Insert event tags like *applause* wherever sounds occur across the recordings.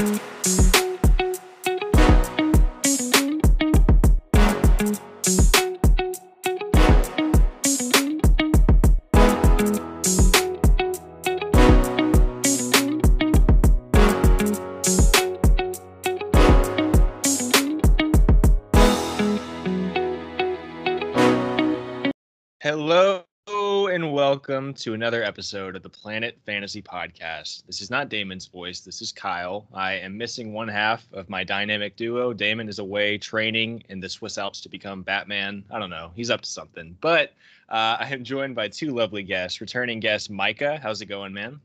Hello welcome to another episode of the Planet Fantasy Podcast. This is not Damon's voice. This is Kyle. I am missing one half of my dynamic duo. Damon is away training in the Swiss Alps to become Batman. I don't know. He's up to something. But uh, I am joined by two lovely guests. Returning guest Micah. How's it going, man?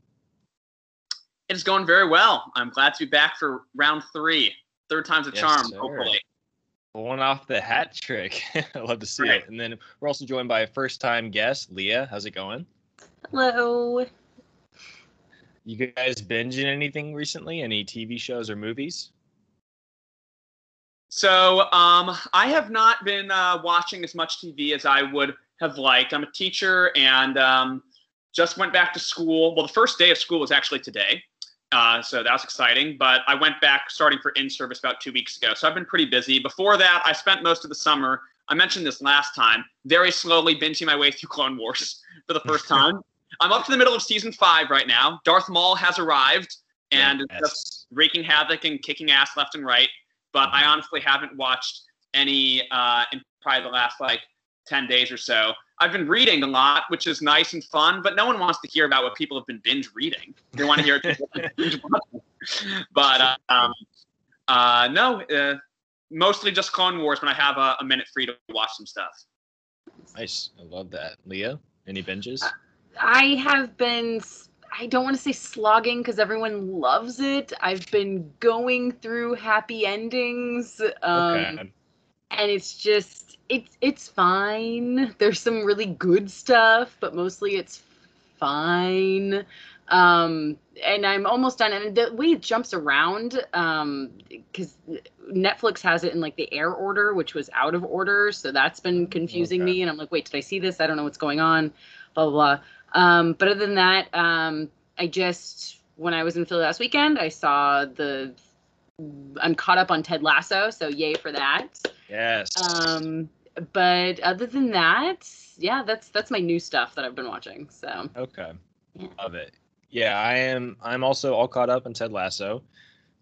It's going very well. I'm glad to be back for round three. Third time's a Yes, charm, sir. hopefully. One off the hat trick. I *laughs* love to see Right. it. And then we're also joined by a first time guest, Leia. How's it going? Hello. You guys binging anything recently? Any TV shows or movies? So um, I have not been uh, watching as much TV as I would have liked. I'm a teacher and um, just went back to school. Well, the first day of school was actually today. Uh, so that was exciting. But I went back starting for in service about two weeks ago. So I've been pretty busy. Before that, I spent most of the summer. I mentioned this last time, very slowly binging my way through Clone Wars *laughs* for the first *laughs* time. I'm up to the middle of season five right now. Darth Maul has arrived and is just wreaking havoc and kicking ass left and right. But I honestly haven't watched any uh, in probably the last like 10 days or so. I've been reading a lot, which is nice and fun, but no one wants to hear about what people have been binge reading. They want to hear people have been binge watching. But um, uh, no, uh, mostly just Clone Wars when I have a, a minute free to watch some stuff. Nice. I love that. Leia, any binges? I have been, I don't want to say slogging because everyone loves it. I've been going through happy endings. Um, okay. And it's just, it's, it's fine. There's some really good stuff, but mostly it's fine. Um, and I'm almost done. And the way it jumps around, um, because Netflix has it in like the air order, which was out of order. So that's been confusing Okay. me. And I'm like, wait, did I see this? I don't know what's going on. Blah, blah, blah. Um, but other than that, um, I just, when I was in Philly last weekend, I saw the, I'm caught up on Ted Lasso. So yay for that. Yes. Um, but other than that, yeah, that's, that's my new stuff that I've been watching. So okay. yeah. Love it. Yeah, I am. I'm also all caught up on Ted Lasso.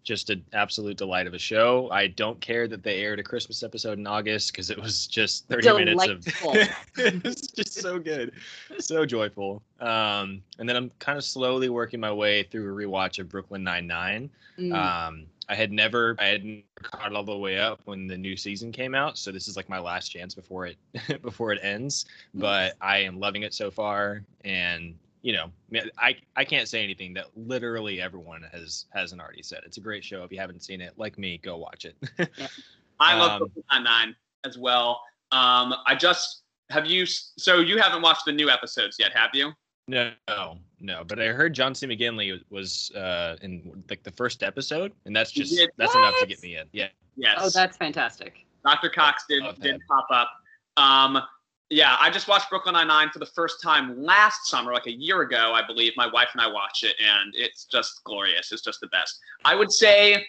Just an absolute delight of a show. I don't care that they aired a Christmas episode in August because it was just 30 Delightful. minutes of. *laughs* it's just so good, so joyful. Um, and then I'm kind of slowly working my way through a rewatch of Brooklyn Nine Nine. Mm. Um, I had never, I had never caught all the way up when the new season came out, so this is like my last chance before it *laughs* before it ends. But I am loving it so far, and you know, I I can't say anything that literally everyone has hasn't already said. It's a great show. If you haven't seen it, like me, go watch it. I love Um, Brooklyn Nine-Nine as well. Um, I just, have you, so you haven't watched the new episodes yet, have you? no, no, but I heard John C. McGinley was uh, in like the first episode, and that's just did? that's enough to get me in. Yeah, Yes. Oh, that's fantastic. Dr. Cox did Love did him. pop up. Um, yeah, I just watched Brooklyn Nine Nine for the first time last summer, like a year ago, I believe. My wife and I watched it, and it's just glorious. It's just the best. I would say,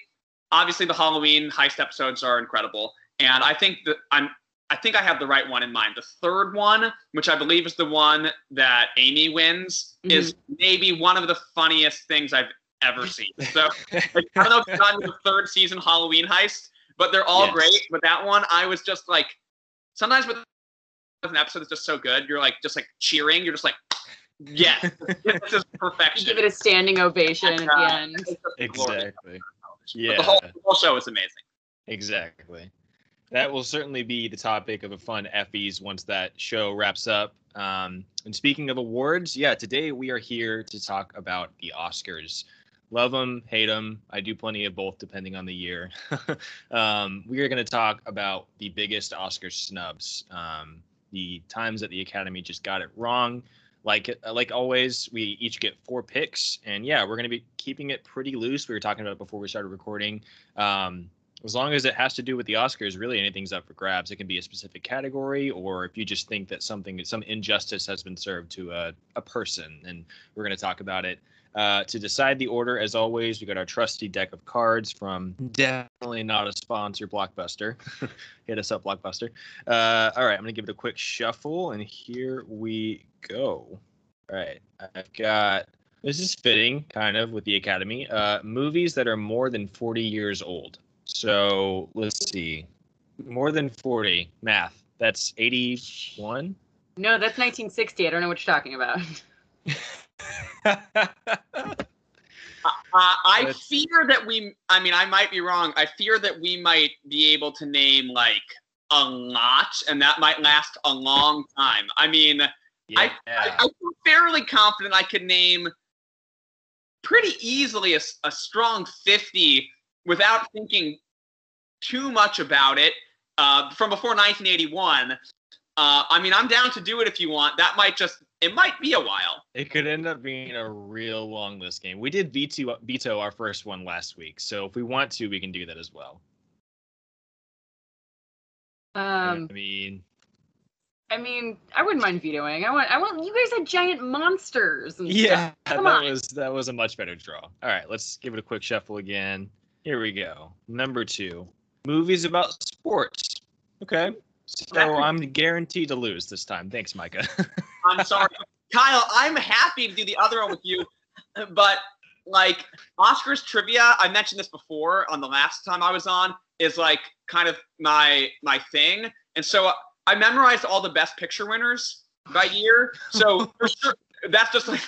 obviously, the Halloween heist episodes are incredible, and I think that I'm. I think I have the right one in mind. The third one, which I believe is the one that Amy wins, mm-hmm. is maybe one of the funniest things I've ever *laughs* seen. So like, I don't know if you've gotten the third season Halloween heist, but they're all Yes. great. But that one, I was just like, sometimes with an episode that's just so good, you're like just like cheering. You're just like, yes, *laughs* this is You perfection. give it a standing ovation at the end. It's exactly. Yeah. the whole, the whole show is amazing. Exactly. That will certainly be the topic of a fun Effies once that show wraps up. Um, and speaking of awards, yeah, today we are here to talk about the Oscars. Love them, hate them. I do plenty of both depending on the year. *laughs* um, we are going to talk about the biggest Oscar snubs, um, the times that the Academy just got it wrong. Like like always, we each get four picks, and yeah, we're going to be keeping it pretty loose. We were talking about it before we started recording. Um, as long as it has to do with the Oscars, really anything's up for grabs. It can be a specific category, or if you just think that something, some injustice has been served to a, a person, and we're going to talk about it. Uh, to decide the order, as always, we got our trusty deck of cards from definitely not a sponsor, Blockbuster. *laughs* Hit us up, Blockbuster. Uh, all right, I'm going to give it a quick shuffle, and here we go. All right, I've got this is fitting, kind of, with the Academy. Uh, movies that are more than 40 years old. So let's see. More than 40. Math. That's 81? No, that's 1960. I don't know what you're talking about. *laughs* Uh, I fear that we, I mean, I might be wrong. I fear that we might be able to name like a lot, and that might last a long time. I mean, yeah. I, I, I feel fairly confident I could name pretty easily a, a strong 50 without thinking too much about it uh, from before 1981. Uh, I mean, I'm down to do it if you want. That might just it might be a while. It could end up being a real long list game. We did veto veto our first one last week, so if we want to, we can do that as well. Um, I mean, I mean, I wouldn't mind vetoing. I want, I want. You guys had giant monsters. yeah, *laughs* that on. was that was a much better draw. All right, let's give it a quick shuffle again. Here we go. Number two, movies about sports. Okay, so I'm guaranteed to lose this time. Thanks, Micah. *laughs* I'm sorry, Kyle. I'm happy to do the other one with you, but like Oscars trivia, I mentioned this before on the last time I was on, is like kind of my my thing, and so I memorized all the Best Picture winners by year. So *laughs* for sure, that's just like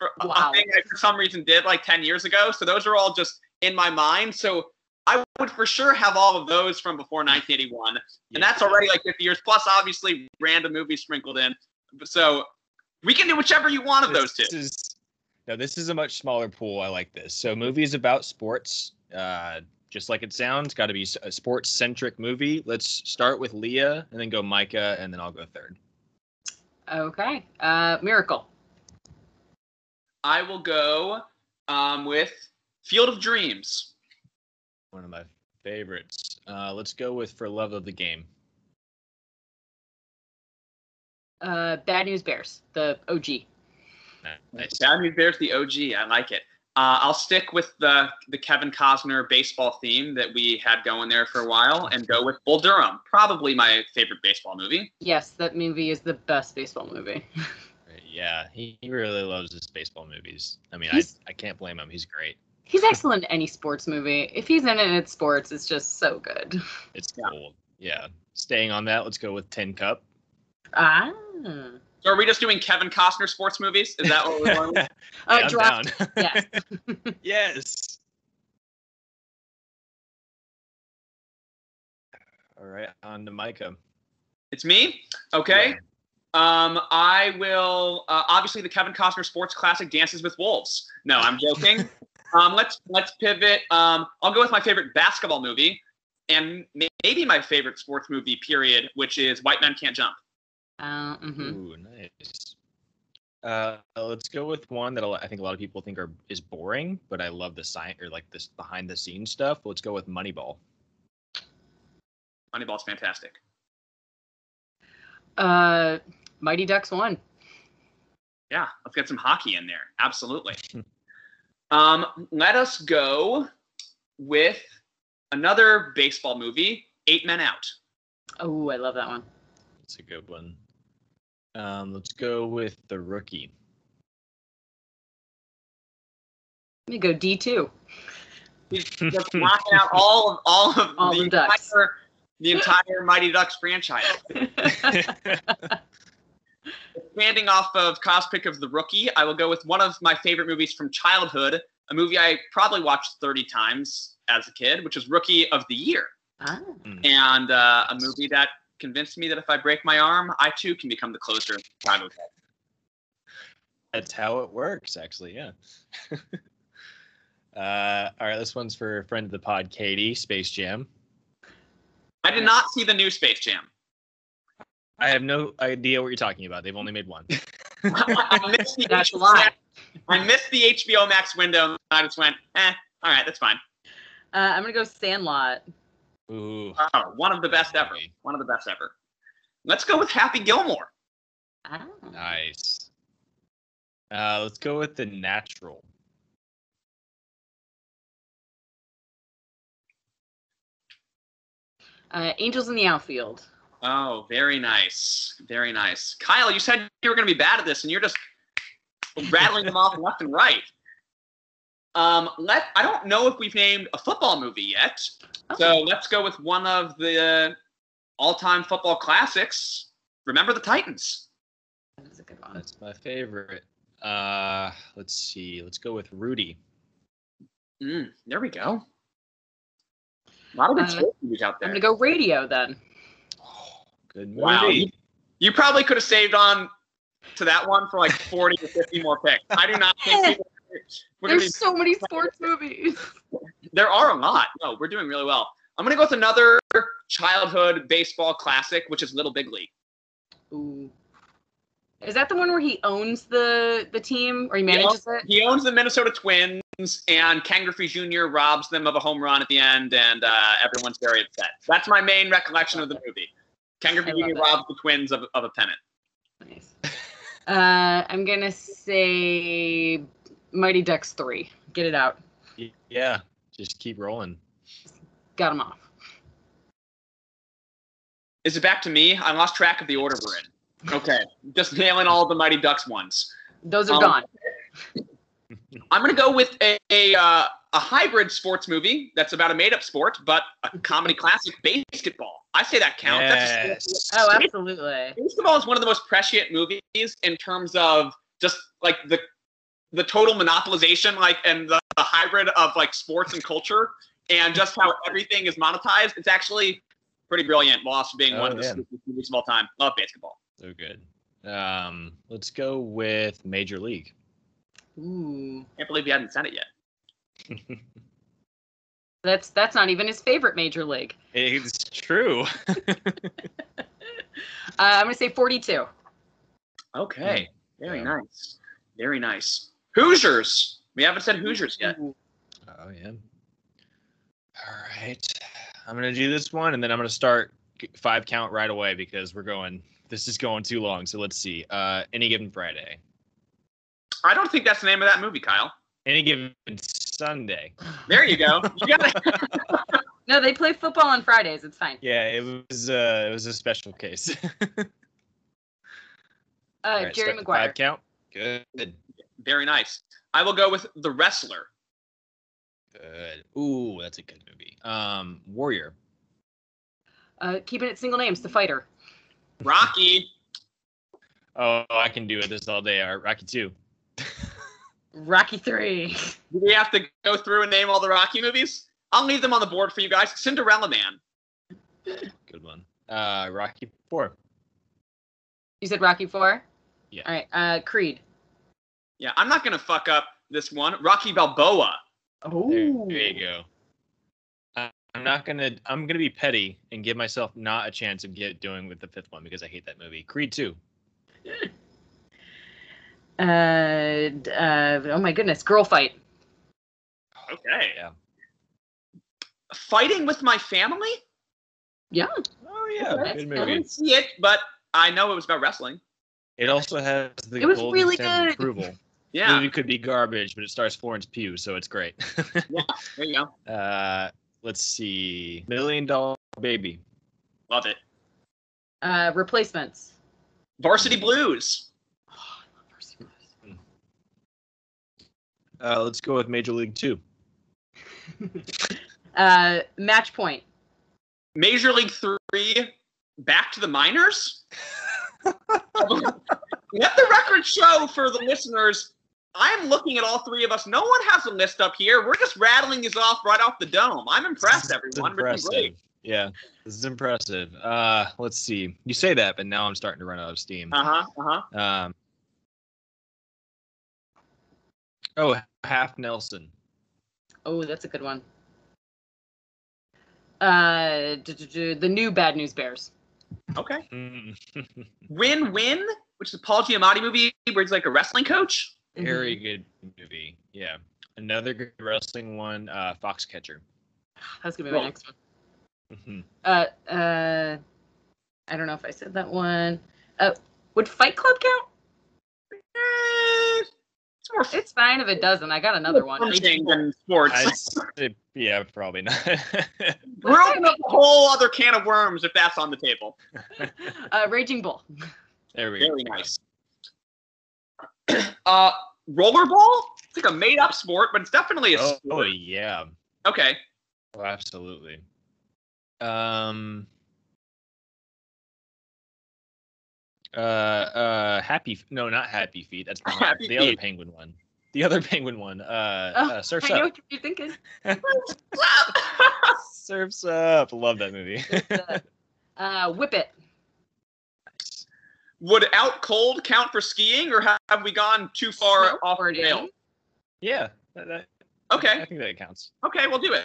wow. a thing I for some reason did like 10 years ago. So those are all just in my mind. So I would for sure have all of those from before 1981, and that's already like 50 years plus. Obviously, random movies sprinkled in. So we can do whichever you want of those two. This is, no, this is a much smaller pool. I like this. So movies about sports. Uh, just like it sounds, got to be a sports centric movie. Let's start with Leia and then go Micah and then I'll go third. Okay. Uh, Miracle. I will go um, with Field of Dreams. One of my favorites. Uh, let's go with For Love of the Game. Uh, Bad News Bears, the OG. Nice. Bad News Bears, the OG. I like it. Uh, I'll stick with the the Kevin Costner baseball theme that we had going there for a while, and go with Bull Durham. Probably my favorite baseball movie. Yes, that movie is the best baseball movie. yeah, he, he really loves his baseball movies. I mean, I I can't blame him. He's great. He's excellent in any sports movie. If he's in it it's sports, it's just so good. It's cool. Yeah. Staying on that, let's go with Tin Cup. Ah. So are we just doing Kevin Costner sports movies? Is that what we're doing? uh, yeah, draft. yes. *laughs* yes. All right, on to Micah. It's me. Okay. Yeah. Um, I will uh, obviously the Kevin Costner sports classic Dances with Wolves. No, I'm joking. *laughs* um, let's let's pivot. Um, I'll go with my favorite basketball movie, and maybe my favorite sports movie. Period, which is White Men Can't Jump. Uh, mm-hmm. Ooh, nice. Uh, let's go with one that I think a lot of people think are is boring, but I love the science or like this behind the scenes stuff. Let's go with Moneyball. Moneyball's fantastic. Uh, Mighty Ducks one. Yeah, let's get some hockey in there. Absolutely. *laughs* um, let us go with another baseball movie, Eight Men Out. Oh, I love that one. It's a good one. Um, let's go with the rookie. Let me go D two. He's just *laughs* knocking out all of all of all the, the entire the entire Mighty Ducks franchise. *laughs* Expanding off of Kyle's pick of the rookie, I will go with one of my favorite movies from childhood, a movie I probably watched 30 times as a kid, which is Rookie of the Year. Ah. And uh, a movie that convinced me that if I break my arm, I too can become the closer of Chicago That's how it works, actually. Yeah. *laughs* uh, all right, this one's for a friend of the pod, Katie. Space Jam. I did not see the new Space Jam. I have no idea what you're talking about. They've only made one. *laughs* *laughs* I, missed the that's HBO, I missed the HBO Max window. And I just went, eh, all right, that's fine. Uh, I'm gonna go Sandlot. Ooh. Oh, one of the best ever. One of the best ever. Let's go with Happy Gilmore. Ah. Nice. Uh, let's go with the natural. Uh, Angels in the outfield. Oh, very nice. Very nice. Kyle, you said you were going to be bad at this, and you're just rattling them off left and right. Um, let I don't know if we've named a football movie yet, so let's go with one of the all-time football classics. Remember the Titans. That's a good one. That's my favorite. Uh, let's see. Let's go with Rudy. Mm, there we go. A lot of good Uh, sports movies out I'm gonna go radio then. Good movie. Wow. You, you probably could have saved on to that one for like 40 to 50 more picks. I do not think *laughs* people, we're gonna be There's so many *laughs* sports movies. There are a lot. No, we're doing really well. I'm gonna go with another childhood baseball classic, which is Little Big League. Ooh. Is that the one where he owns the the team or he manages it? He owns the Minnesota Twins, and Ken Griffey Jr. robs them of a home run at the end, and uh, everyone's very upset. That's my main recollection of the movie. Ken Griffey Jr. it. robs the Twins of, of a pennant. Nice. Uh, I'm gonna say Mighty Ducks three. Get it out. Yeah. Just keep rolling. Got him off. Is it back to me? I lost track of the order we're in. Okay, just nailing all the Mighty Ducks ones. Those are Um, gone. I'm gonna go with a a, uh, a hybrid sports movie that's about a made up sport, but a comedy classic, BASEketball. I say that counts. That's a Yes. Oh, absolutely. BASEketball is one of the most prescient movies in terms of just like the the total monopolization, like and the, the hybrid of like sports and culture, and just how everything is monetized. It's actually pretty brilliant, while also being one Oh, of the yeah. stupidest movies of all time. Love BASEketball. So good. Um, let's go with Major League. Ooh. Can't believe you hadn't said it yet. *laughs* That's that's not even his favorite major league. It's true. *laughs* Uh, I'm gonna say 42. Okay, very Yeah. nice, very nice. Hoosiers. We haven't said Hoosiers yet. Oh yeah. All right. I'm gonna do this one, and then I'm gonna start five count right away because we're going. This is going too long. So let's see. Uh, any given Friday. I don't think that's the name of that movie, Kyle. Any given Sunday. There you go. *laughs* You got it. *laughs* No, they play football on Fridays. It's fine. Yeah, it was. Uh, it was a special case. *laughs* Uh, All right, Jerry start the Maguire. Five count. Good. Very nice. I will go with The Wrestler. Good. Ooh, that's a good movie. Um, Warrior. Uh, keeping it single names. The fighter. Rocky. Oh, I can do it this all day. All right, Rocky two. *laughs* Rocky three. Do we have to go through and name all the Rocky movies? I'll leave them on the board for you guys. Cinderella Man. Good one. Uh, Rocky four. You said Rocky four. Yeah. All right. Uh, Creed. Yeah, I'm not gonna fuck up this one. Rocky Balboa. Oh. There, there you go. I- I'm not gonna. I'm gonna be petty and give myself not a chance of get doing with the fifth one because I hate that movie. Creed two. Uh, uh, oh my goodness, girl fight. Okay. Yeah. Fighting with my family. Yeah. Oh yeah, Okay. good I movie. didn't see it, but I know it was about wrestling. It also has the It was golden really good. approval. *laughs* Yeah. Movie could be garbage, but it stars Florence Pugh, so it's great. *laughs* yeah, There you go. uh, let's see, Million Dollar Baby. Love it. Uh, replacements. Varsity Blues. Oh, I love Varsity Blues. Uh, let's go with Major League Two. *laughs* Uh, match point. Major League Three. Back to the minors. *laughs* Let the record show for the listeners. I'm looking at all three of us. No one has a list up here. We're just rattling these off right off the dome. I'm impressed, everyone. We're great. impressive. Yeah, this is impressive. Uh, let's see. You say that, but now I'm starting to run out of steam. Uh huh. Uh huh. Um, oh, Half Nelson. Oh, that's a good one. Uh, the new Bad News Bears. Okay. Mm. *laughs* Win Win, which is a Paul Giamatti movie where he's like a wrestling coach. Very good movie. Yeah. Another good wrestling one, uh, Foxcatcher. That's gonna be my next one. Mhm. Uh, uh, I don't know if I said that one. Uh, would Fight Club count? It's more It's fine if it doesn't. I got another one. punching than sports. I'd say- yeah, probably not. We're opening up a whole other can of worms if that's on the table. *laughs* Uh, Raging Bull. there we go. Very nice. *clears throat* uh, rollerball? It's like a made-up sport, but it's definitely a Oh, sport. oh yeah. Okay. Oh, absolutely. Um. Uh, uh, happy. No, not happy feet. That's *laughs* Happy the other penguin one. The other *laughs* penguin one. Uh, Oh, uh surfs I know what you're thinking. *laughs* Surfs up. Love that movie. Uh, Whip It. Would out cold count for skiing, or have we gone too far off the Snowboarding. rail? yeah. That, that, I think that counts. Okay, we'll do it.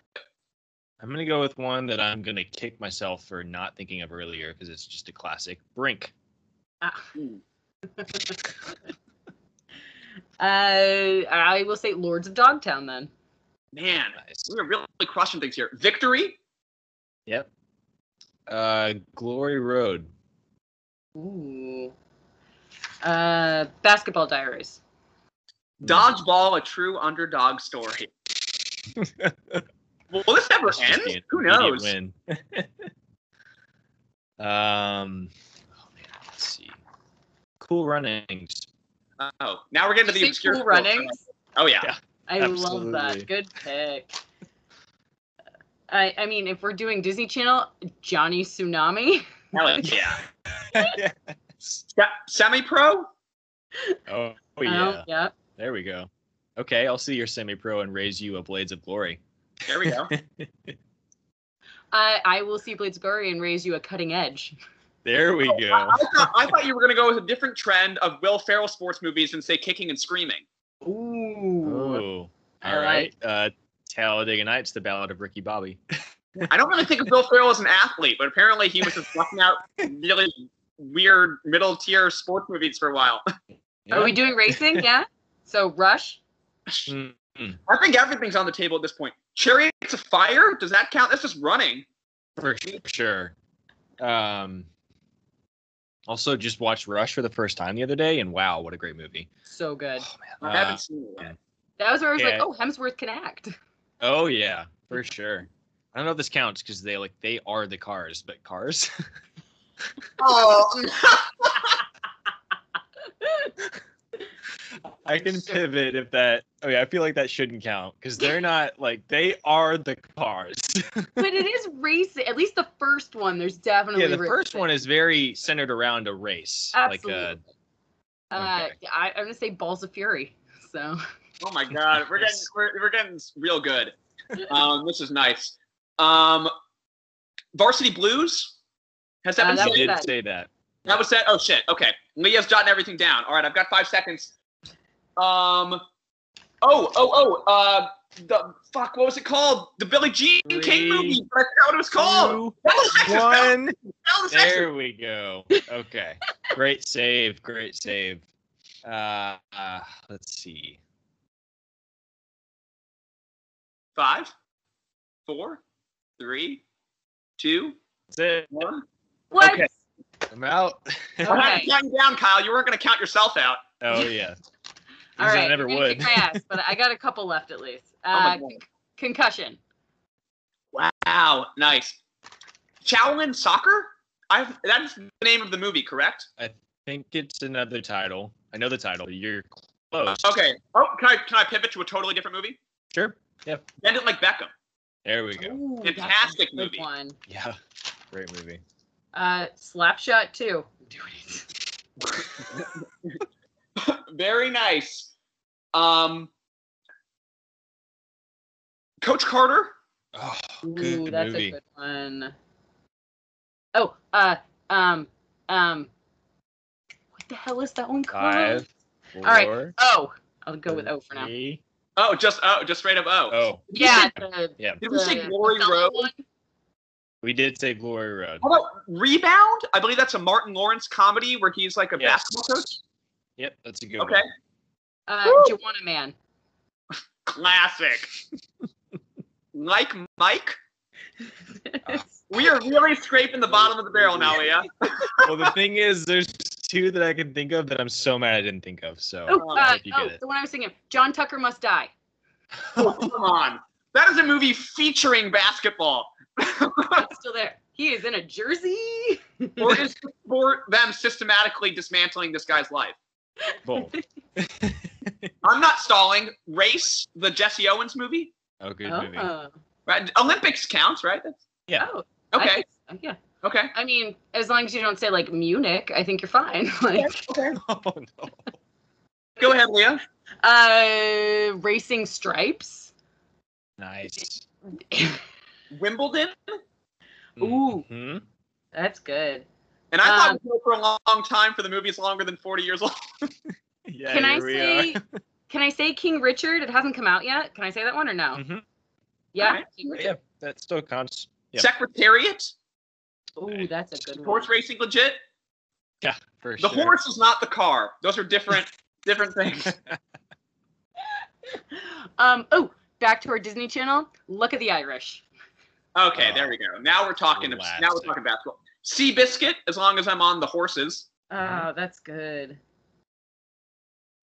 I'm gonna go with one that I'm gonna kick myself for not thinking of earlier because it's just a classic. Brink. Ah. Uh, I will say Lords of Dogtown then. Man, Nice. we're really crushing things here. Victory? Yep. Uh, Glory Road. Ooh. Uh, Basketball Diaries. Dodgeball, a true underdog story. *laughs* Will this ever That's just end? the Who knows? Win. *laughs* um, oh man, let's see. Cool Runnings. Oh, now we're getting to the obscure. Cool sports. Runnings. Oh yeah. Yeah. I love that. Good pick. I I mean, if we're doing Disney Channel, Johnny Tsunami. *laughs* Hell *laughs* yeah. yes. Se- Semi-pro? Oh, oh yeah. yeah. There we go. Okay, I'll see your semi-pro and raise you a Blades of Glory. There we go. *laughs* I I will see Blades of Glory and raise you a cutting edge. There we go. I thought, I thought you were going to go with a different trend of Will Ferrell sports movies and say kicking and screaming. Ooh. Oh, I all right. Uh, Talladega Nights, the Ballad of Ricky Bobby. *laughs* I don't really think of Will Ferrell as an athlete, but apparently he was just busting out really weird middle tier sports movies for a while. *laughs* Are we doing racing? *laughs* Yeah. So Rush. Mm, I think everything's on the table at this point. Chariots of Fire? Does that count? That's just running. for sure. Um, also, just watched Rush for the first time the other day, and wow, what a great movie! So good. Oh man, I man. haven't Uh, seen it. yet. That was where I was Yeah. like, oh, Hemsworth can act. oh yeah, for sure. I don't know if this counts because they like they are the cars, but cars. *laughs* Oh, I can pivot if that. Oh yeah, I feel like that shouldn't count because they're not like they are the cars. *laughs* but it is racing. At least the first one. There's definitely. yeah, the first one is very centered around a race, like uh, Absolutely. Uh, okay. I, I'm gonna say Balls of Fury. So. oh my God, we're getting we're, we're getting real good. *laughs* Um, this is nice. Um, Varsity Blues has that Uh, been that I said? was did say that. That was said. Oh shit. Okay, Leia's jotting everything down. All right, I've got five seconds. Um. Oh, oh, oh. Uh, the fuck. What was it called? The Billie Jean King movie. I forgot what it was called. Two, That was Texas. That was- one. that was There we go. Okay. great save. Great save. Uh, uh, let's see. Five, four, three, two, That's it. one. What? Okay. I'm out. I had Okay. to count down, Kyle. You weren't going to count yourself out. oh *laughs* yeah. All right. I never would. my ass, but I got a couple left at least. *laughs* Oh my Uh, God. concussion. Wow, nice. Shaolin Soccer? I that's the name of the movie, correct? I think it's another title. I know the title. You're close. Okay. Oh, can I can I pivot to a totally different movie? Sure. Yeah. Bend it like Beckham. There we go. Ooh, that's a Fantastic good movie. One. Yeah. Great movie. Uh, Slapshot too. Do it. *laughs* Very nice. Um, Coach Carter. Oh, Ooh, good that's movie. a good one. Oh, uh, um, um, what the hell is that one called? Five. Four. right. Oh, I'll go with O for now. three. Oh, just oh, just straight up oh. Oh, Yeah, the, yeah. Did we say Glory Othello Road? one? We did say Glory Road. How about Rebound? I believe that's a Martin Lawrence comedy where he's like a Yes. basketball coach. Yep, that's a good one. Okay, Uh, Woo! Joanna Man. classic. *laughs* like Mike. *laughs* one. We are really scraping the bottom of the barrel now, yeah. well, the thing is, there's two that I can think of that I'm so mad I didn't think of. So Oh, I uh, oh the one I was thinking. John Tucker Must Die. *laughs* Oh, come on. That is a movie featuring basketball. *laughs* It's still there. He is in a jersey. *laughs* or is for them systematically dismantling this guy's life? Both. I'm not stalling. Race, the Jesse Owens movie. oh, good Oh, movie. Right? Olympics counts, right? That's, Yeah. oh, I okay. think so, yeah. Okay. I mean, as long as you don't say like Munich, I think you're fine. *laughs* like, *laughs* Oh no. Go ahead, Leia. uh, Racing Stripes. Nice. *laughs* Wimbledon. Ooh. Mhm. That's good. And I thought Um, it for a long, long time for the movie's longer than 40 years old. Yeah, Can I we say? are. Can I say King Richard? It hasn't come out yet. Can I say that one or no? Mhm. Yeah, Alright. King Yeah, that still counts. Yeah. Secretariat. Ooh, that's a good one. Horse racing legit. Yeah, for The sure. horse is not the car. Those are different, *laughs* different things. *laughs* Um. Oh, back to our Disney Channel. Luck of the Irish. Okay, Oh. there we go. Now we're talking. Now we're Classic. talking basketball. Seabiscuit, as long as I'm on the horses. Oh, that's good.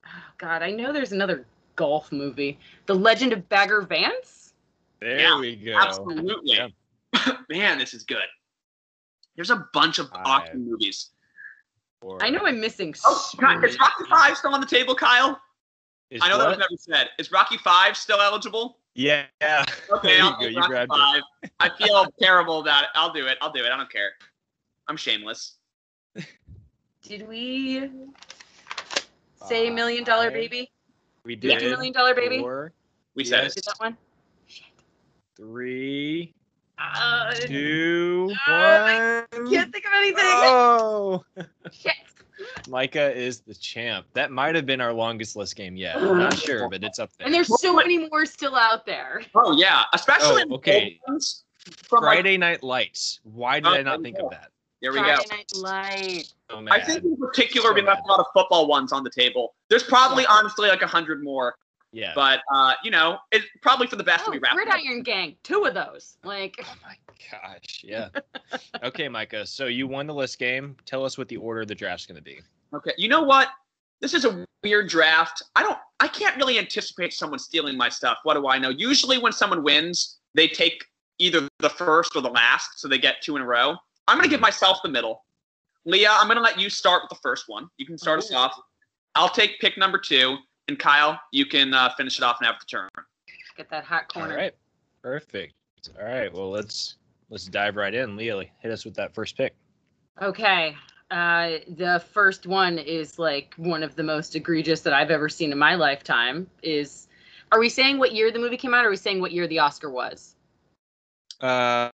Oh God, I know there's another golf movie, The Legend of Bagger Vance. there Yeah, we go. Absolutely. Yeah. *laughs* Man, this is good. There's a bunch of Five. awesome movies. Or- I know I'm missing. Oh, so God, is Rocky Five still on the table, Kyle? Is I know that was never said. Is Rocky Five still eligible? Yeah. Okay, you I'll go. You Rocky grabbed it. Five. I feel *laughs* terrible about it. I'll do it. I'll do it. I don't care. I'm shameless. Did we say Million Dollar Baby? We Did we did. Million Dollar Baby? Four, We said Yes. it. Did that one? three, Uh, two, Uh, I one. can't think of anything. Oh, *laughs* Shit. Micah is the champ. That might have been our longest list game yet. I'm not sure, but it's up there. And there's so many more still out there. Oh yeah, especially Oh, okay. old ones from like Friday Night Lights. Why did Oh, I not think you of that? there we Friday go. Night Light. So I think in particular So we left a lot of football ones on the table. There's probably honestly like a hundred more, yeah. but uh, you know, it's probably for the best Oh, that we wrap. it up. Gridiron Gang. Two of those. Like, Oh my gosh. Yeah. *laughs* okay, Micah. So you won the list game. Tell us what the order of the draft's going to be. Okay, you know what? This is a weird draft. I don't. I can't really anticipate someone stealing my stuff. What do I know? Usually, when someone wins, they take either the first or the last, so they get two in a row. I'm gonna give myself the middle. Leia, I'm gonna let you start with the first one. You can start us off. I'll take pick number two, and Kyle, you can uh, finish it off and have the turn. get that hot corner. All right. Perfect. All right. Well, let's let's dive right in. Leia, hit us with that first pick. Okay. Uh, the first one is like one of the most egregious that I've ever seen in my lifetime. Is are we saying what year the movie came out? Or are we saying what year the Oscar was? Uh,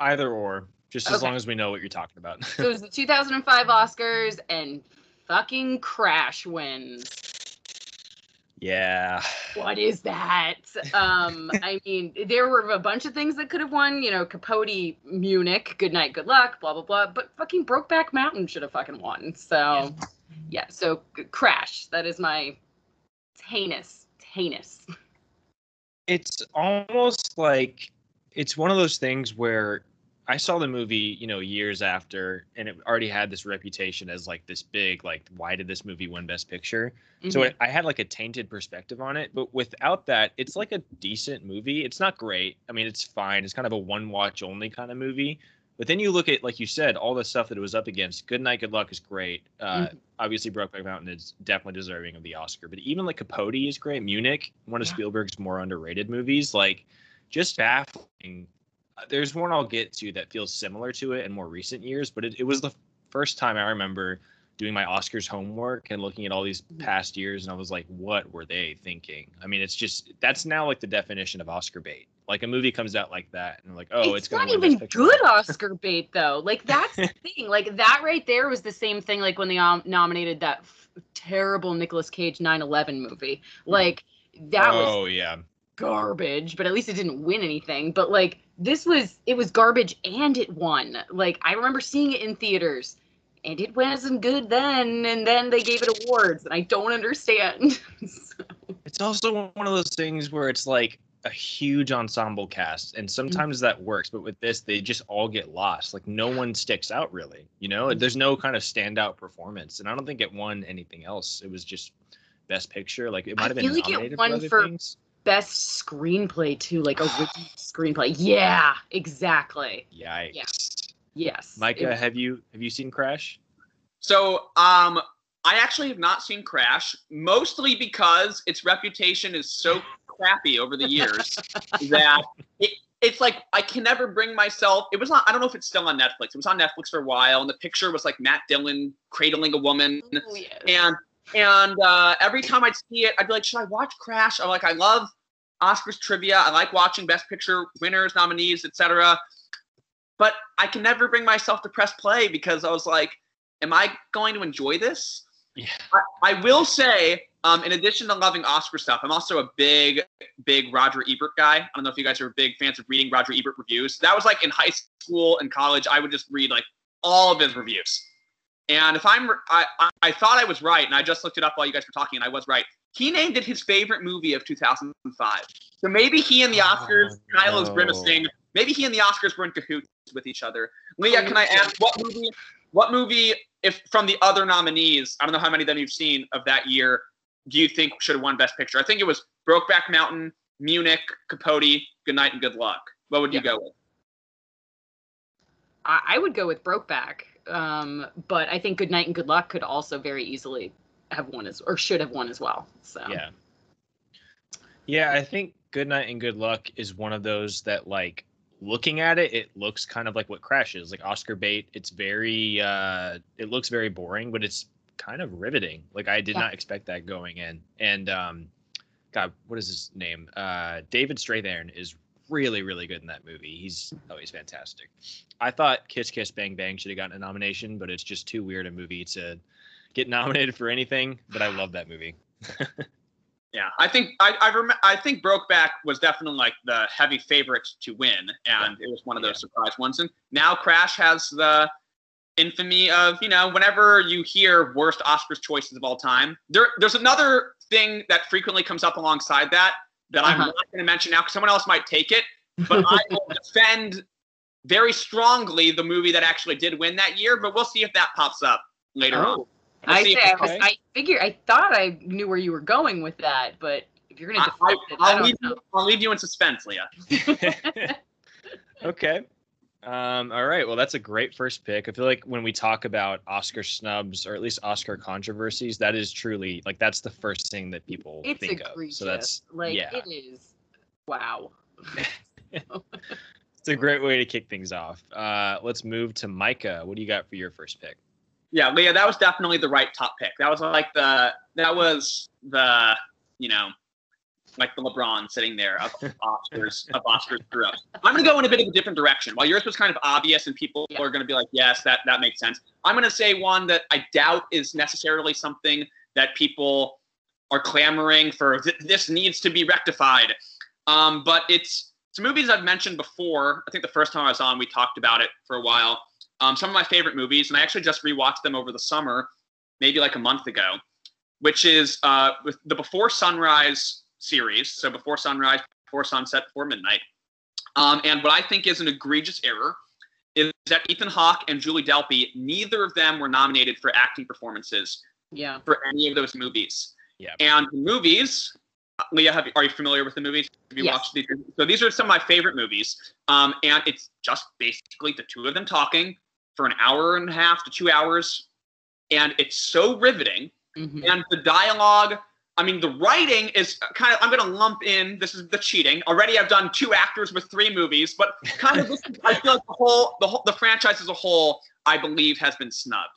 either or, just as Okay. long as we know what you're talking about. So it was the 2005 Oscars, and fucking Crash wins. Yeah. What is that? Um, *laughs* I mean, there were a bunch of things that could have won. You know, Capote, Munich, Good Night, Good Luck, blah blah blah. But fucking Brokeback Mountain should have fucking won. So, yeah. So Crash. That is my it's heinous, it's heinous. It's almost like it's one of those things where I saw the movie, you know, years after, and it already had this reputation as like this big, like, why did this movie win Best Picture? So Mhm. it, I had like a tainted perspective on it, but without that, it's like a decent movie. It's not great. I mean, it's fine. It's kind of a one watch only kind of movie. But then you look at, like you said, all the stuff that it was up against. Good Night, Good Luck is great. Uh, Mhm. Obviously, Brokeback Mountain is definitely deserving of the Oscar. But even like Capote is great. Munich, one of Yeah. Spielberg's more underrated movies. Like, just baffling. There's one I'll get to that feels similar to it in more recent years, but it, it was the first time I remember doing my Oscars homework and looking at all these Mhm. past years, and I was like, what were they thinking? I mean, it's just that's now like the definition of Oscar bait. Like a movie comes out like that, and like, oh, it's, it's, not even good Oscar bait though. Like *laughs* that's the thing. Like that right there was the same thing. Like when they um, nominated that f- terrible Nicolas Cage 9/11 movie. Like that was oh yeah, garbage, but at least it didn't win anything. But like this was it was garbage and it won. Like I remember seeing it in theaters and it wasn't good then and then they gave it awards and I don't understand. *laughs* So- it's also one of those things where it's like a huge ensemble cast, and sometimes that works. But with this, they just all get lost. Like no one sticks out really. You know, Mm-hmm. there's no kind of standout performance, and I don't think it won anything else. It was just best picture. Like it might have been like it nominated won for other for- things. Best screenplay too, like *sighs* original screenplay. Yeah, exactly. Yikes. Yes. Micah, It- have you have you seen Crash? So, um, I actually have not seen Crash, mostly because its reputation is so *laughs* crappy over the years that it, it's like I can never bring myself. It was not. I don't know if it's still on Netflix. It was on Netflix for a while, and the picture was like Matt Dillon cradling a woman, Ooh, yes. and and uh, every time I'd see it, I'd be like, should I watch Crash? I'm like, I love Oscars trivia. I like watching Best Picture winners, nominees, etc. But I can never bring myself to press play because I was like, am I going to enjoy this? Yeah. I, I will say, um, in addition to loving Oscar stuff, I'm also a big, big Roger Ebert guy. I don't know if you guys are big fans of reading Roger Ebert reviews. That was like in high school and college. I would just read like all of his reviews. And if I'm, I, I, I thought I was right, and I just looked it up while you guys were talking, and I was right. He named it his favorite movie of 2005. So maybe he and the oh, Oscars, Oh, Kyle is no. grimacing. Maybe he and the Oscars were in cahoots with each other. Leia, Oh, can I ask what movie? What movie, if from the other nominees, I don't know how many of them you've seen of that year, do you think should have won Best Picture? I think it was Brokeback Mountain, Munich, Capote, Good Night and Good Luck. What would you Yeah. go with? I, I would go with Brokeback, um, but I think Good Night and Good Luck could also very easily have won as or should have won as well. So Yeah. Yeah, I think Good Night and Good Luck is one of those that like looking at it, it looks kind of like what Crash is, like Oscar bait. It's very uh it looks very boring, but it's kind of riveting. Like I did Yeah. not expect that going in. And um God, what is his name? Uh David Strathairn is really, really good in that movie. He's oh he's fantastic. I thought Kiss Kiss Bang Bang should have gotten a nomination, but it's just too weird a movie to get *laughs* nominated for anything. But I love that movie. *laughs* Yeah, I think I I, rem- I think Brokeback was definitely like the heavy favorite to win, and it was one of those surprise ones. And now Crash has the infamy of you know whenever you hear worst Oscars choices of all time, there there's another thing that frequently comes up alongside that that I'm Uh-huh. not going to mention now because someone else might take it, but I *laughs* will defend very strongly the movie that actually did win that year. But we'll see if that pops up later on. Oh, We'll I see say if- I was okay. I figure I thought I knew where you were going with that, but if you're gonna I, defend it, I will don't leave know. you, I'll leave you in suspense, Leia. *laughs* *laughs* okay. Um, all right. Well, that's a great first pick. I feel like when we talk about Oscar snubs or at least Oscar controversies, that is truly like that's the first thing that people It's think egregious. of. So that's like yeah. it is. Wow. *laughs* it's a great way to kick things off. Uh, let's move to Micah. What do you got for your first pick? Yeah, Leia, that was definitely the right top pick. That was like the that was the you know like the LeBron sitting there of *laughs* Oscars of Oscars through up. I'm gonna go in a bit of a different direction. While yours was kind of obvious and people Yeah. are gonna be like, yes, that that makes sense. I'm gonna say one that I doubt is necessarily something that people are clamoring for. "Th- This needs to be rectified. Um, but it's it's movies I've mentioned before. I think the first time I was on, we talked about it for a while. Um, some of my favorite movies, and I actually just rewatched them over the summer, maybe like a month ago, which is uh, with the Before Sunrise series. So Before Sunrise, Before Sunset, Before Midnight. Um, and what I think is an egregious error is that Ethan Hawke and Julie Delpy, neither of them were nominated for acting performances Yeah. for any of those movies. Yeah. And the movies, Leia, have are you familiar with the movies? Have you Yes. watched these? So these are some of my favorite movies. Um, and it's just basically the two of them talking for an hour and a half to two hours. And it's so riveting. Mhm. And the dialogue, I mean, the writing is kind of, I'm going to lump in, this is the cheating. Already I've done two actors with three movies, but kind of, this, I feel like the whole, the whole, the franchise as a whole, I believe has been snubbed.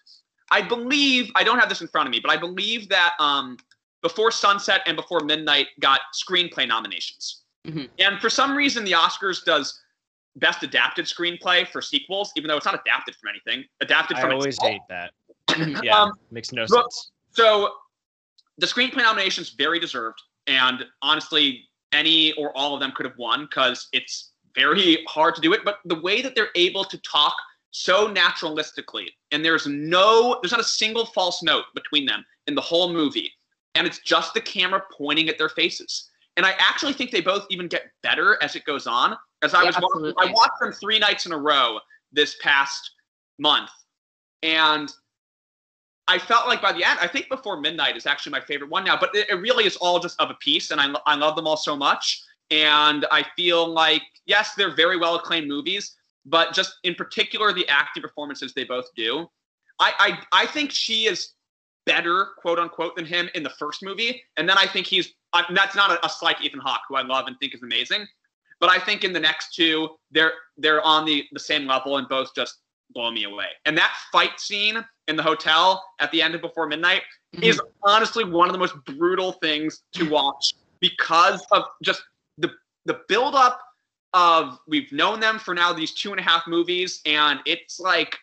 I believe, I don't have this in front of me, but I believe that um, Before Sunset and Before Midnight got screenplay nominations. Mhm. And for some reason, the Oscars does best adapted screenplay for sequels, even though it's not adapted from anything. Adapted from I always itself. hate that. *clears throat* Yeah, Um, makes no look- sense. So the screenplay nominations very deserved, and honestly, any or all of them could have won because it's very hard to do it. But the way that they're able to talk so naturalistically, and there's no, there's not a single false note between them in the whole movie, and it's just the camera pointing at their faces. and I actually think they both even get better as it goes on. As I Yeah, was watching. I watched them three nights in a row this past month, and I felt like by the end, I think Before Midnight is actually my favorite one now. But it, it really is all just of a piece, and I I love them all so much. And I feel like yes, they're very well acclaimed movies, but just in particular the acting performances they both do. I I, I think she is better, quote unquote, than him in the first movie, and then I think he's. Uh, that's not a, a slight Ethan Hawke, who I love and think is amazing, but I think in the next two, they're they're on the the same level and both just blow me away. And that fight scene in the hotel at the end of Before Midnight mm-hmm. is honestly one of the most brutal things to *laughs* watch because of just the the buildup of we've known them for now these two and a half movies, and it's like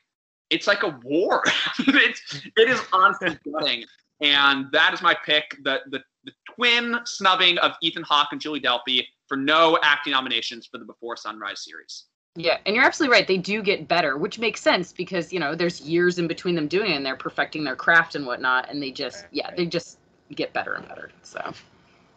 it's like a war. *laughs* it's it is honestly gutting. And that is my pick. The the the twin snubbing of Ethan Hawke and Julie Delpy for no acting nominations for the Before Sunrise series. Yeah, and you're absolutely right. They do get better, which makes sense because you know there's years in between them doing it, and they're perfecting their craft and whatnot, and they just yeah they just get better and better. So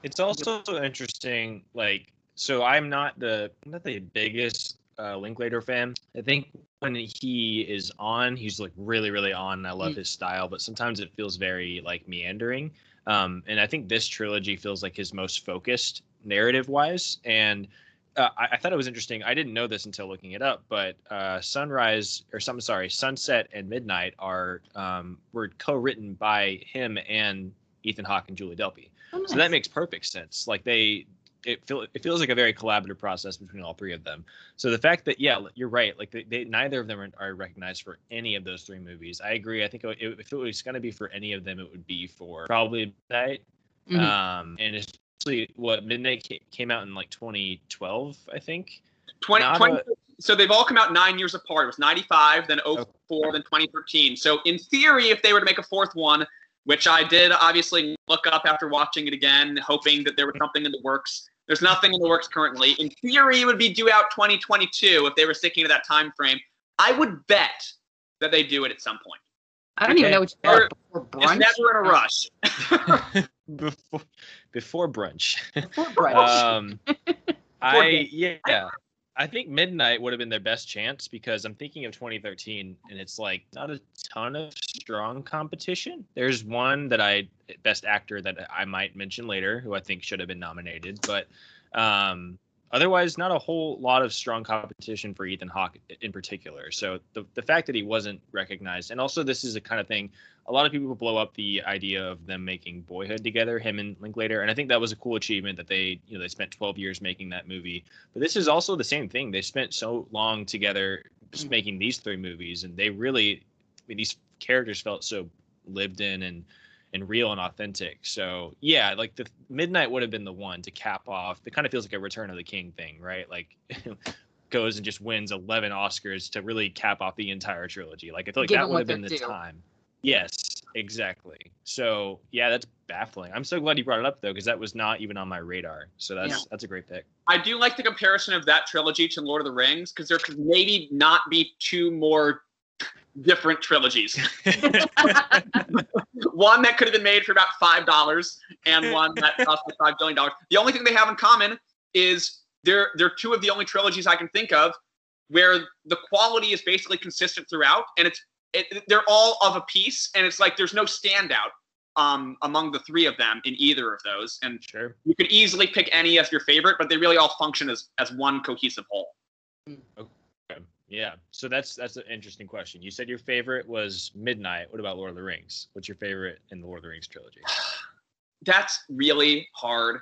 It's also interesting, like, so I'm not the not the biggest uh, Linklater fan. I think when he is on, he's like really, really on. And I love Mm. his style, but sometimes it feels very like meandering. Um, and I think this trilogy feels like his most focused narrative wise. And uh, I, I thought it was interesting. I didn't know this until looking it up, but uh, Sunrise or some sorry, Sunset and Midnight are um, were co-written by him and Ethan Hawke and Julie Delpy. Oh, So that makes perfect sense. Like they, it feel it feels like a very collaborative process between all three of them. So the fact that yeah, you're right. Like they, they neither of them are, are recognized for any of those three movies. I agree. I think it, if it was going to be for any of them, it would be for probably Midnight. Mhm. Um, and especially what Midnight came out in like 2012, I think. 20, 20 a- so they've all come out nine years apart. It was 95, then 04, then 2013. So in theory, if they were to make a fourth one, which I did obviously look up after watching it again, hoping that there was something in the works. There's nothing in the works currently. In theory, it would be due out 2022 if they were sticking to that time frame. I would bet that they do it at some point. I don't even know which Or- before It's brunch. never in a rush. *laughs* *laughs* before before brunch. Before brunch. *laughs* um, *laughs* I yeah, I think Midnight would have been their best chance because I'm thinking of 2013 and it's like not a ton of strong competition. There's one that I best actor that I might mention later who I think should have been nominated, but um, otherwise not a whole lot of strong competition for Ethan Hawke in particular. So the the fact that he wasn't recognized and also this is a kind of thing a lot of people blow up the idea of them making Boyhood together, him and Linklater, and I think that was a cool achievement that they, you know, they spent 12 years making that movie. But this is also the same thing. They spent so long together just making these three movies, and they really, I mean, these characters felt so lived in and and real and authentic. So yeah, like the Midnight would have been the one to cap off. It kind of feels like a Return of the King thing, right? Like. *laughs* goes and just wins 11 Oscars to really cap off the entire trilogy. Like I feel like Give that would have been the time. Yes, exactly. So yeah, that's baffling. I'm so glad you brought it up though, because that was not even on my radar. So that's Yeah. that's a great pick. I do like the comparison of that trilogy to Lord of the Rings because there could maybe not be two more different trilogies. *laughs* *laughs* one that could have been made for about five dollars, and one that cost me five billion dollars. The only thing they have in common is they're they're two of the only trilogies I can think of where the quality is basically consistent throughout, and it's it, they're all of a piece, and it's like there's no standout um, among the three of them in either of those, and sure. you could easily pick any as your favorite, but they really all function as as one cohesive whole. Okay. Yeah. So that's that's an interesting question. You said your favorite was Midnight. What about Lord of the Rings? What's your favorite in the Lord of the Rings trilogy? *sighs* That's really hard.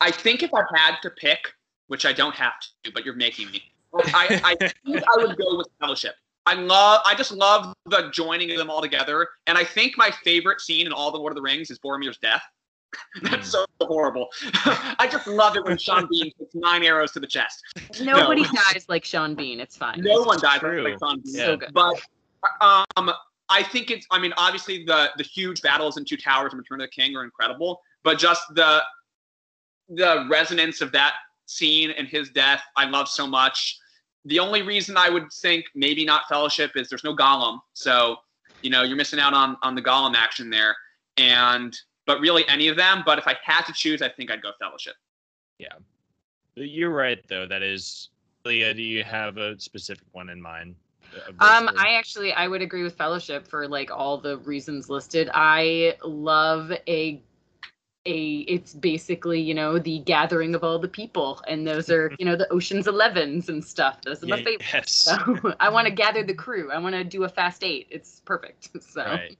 I think if I had to pick, which I don't have to, but you're making me, I, I *laughs* think I would go with Fellowship. I love, I just love the joining of them all together, and I think my favorite scene in all the Lord of the Rings is Boromir's death. *laughs* That's so horrible. *laughs* I just love it when Sean *laughs* Bean takes nine arrows to the chest. Nobody No. dies like Sean Bean. It's fine. No one dies true. like Sean Bean. Yeah. So good. But um, I think it's. I mean, obviously the the huge battles in Two Towers and Return of the King are incredible, but just the the resonance of that scene and his death, I love so much. The only reason I would think maybe not Fellowship is there's no Gollum, so you know you're missing out on on the Gollum action there. And but really any of them. But if I had to choose, I think I'd go Fellowship. Yeah, you're right though. That is, Leia. Do you have a specific one in mind? Um, I actually I would agree with Fellowship for like all the reasons listed. I love a a it's basically you know the gathering of all the people. And those are you know the oceans 11s and stuff. Those are my favorite yes. so *laughs* i want to gather the crew. I want to do a fast eight. It's perfect. *laughs* So right.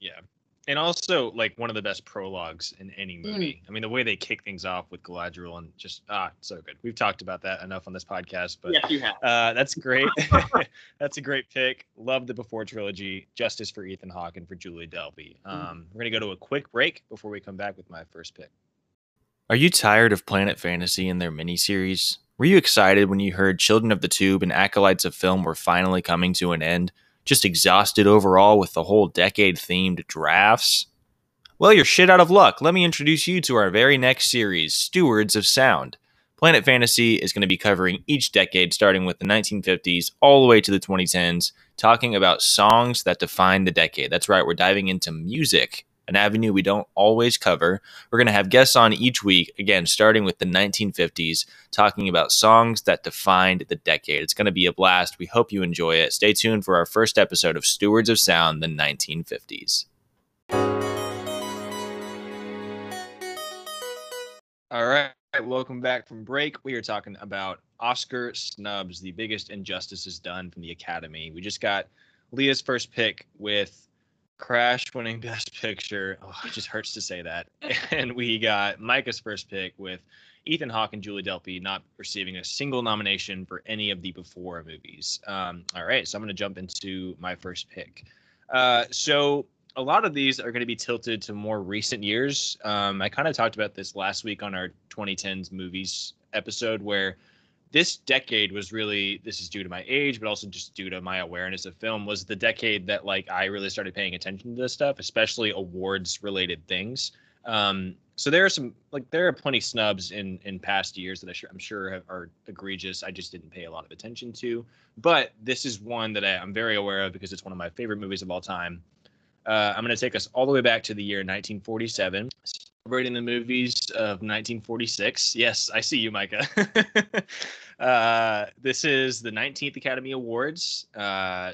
yeah and also like one of the best prologues in any mm. movie. Mm. I mean, the way they kick things off with Galadriel and just ah, so good. We've talked about that enough on this podcast, but yes, you have. Uh, that's great. *laughs* *laughs* that's a great pick. Love the Before trilogy. Justice for Ethan Hawke and for Julie Delpy. Mm. Um, mm. We're gonna go to a quick break before we come back with my first pick. Are you tired of Planet Fantasy and their miniseries? Were you excited when you heard Children of the Tube and Acolytes of Film were finally coming to an end? Just exhausted overall with the whole decade themed drafts? Well, you're shit out of luck. Let me introduce you to our very next series, Stewards of Sound. Planet Fantasy is going to be covering each decade, starting with the 1950s all the way to the 2010s, talking about songs that define the decade. That's right, we're diving into music, an avenue we don't always cover. We're going to have guests on each week, again, starting with the 1950s, talking about songs that defined the decade. It's going to be a blast. We hope you enjoy it. Stay tuned for our first episode of Stewards of Sound, the 1950s. All right. Welcome back from break. We are talking about Oscar snubs, the biggest injustices done from the Academy. We just got Leia's first pick with Crash winning *laughs* Best Picture. Oh, it just hurts to say that. *laughs* *laughs* And we got Micah's first pick with Ethan Hawke and Julie Delpy not receiving a single nomination for any of the before movies. Um, all right, so I'm going to jump into my first pick. Uh, so a lot of these are going to be tilted to more recent years. Um, I kind of talked about this last week on our 2010s movies episode where this decade was really this is due to my age but also just due to my awareness of film was the decade that like i really started paying attention to this stuff especially awards related things. Um, so there are some like there are plenty snubs in in past years that I am sure have, are egregious i just didn't pay a lot of attention to. But this is one that I, am very aware of because it's one of my favorite movies of all time. Uh, i'm going to take us all the way back to the year 1947 celebrating the movies of 1946. Yes, I see you, Micah. *laughs* uh, this is the 19th Academy Awards. Uh,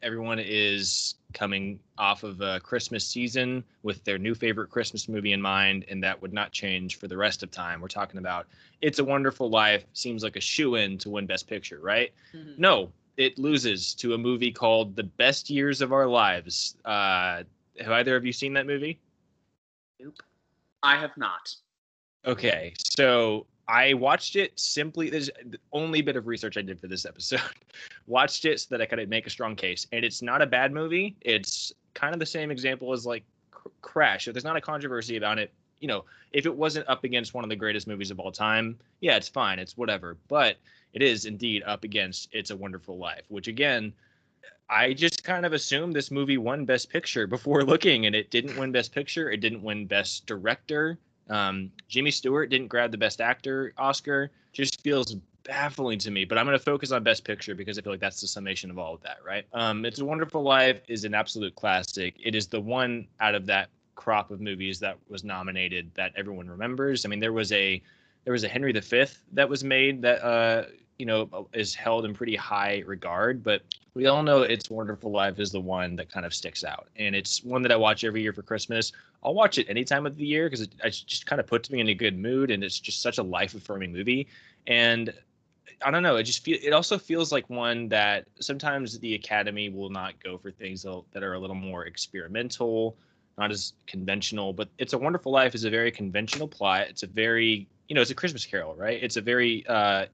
everyone is coming off of a Christmas season with their new favorite Christmas movie in mind, and that would not change for the rest of time. We're talking about It's a Wonderful Life, seems like a shoe in to win Best Picture, right? Mm-hmm. No, it loses to a movie called The Best Years of Our Lives. Uh, have either of you seen that movie? Nope. I have not. Okay, so I watched it simply. There's the only bit of research I did for this episode. *laughs* watched it so that I could make a strong case, and it's not a bad movie. It's kind of the same example as like Crash. If there's not a controversy about it, you know, if it wasn't up against one of the greatest movies of all time, yeah, it's fine. It's whatever. But it is indeed up against It's a Wonderful Life, which again I just kind of assumed this movie won Best Picture before *laughs* looking, and it didn't win Best Picture. It didn't win Best Director. Um, Jimmy Stewart didn't grab the Best Actor Oscar. Just feels baffling to me. But I'm going to focus on Best Picture because I feel like that's the summation of all of that, right? Um, it's a Wonderful Life is an absolute classic. It is the one out of that crop of movies that was nominated that everyone remembers. I mean, there was a there was a Henry V that was made that uh, you know is held in pretty high regard, but we all know It's Wonderful Life is the one that kind of sticks out. And it's one that I watch every year for Christmas. I'll watch it any time of the year because it, it, just kind of puts me in a good mood and it's just such a life affirming movie. And I don't know, it just feel it also feels like one that sometimes the Academy will not go for things that are a little more experimental, not as conventional, but It's a Wonderful Life is a very conventional plot. It's a very, you know, it's a Christmas carol, right? It's a very uh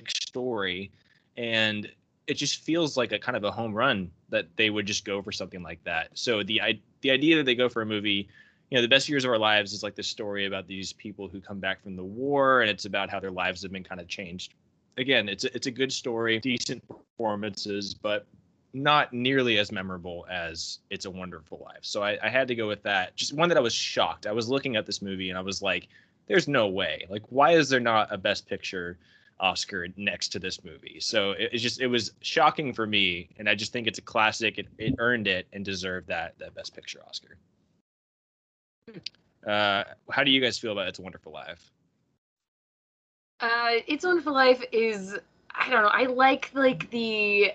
classic story and it just feels like a kind of a home run that they would just go for something like that. So the the idea that they go for a movie, you know, the best years of our lives is like this story about these people who come back from the war, and it's about how their lives have been kind of changed. Again, it's a, it's a good story, decent performances, but not nearly as memorable as It's a Wonderful Life. So I, I had to go with that. Just one that I was shocked. I was looking at this movie and I was like, "There's no way! Like, why is there not a Best Picture?" Oscar next to this movie. So it, it, just it was shocking for me, and I just think it's a classic. It, it earned it and deserved that that Best Picture Oscar. Uh, how do you guys feel about It's a Wonderful Life? Uh, It's a Wonderful Life is I don't know. I like like the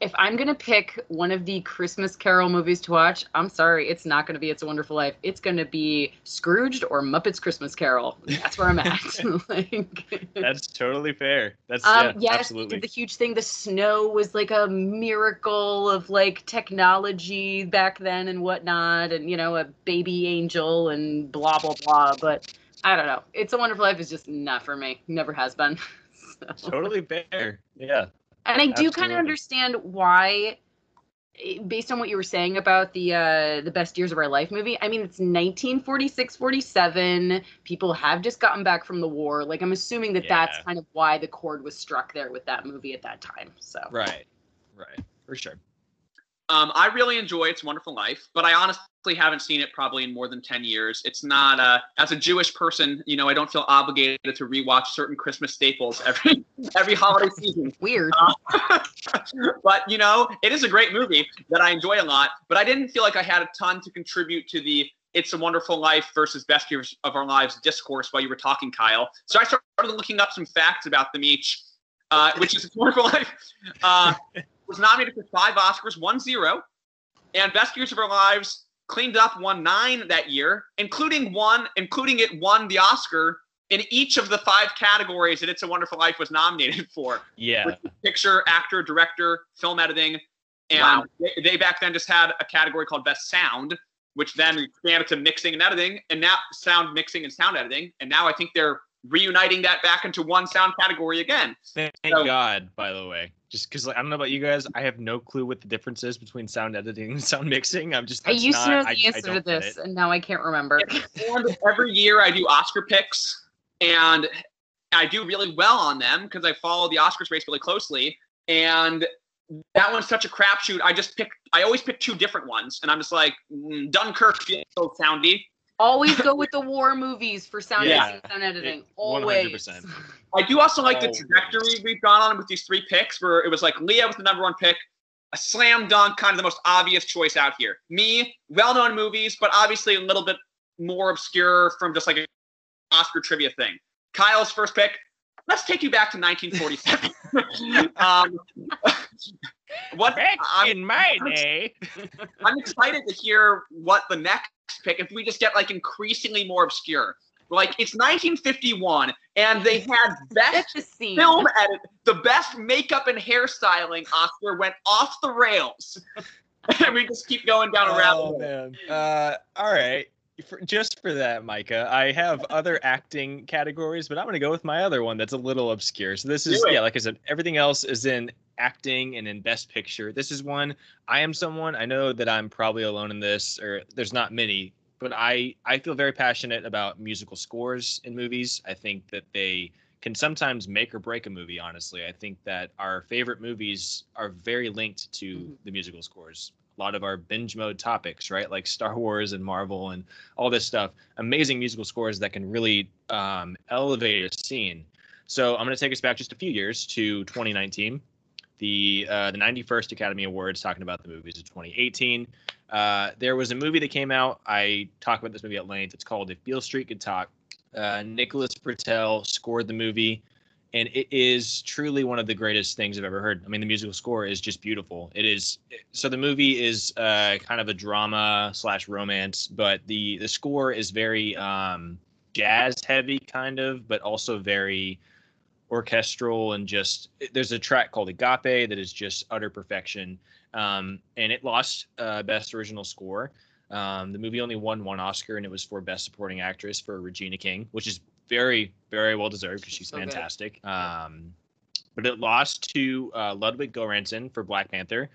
if I'm gonna pick one of the Christmas Carol movies to watch, I'm sorry, it's not gonna be It's a Wonderful Life. It's gonna be Scrooged or Muppets Christmas Carol. That's where I'm at. *laughs* *laughs* like, That's totally fair. That's um, yeah, yes, absolutely. the huge thing. The snow was like a miracle of like technology back then and whatnot, and you know, a baby angel and blah blah blah. But I don't know. It's a Wonderful Life is just not for me. Never has been. *laughs* So- Totally fair. Yeah. And I do kind of understand why, eh, based on what you were saying about the uh, the best years of our life movie. I mean, it's 1946, 47. People have just gotten back from the war. Like, I'm assuming that that's kind of why the chord was struck there with that movie at that time. So Right. Right. For sure. Um, I really enjoy It's a Wonderful Life, but I honestly haven't seen it probably in more than 10 years. It's not, uh, as a Jewish person, you know, I don't feel obligated to rewatch certain Christmas staples every *laughs* every holiday season. *laughs* weird. *laughs* but, you know, it is a great movie that I enjoy a lot, but I didn't feel like I had a ton to contribute to the It's a Wonderful Life versus Best Years of Our Lives discourse while you were talking, Kyle. So I started looking up some facts about them each, uh, which is It's a Wonderful Life. Uh, was nominated for five Oscars, won zero, and Best Years of Our Lives cleaned up, won nine that year, including one, including it won the Oscar in each of the five categories that It's a Wonderful Life was nominated *laughs* for: Yeah. picture, actor, director, film editing, and Wow. they, they back then just had a category called Best Sound, which then expanded to mixing and editing, and now sound mixing and sound editing, and now I think they're reuniting that back into one sound category again. Thank So- God, by the way. Just because like, I don't know about you guys, I have no clue what the difference is between sound editing and *laughs* sound mixing. I'm just I that's used to know the I answer to this, and now I can't remember. and every year I do Oscar picks, and I do really well on them because I follow the Oscars race really closely. And that one's such a crapshoot. I just pick. I always pick two different ones, and I'm just like mm, Dunkirk feels so soundy. Always go with the war movies for sound Yeah. mixing, sound editing. Always. 100%. I do also like the trajectory we've gone on with these three picks, where it was like Leia was the number one pick, a slam dunk, kind of the most obvious choice out here. Me, well-known movies, but obviously a little bit more obscure from just like an Oscar trivia thing. Kyle's first pick. Let's take you back to 1947. *laughs* um, what Back I'm, in my day. *laughs* I'm excited to hear what the next pick. If we just get like increasingly more obscure, like it's 1951, and they had *laughs* best the scene. film edit, the best makeup and hairstyling Oscar went off the rails. *laughs* and we just keep going down a rabbit Oh hole. man. Uh, all right. For, just for that, Micah, I have other acting categories, but I'm gonna go with my other one that's a little obscure. So this is yeah, like I said, everything else is in acting and in best picture. This is one I am someone I know that I'm probably alone in this, or there's not many, but I I feel very passionate about musical scores in movies. I think that they can sometimes make or break a movie honestly i think that our favorite movies are very linked to Mhm. the musical scores a lot of our binge mode topics right like star wars and marvel and all this stuff amazing musical scores that can really um, elevate a scene so i'm going to take us back just a few years to 2019 the uh, the 91st academy awards talking about the movies of 2018 uh, there was a movie that came out i talk about this movie at length it's called if beale street could talk uh, Nicholas Britell scored the movie, and it is truly one of the greatest things I've ever heard. I mean, the musical score is just beautiful. It is so the movie is uh, kind of a drama slash romance, but the the score is very um, jazz heavy, kind of, but also very orchestral and just there's a track called Agape that is just utter perfection. Um, and it lost uh, best original score. Um, the movie only won one Oscar, and it was for Best Supporting Actress for Regina King, which is very, very well deserved because she's So fantastic. Um, but it lost to uh, Ludwig Göransson for Black Panther.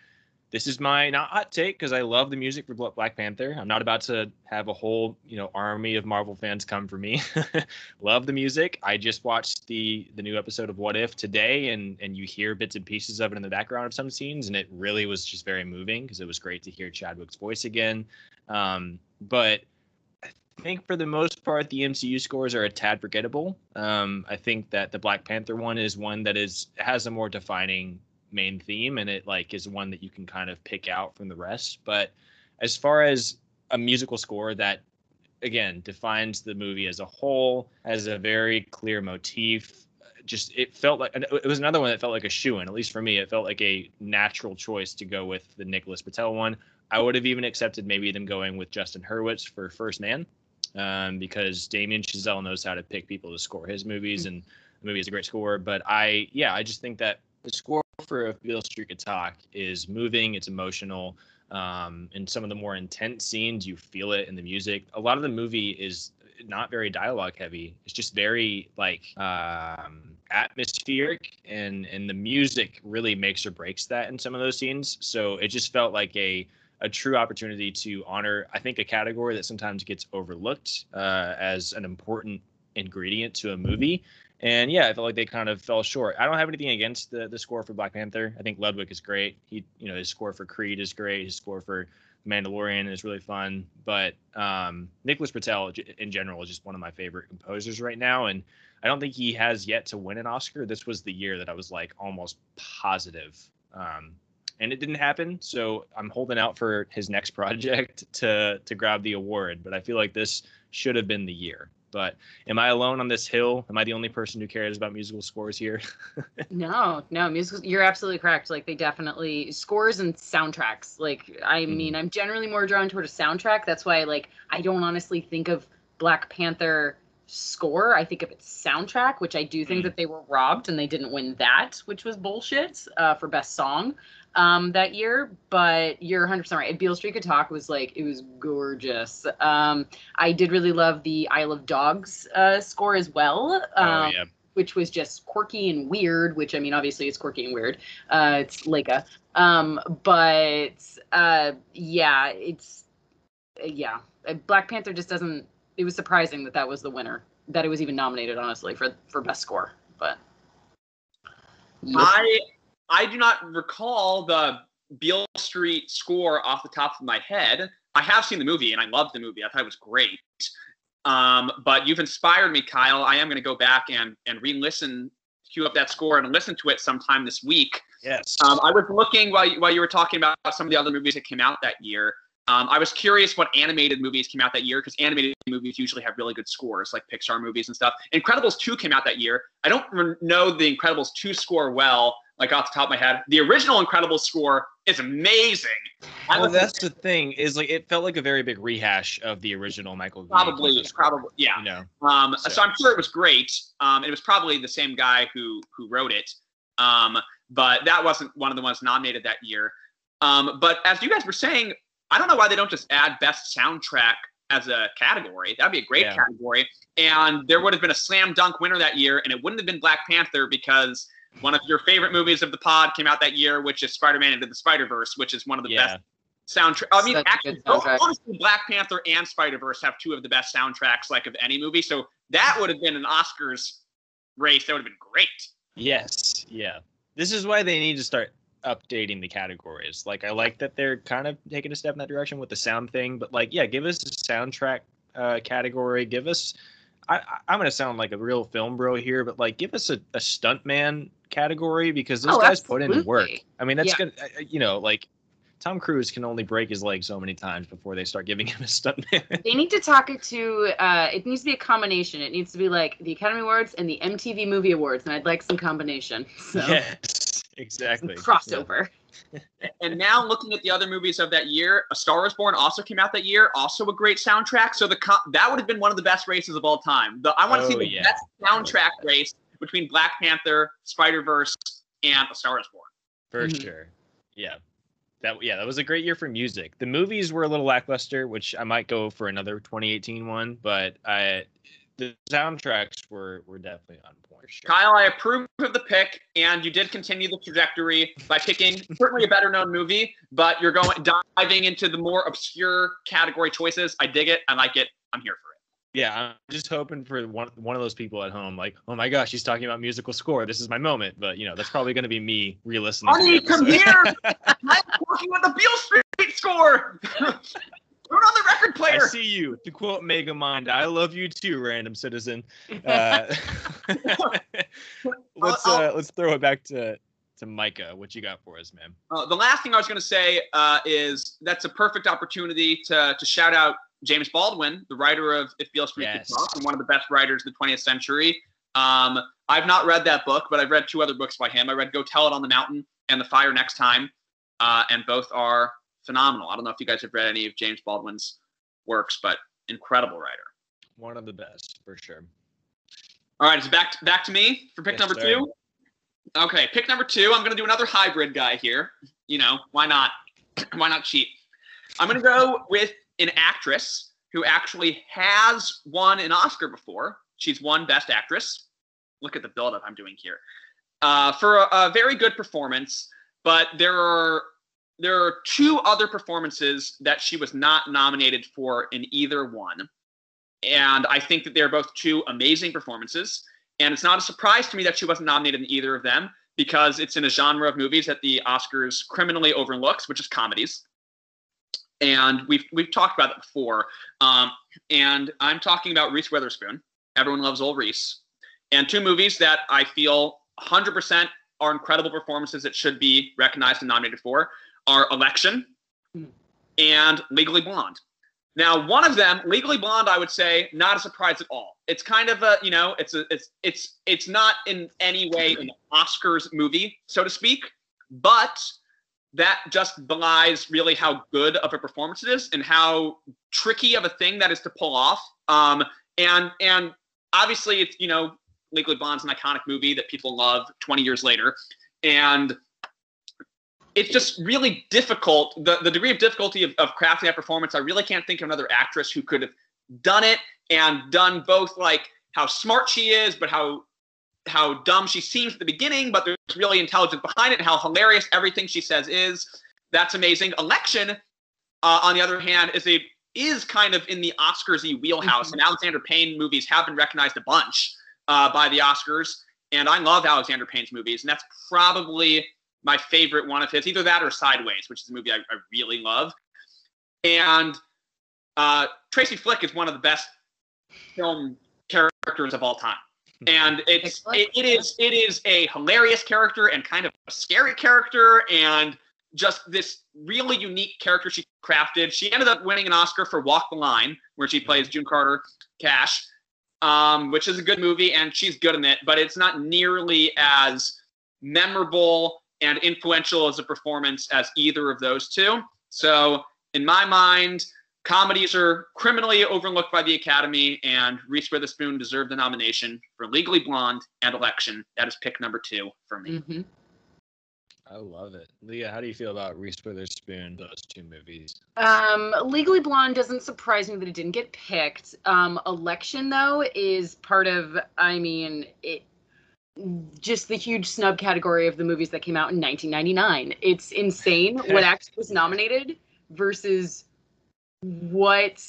This is my not hot take because I love the music for Black Panther. I'm not about to have a whole you know army of Marvel fans come for me. *laughs* love the music. I just watched the the new episode of What If today, and and you hear bits and pieces of it in the background of some scenes, and it really was just very moving because it was great to hear Chadwick's voice again. Um, but I think for the most part, the MCU scores are a tad forgettable. Um, I think that the Black Panther one is one that is has a more defining main theme, and it like is one that you can kind of pick out from the rest. But as far as a musical score that again defines the movie as a whole, as a very clear motif. Just it felt like it was another one that felt like a shoe in. At least for me, it felt like a natural choice to go with the Nicholas Britell one. I would have even accepted maybe them going with Justin Hurwitz for First Man, um, because Damien Chazelle knows how to pick people to score his movies, and the movie is a great score. But I, yeah, I just think that the score for a Beale Could Talk is moving, it's emotional. Um, in some of the more intense scenes, you feel it in the music. A lot of the movie is not very dialogue heavy. It's just very like um, atmospheric, and and the music really makes or breaks that in some of those scenes. So it just felt like a a true opportunity to honor, I think, a category that sometimes gets overlooked uh, as an important ingredient to a movie. And yeah, I felt like they kind of fell short. I don't have anything against the the score for Black Panther. I think Ludwig is great. He, you know, his score for Creed is great. His score for Mandalorian is really fun. But um, Nicholas Britell in general is just one of my favorite composers right now. And I don't think he has yet to win an Oscar. This was the year that I was like almost positive. Um, and it didn't happen. So I'm holding out for his next *laughs* project to to grab the award. But I feel like this should have been the year. But am I alone on this hill? Am I the only person who cares about musical scores here? *laughs* no, no, musical. You're absolutely correct. Like they definitely scores and soundtracks. Like I mm mean, I'm generally more drawn toward a soundtrack. That's why like I don't honestly think of Black Panther score. I think of its soundtrack, which I do think mm that they were robbed and they didn't win that, which was bullshit uh, for best song um, that year, but you're 100% right. Beale Street Could Talk was like, it was gorgeous. Um, I did really love the Isle of Dogs uh, score as well. Oh, um, oh, yeah. Which was just quirky and weird, which I mean, obviously it's quirky and weird. Uh, it's Laika. Um, but uh, yeah, it's, yeah. Uh, Black Panther just doesn't, it was surprising that that was the winner, that it was even nominated, honestly, for, for best score. But. Yep. I I do not recall the Beale Street score off the top of my head. I have seen the movie and I loved the movie. I thought it was great. Um, but you've inspired me, Kyle. I am going to go back and and re-listen, cue up that score and listen to it sometime this week. Yes. Um, I was looking while you, while you were talking about some of the other movies that came out that year. Um, I was curious what animated movies came out that year because animated movies usually have really good scores, like Pixar movies and stuff. Incredibles 2 came out that year. I don't re- know the Incredibles 2 score well, like off the top of my head. The original Incredibles score is amazing. Well, that's the thing is like it felt like a very big rehash of the original Michael. Probably, probably, yeah. You know, um, so. so. I'm sure it was great. Um, it was probably the same guy who who wrote it. Um, but that wasn't one of the ones nominated that year. Um, but as you guys were saying, I don't know why they don't just add best soundtrack as a category. That'd be a great yeah. category. And there would have been a slam dunk winner that year, and it wouldn't have been Black Panther because one of your favorite movies of the pod came out that year, which is Spider-Man into the Spider-Verse, which is one of the yeah. best soundtrack. I mean, Such actually, honestly, Black Panther and Spider-Verse have two of the best soundtracks, like of any movie. So that would have been an Oscars race. That would have been great. Yes. Yeah. This is why they need to start updating the categories. Like, I like that they're kind of taking a step in that direction with the sound thing, but like, yeah, give us a soundtrack uh, category. Give us. I, I'm gonna sound like a real film bro here, but like, give us a, a stuntman category because those oh, guys absolutely. put in work. I mean, that's yeah. gonna, you know, like Tom Cruise can only break his leg so many times before they start giving *laughs* him a stuntman. they need to talk it to. Uh, it needs to be a combination. It needs to be like the Academy Awards and the MTV Movie Awards, and I'd like some combination. So. Yes, *laughs* exactly. Some crossover. Yeah. *laughs* and now looking at the other movies of that year, A Star Was Born also came out that year, also a great soundtrack. So the that would have been one of the best races of all time. The, I want to oh, see the yeah. best soundtrack race between Black Panther, Spider Verse, and A Star Is Born. For mm-hmm. sure. Yeah. That yeah, that was a great year for music. The movies were a little lackluster, which I might go for another 2018 one, but I the soundtracks were were definitely on point. Sure. Kyle, I approve of the pick, and you did continue the trajectory by picking *laughs* certainly a better known movie, but you're going diving into the more obscure category choices. I dig it. I like it. I'm here for it yeah, I'm just hoping for one one of those people at home, like, oh my gosh, she's talking about musical score. This is my moment. But you know, that's probably going to be me re-listening. Honey, come here! *laughs* I'm working on the Beale Street score. *laughs* Turn on the record player. I see you. To quote Megamind, "I love you too, random citizen." *laughs* Uh, *laughs* let's uh, let's throw it back to to Micah. What you got for us, man? Uh, the last thing I was going to say uh, is that's a perfect opportunity to to shout out James Baldwin, the writer of If Beale Street Yes. Could Talk, and one of the best writers of the 20th century. Um, I've not read that book, but I've read two other books by him. I read Go Tell It on the Mountain and The Fire Next Time, uh, and both are phenomenal. I don't know if you guys have read any of James Baldwin's works, but incredible writer. One of the best for sure. All right, it's back to, back to me for pick Yes, number sir. two. Okay, pick number two. I'm gonna do another hybrid guy here. You know, why not? *clears throat* why not cheat? I'm gonna go with an actress who actually has won an Oscar before. She's won Best Actress. Look at the buildup I'm doing here. Uh, for a, a very good performance, but there are there are two other performances that she was not nominated for in either one. And I think that they're both two amazing performances. And it's not a surprise to me that she wasn't nominated in either of them because it's in a genre of movies that the Oscars criminally overlooks, which is comedies. And we've we've talked about it before. Um, and I'm talking about Reese Witherspoon. Everyone loves old Reese. And two movies that I feel 100% are incredible performances that should be recognized and nominated for are Election Hmm. and Legally Blonde. Now, one of them, Legally Blonde, I would say, not a surprise at all. It's kind of a, you know, it's a, it's, it's, it's not in any way an Oscars movie, so to speak, but that just belies really how good of a performance it is and how tricky of a thing that is to pull off. Um, and and obviously, it's you know, Legally Blonde's an iconic movie that people love 20 years later, and it's just really difficult. The, the degree of difficulty of, of crafting that performance, I really can't think of another actress who could have done it and done both like how smart she is, but how how dumb she seems at the beginning, but there's really intelligence behind it, and how hilarious everything she says is. That's amazing. Election, uh, on the other hand, is a is kind of in the Oscars-y wheelhouse, and Alexander Payne movies have been recognized a bunch uh, by the Oscars, and I love Alexander Payne's movies, and that's probably my favorite one of his, either that or Sideways, which is a movie I, I really love. And uh, Tracy Flick is one of the best film characters of all time. And it's it, it is it is a hilarious character and kind of a scary character and just this really unique character she crafted. She ended up winning an Oscar for Walk the Line, where she plays June Carter Cash, um, which is a good movie and she's good in it, but it's not nearly as memorable and influential as a performance as either of those two. So, in my mind, comedies are criminally overlooked by the Academy, and Reese Witherspoon deserved the nomination for Legally Blonde and Election. That is pick number two for me. Mhm. I love it. Leia, how do you feel about Reese Witherspoon, those two movies? Um, Legally Blonde doesn't surprise me that it didn't get picked. Um, Election though is part of, I mean, it just the huge snub category of the movies that came out in 1999. It's insane *laughs* what actually was nominated versus what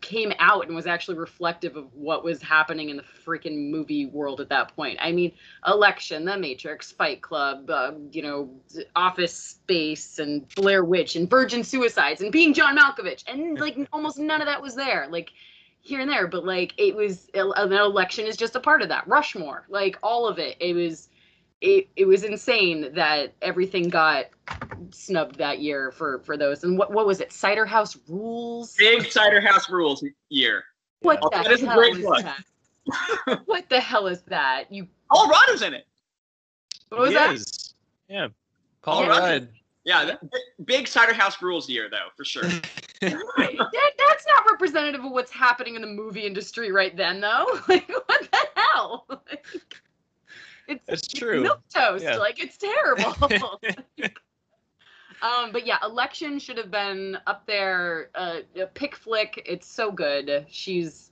came out and was actually reflective of what was happening in the freaking movie world at that point. I mean, Election, The Matrix, Fight Club, uh, you know, Office Space, and Blair Witch, and Virgin Suicides, and Being John Malkovich, and like almost none of that was there. Like here and there, but like it was an election is just a part of that. Rushmore, like all of it, it was. It, it was insane that everything got snubbed that year for for those and what what was it cider house rules Big Cider House Rules year. what Oh, the that is a hell great is book. that what the hell is that you Paul Rudd is in it. what was He that is. Yeah. Paul Yeah. Rudd. Yeah, that, big Cider House Rules year though, for sure. *laughs* that, that's not representative of what's happening in the movie industry right then though *laughs* like what the hell Like, *laughs* it's That's true. milk toast Yeah. like it's terrible Um, but yeah, election should have been up there. Uh, a pick flick, it's so good. She's,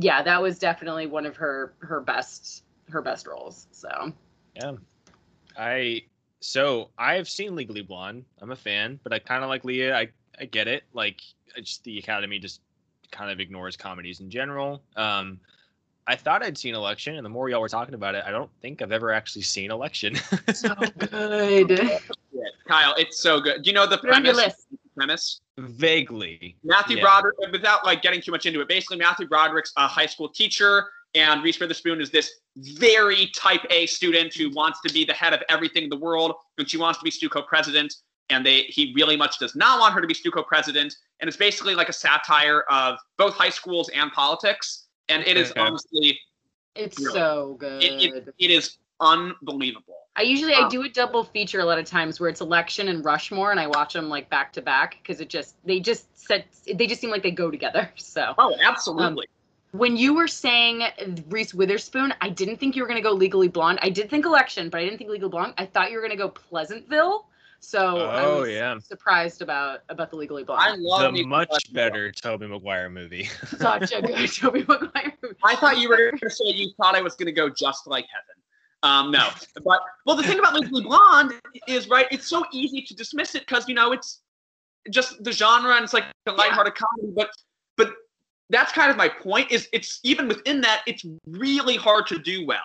yeah, that was definitely one of her her best her best roles. So Yeah. I so I've seen Legally Blonde. I'm a fan, but I kind of like Leia. I I get it. Like just the Academy just kind of ignores comedies in general. Um I thought I'd seen Election, and the more y'all were talking about it, I don't think I've ever actually seen Election. *laughs* so *laughs* good. Kyle, it's so good. Do you know the Put it on your premise? Premise? Vaguely. Matthew Yeah. Broderick, without like getting too much into it, basically Matthew Broderick's a high school teacher, and Reese Witherspoon is this very type A student who wants to be the head of everything in the world, and she wants to be Stuco president. and they he really much does not want her to be Stuco president, and it's basically like a satire of both high schools and politics, and it is Okay. honestly It's Really. so good. it, it, it is unbelievable. I usually I Um, do a double feature a lot of times where it's election and Rushmore, and I watch them like back to back because it just they just set they just seem like they go together. *laughs* So Oh, absolutely. When you were saying Reese Witherspoon, I didn't think you were gonna go Legally Blonde. I did think election, but I didn't think Legally Blonde. I thought you were gonna go Pleasantville. So I Oh, was yeah. surprised about about the Legally Blonde. I love the me- much better Tobey Maguire movie. *laughs* Such a good Tobey Maguire movie. I thought you were going to say you thought I was going to go just like heaven. Um, no, but well, the thing about Legally Blonde is right. It's so easy to dismiss it because you know it's just the genre and it's like a lighthearted comedy. But but that's kind of my point. Is it's even within that, it's really hard to do well.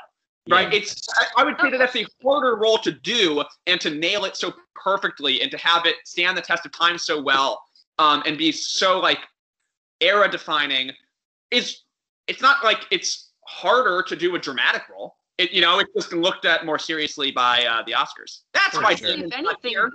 Right? Yeah. It's I, I would say that that's a harder role to do and to nail it so perfectly and to have it stand the test of time so well um, and be so like era defining is it's not like it's harder to do a dramatic role. It you know it's just looked at more seriously by uh, the Oscars. That's For why sure. Damon's if anything, here.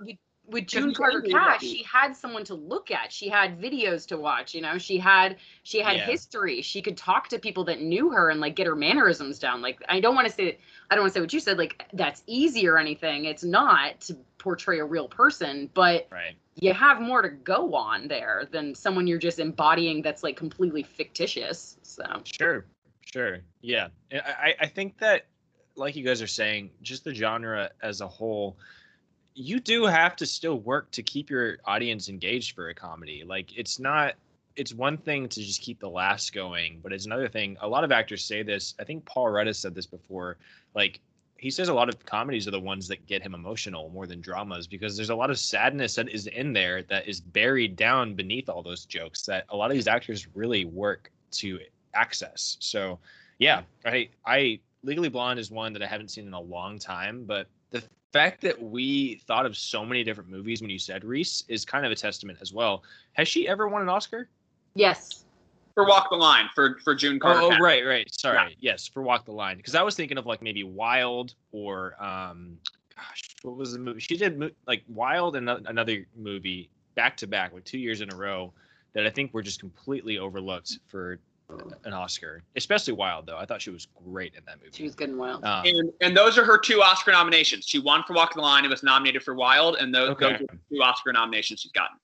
With, June Carter Cash, she had someone to look at. She had videos to watch. You know, she had she had Yeah. history. She could talk to people that knew her and like get her mannerisms down. Like I don't want to say I don't want to say what you said. Like that's easy or anything. It's not to portray a real person, but right. you have more to go on there than someone you're just embodying that's like completely fictitious. So Sure, sure, yeah. I, I think that, like you guys are saying, just the genre as a whole, you do have to still work to keep your audience engaged for a comedy. Like it's not. It's one thing to just keep the laughs going, but it's another thing. A lot of actors say this. I think Paul Rudd has said this before. Like he says, a lot of comedies are the ones that get him emotional more than dramas because there's a lot of sadness that is in there that is buried down beneath all those jokes that a lot of these actors really work to access. So, yeah, I I Legally Blonde is one that I haven't seen in a long time, but the fact that we thought of so many different movies when you said Reese is kind of a testament as well. Has she ever won an Oscar? yes, for Walk the Line for for June Carter. Oh, oh right, right. Sorry. Yes, for Walk the Line. Because I was thinking of like maybe Wild or um, gosh, what was the movie? She did mo- like Wild and another movie back to back, like two years in a row, that I think were just completely overlooked for an Oscar. Especially Wild though. I thought she was great in that movie. she was good and wild. Um, And and those are her two Oscar nominations. She won for Walk the Line and was nominated for Wild, and those, Okay. those are the two Oscar nominations she's gotten.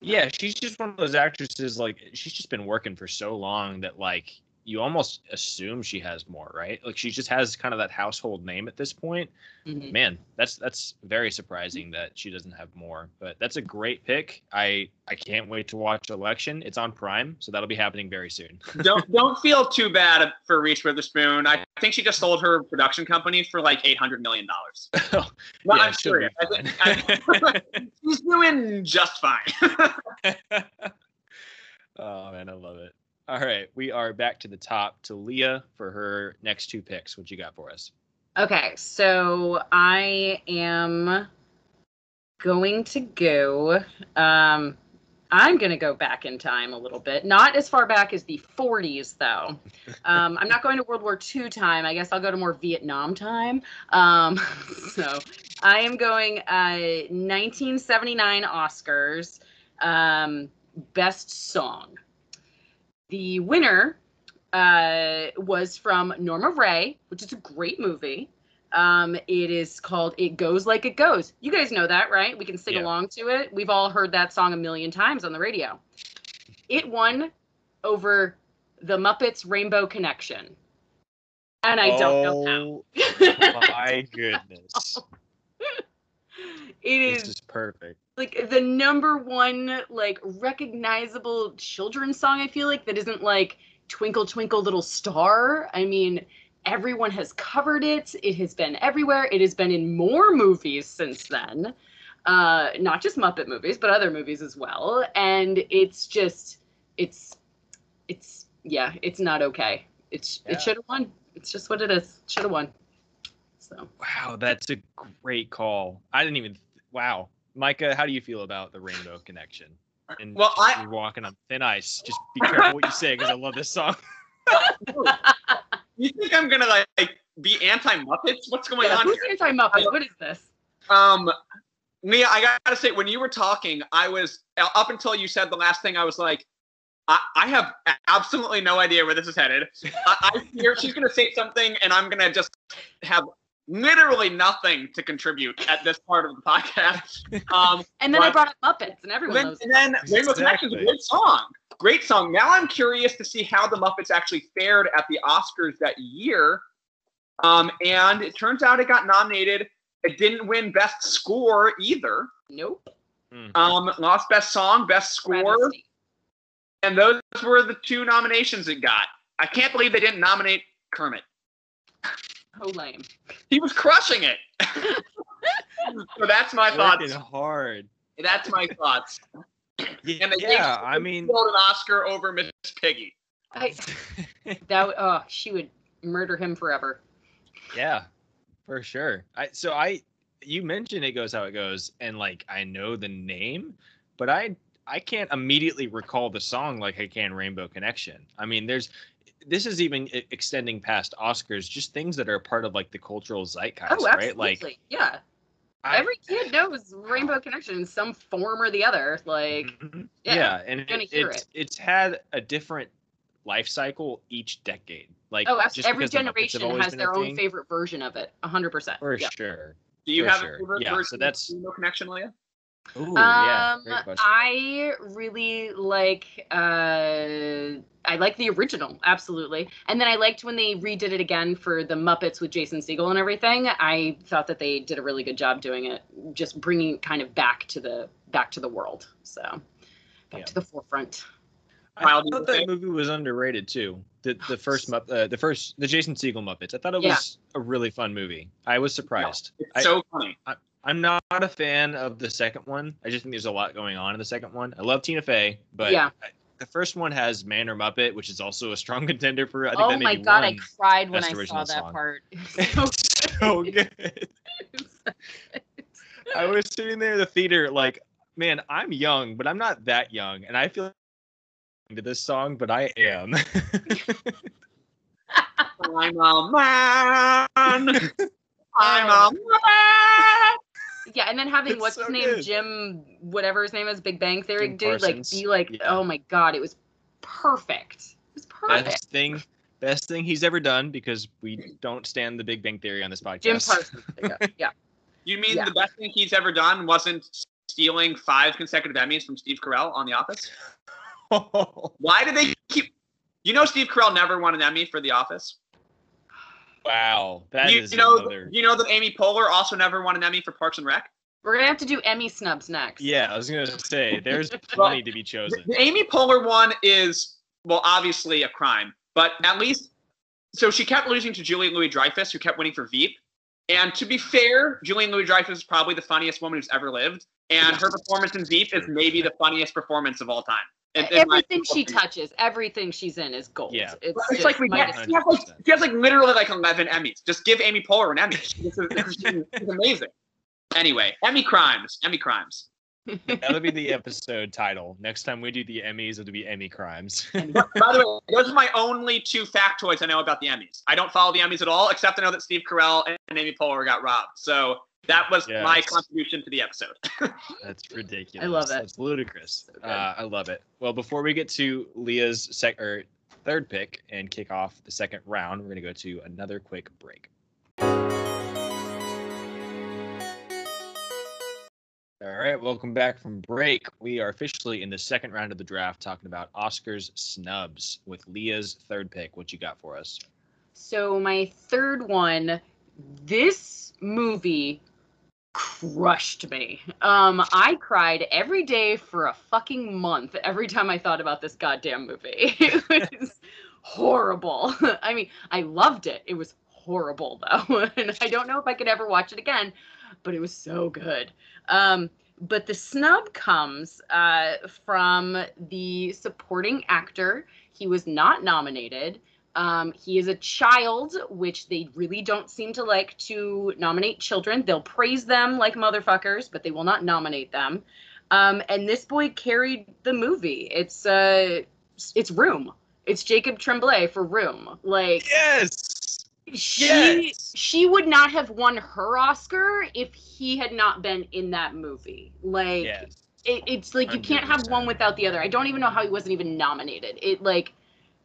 Yeah, she's just one of those actresses. Like she's just been working for so long that like you almost assume she has more, right? Like she just has kind of that household name at this point. Mhm. Man, that's that's very surprising that she doesn't have more. But that's a great pick. I I can't wait to watch Election. It's on Prime, so that'll be happening very soon. *laughs* don't don't feel too bad for Reese Witherspoon. I think she just sold her production company for like eight hundred million dollars. *laughs* yeah, I'm she'll serious. I be think, I, *laughs* she's doing just fine. oh man, I love it. All right, we are back to the top to Leia for her next two picks. What you got for us? Okay, so I am going to go. Um, I'm going to go back in time a little bit. Not as far back as the 40s, though. *laughs* Um, I'm not going to World War II time. I guess I'll go to more Vietnam time. Um, *laughs* so I am going uh, 1979 Oscars, um, Best Song. The winner uh, was from Norma Rae, which is a great movie. Um, it is called "It Goes Like It Goes." You guys know that, right? We can sing Yeah. along to it. We've all heard that song a million times on the radio. It won over the Muppets Rainbow Connection, and I don't know Oh how. *laughs* my goodness. It is, This is is perfect. Like the number one like recognizable children's song. I feel like that isn't like "Twinkle Twinkle Little Star." I mean, everyone has covered it. It has been everywhere. It has been in more movies since then. Uh, not just Muppet movies, but other movies as well. And it's just, it's, it's, yeah, it's not okay. It's, Yeah. it should have won. It's just what it is. Should have won. So. Wow, that's a great call. I didn't even. Wow, Micah, how do you feel about the Rainbow Connection? And Well, I- you're walking on thin ice. Just be careful what you say because I love this song. *laughs* you think I'm gonna like be anti Muppets? What's going Yeah, on who's anti Muppet? What is this? Um, Mia, I gotta say, when you were talking, I was up until you said the last thing. I was like, I, I have absolutely no idea where this is headed. I, I hear she's gonna say something, and I'm gonna just have literally nothing to contribute at this part of the podcast. Um, *laughs* And then I brought up Muppets, and everyone then, knows. and then Rainbow Connection's a Exactly. great song. Great song. Now I'm curious to see how the Muppets actually fared at the Oscars that year. Um, and it turns out it got nominated. It didn't win Best Score either. Nope. Um, lost Best Song, Best Score, Travesty. and those were the two nominations it got. I can't believe they didn't nominate Kermit. Oh, lame. He was crushing it. *laughs* so that's my Working thoughts. hard. That's my thoughts. Yeah, And yeah, I mean, Sold an Oscar over Miss Piggy. I, *laughs* that oh, she would murder him forever. yeah, for sure. I so I you mentioned it goes how it goes, and like I know the name, but I I can't immediately recall the song like I can Rainbow Connection. I mean, there's this is even extending past Oscars, just things that are part of like the cultural zeitgeist, oh, absolutely. right? Like yeah. I- Every kid knows Rainbow Connection in some form or the other. Like, Mhm. yeah, yeah, and gonna it, it's it's had a different life cycle each decade. Like oh, abs- just every because the generation has their own thing, favorite version of it. hundred percent. for Yeah. sure. Do you For have sure. a favorite Yeah, so version that's- of Rainbow Connection, Leia? Ooh, yeah, Um, great. I really like uh I like the original, absolutely. And then I liked when they redid it again for the Muppets with Jason Segel and everything. I thought that they did a really good job doing it, just bringing it kind of back to the back to the world. So back Yeah. to the forefront. I Kyle, do you thought that movie was underrated too. The the *sighs* first Mupp- uh, the first the Jason Segel Muppets. I thought it Yeah. was a really fun movie. I was surprised. It's I, so funny. I'm not a fan of the second one. I just think there's a lot going on in the second one. I love Tina Fey, but Yeah. I- the first one has Man or Muppet, which is also a strong *laughs* contender for. I think Oh my god, I cried when I saw that song. part. *laughs* *laughs* It's so good. I was sitting there in the theater like, man, I'm young, but I'm not that young, and I feel into this song, but I am. I'm a man. I'm a man. Yeah, and then having It's what's so his name, good. Jim, whatever his name is, Big Bang Theory Jim dude, like be like, Yeah. oh my god, it was perfect. It was perfect. best thing, best thing he's ever done because we don't stand the Big Bang Theory on this podcast. Jim Parsons. Yeah, yeah. *laughs* You mean Yeah. the best thing he's ever done wasn't stealing five consecutive Emmys from Steve Carell on The Office? *laughs* Why did they keep? You know, Steve Carell never won an Emmy for The Office. Wow, that you, is you know, another. you know that Amy Poehler also never won an Emmy for Parks and Rec. We're gonna have to do Emmy snubs next. Yeah, I was gonna say there's *laughs* plenty to be chosen. The Amy Poehler one is well, obviously a crime, but at least so she kept losing to Julia Louis-Dreyfus, who kept winning for Veep. And to be fair, Julia Louis-Dreyfus is probably the funniest woman who's ever lived, and her performance in Veep is maybe the funniest performance of all time. In- in my Everything she touches, everything she's in is gold. Yeah. It's, It's like we get, she, has like, she has like literally like 11 Emmys. Just give Amy Poehler an Emmy. This is, *laughs* she's amazing. Anyway, Emmy crimes. Emmy crimes. *laughs* That'll be the episode title. Next time we do the Emmys, it'll be Emmy Crimes. By the way, those are my only two factoids I know about the Emmys. I don't follow the Emmys at all, except I know that Steve Carell and Amy Poehler got robbed. So that was Yes. my contribution to the episode. *laughs* That's ridiculous. I love it. That's ludicrous. So uh, I love it. Well, before we get to Leia's sec or third pick and kick off the second round, we're gonna go to another quick break. All right, welcome back from break. We are officially in the second round of the draft, talking about Oscars snubs with Leia's third pick. What you got for us? So my third one, this movie crushed me. Um, I cried every day for a fucking month every time I thought about this goddamn movie. *laughs* It was horrible. *laughs* I mean, I loved it. It was horrible though, *laughs* and I don't know if I could ever watch it again, but it was so good. Um, but the snub comes uh, from the supporting actor. He was not nominated. Um, he is a child, which they really don't seem to like to nominate children. They'll praise them like motherfuckers, but they will not nominate them. Um, and this boy carried the movie. It's uh, it's Room. It's Jacob Tremblay for Room. Like Yes. She Yes. she would not have won her Oscar if he had not been in that movie. Like Yes. it, it's like you can't have one without the other. I don't even know how he wasn't even nominated. It like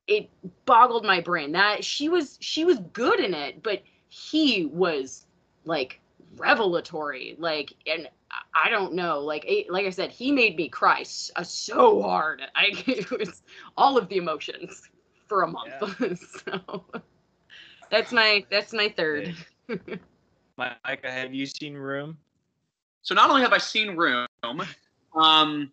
it boggled my brain. That she was she was good in it, but he was like revelatory. Like and I- I don't know. Like it, like I said, he made me cry s- uh, so hard. *laughs* I it was all of the emotions for a month. *laughs* so that's my that's my third. *laughs* Micah, have you seen Room? So not only have I seen Room, um,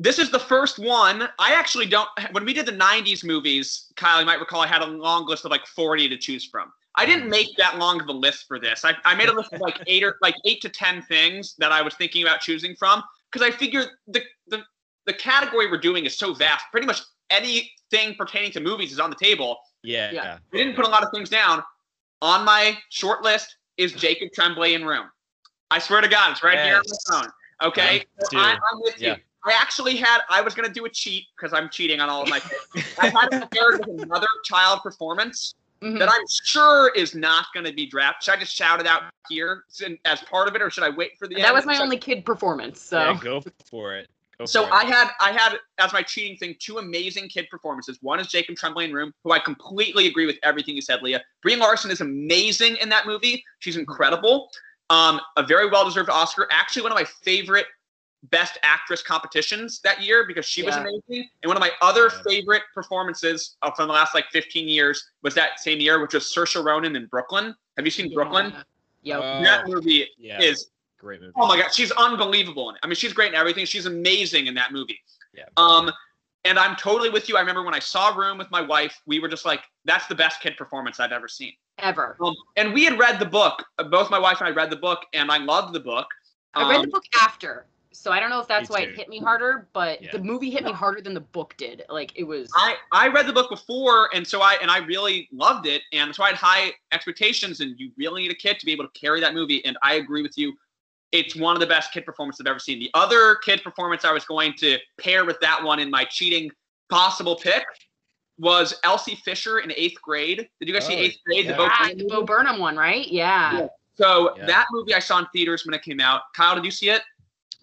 this is the first one. I actually don't. When we did the '90s movies, Kyle, you might recall, I had a long list of like 40 to choose from. I didn't mm. make that long of a list for this. I, I made a list of like eight or like eight to ten things that I was thinking about choosing from because I figured the, the the category we're doing is so vast. Pretty much anything pertaining to movies is on the table. Yeah. Yeah. I didn't put a lot of things down. On my short list is Jacob Tremblay in Room. I swear to God, it's right here on Yes. my phone. Okay, Mine So. I, I'm with Yeah. you. I actually had. I was gonna do a cheat because I'm cheating on all of my. I had it paired with another child performance Mhm. that I'm sure is not going to be drafted. Should I just shout it out here as part of it, or should I wait for the? that end? was my Should I- only kid performance. So Yeah, go for it. Go so for it. I had I had as my cheating thing two amazing kid performances. One is Jacob Tremblay in Room, who I completely agree with everything you said, Leia. Brie Larson is amazing in that movie. She's incredible. Um, a very well deserved Oscar. Actually, one of my favorite Best Actress competitions that year because she was amazing. And one of my other Yeah. favorite performances uh, from the last like 15 years was that same year, which was Saoirse Ronan in Brooklyn. Have you seen Brooklyn? Yep. Oh, that movie yeah, is great movie. Oh my god, she's unbelievable in it. I mean, she's great in everything. She's amazing in that movie. Yeah. Um, and I'm totally with you. I remember when I saw Room with my wife, we were just like, "That's the best kid performance I've ever seen." Ever. Um, and we had read the book. Both my wife and I read the book, and I loved the book. I read the Um, book after, so I don't know if that's Me why too. it hit me harder, but Yeah. the movie hit me harder than the book did. Like it was. I, I read the book before, and so I and I really loved it, and so I had high expectations. And you really need a kid to be able to carry that movie. And I agree with you. It's one of the best kid performances I've ever seen. The other kid performance I was going to pair with that one in my cheating possible pick was Elsie Fisher in eighth grade. Did you guys see Oh, eighth grade? yeah. The Bo ah, Burnham the? Bo Burnham one, right? Yeah. Yeah. So Yeah. that movie I saw in theaters when it came out. Kyle, did you see it?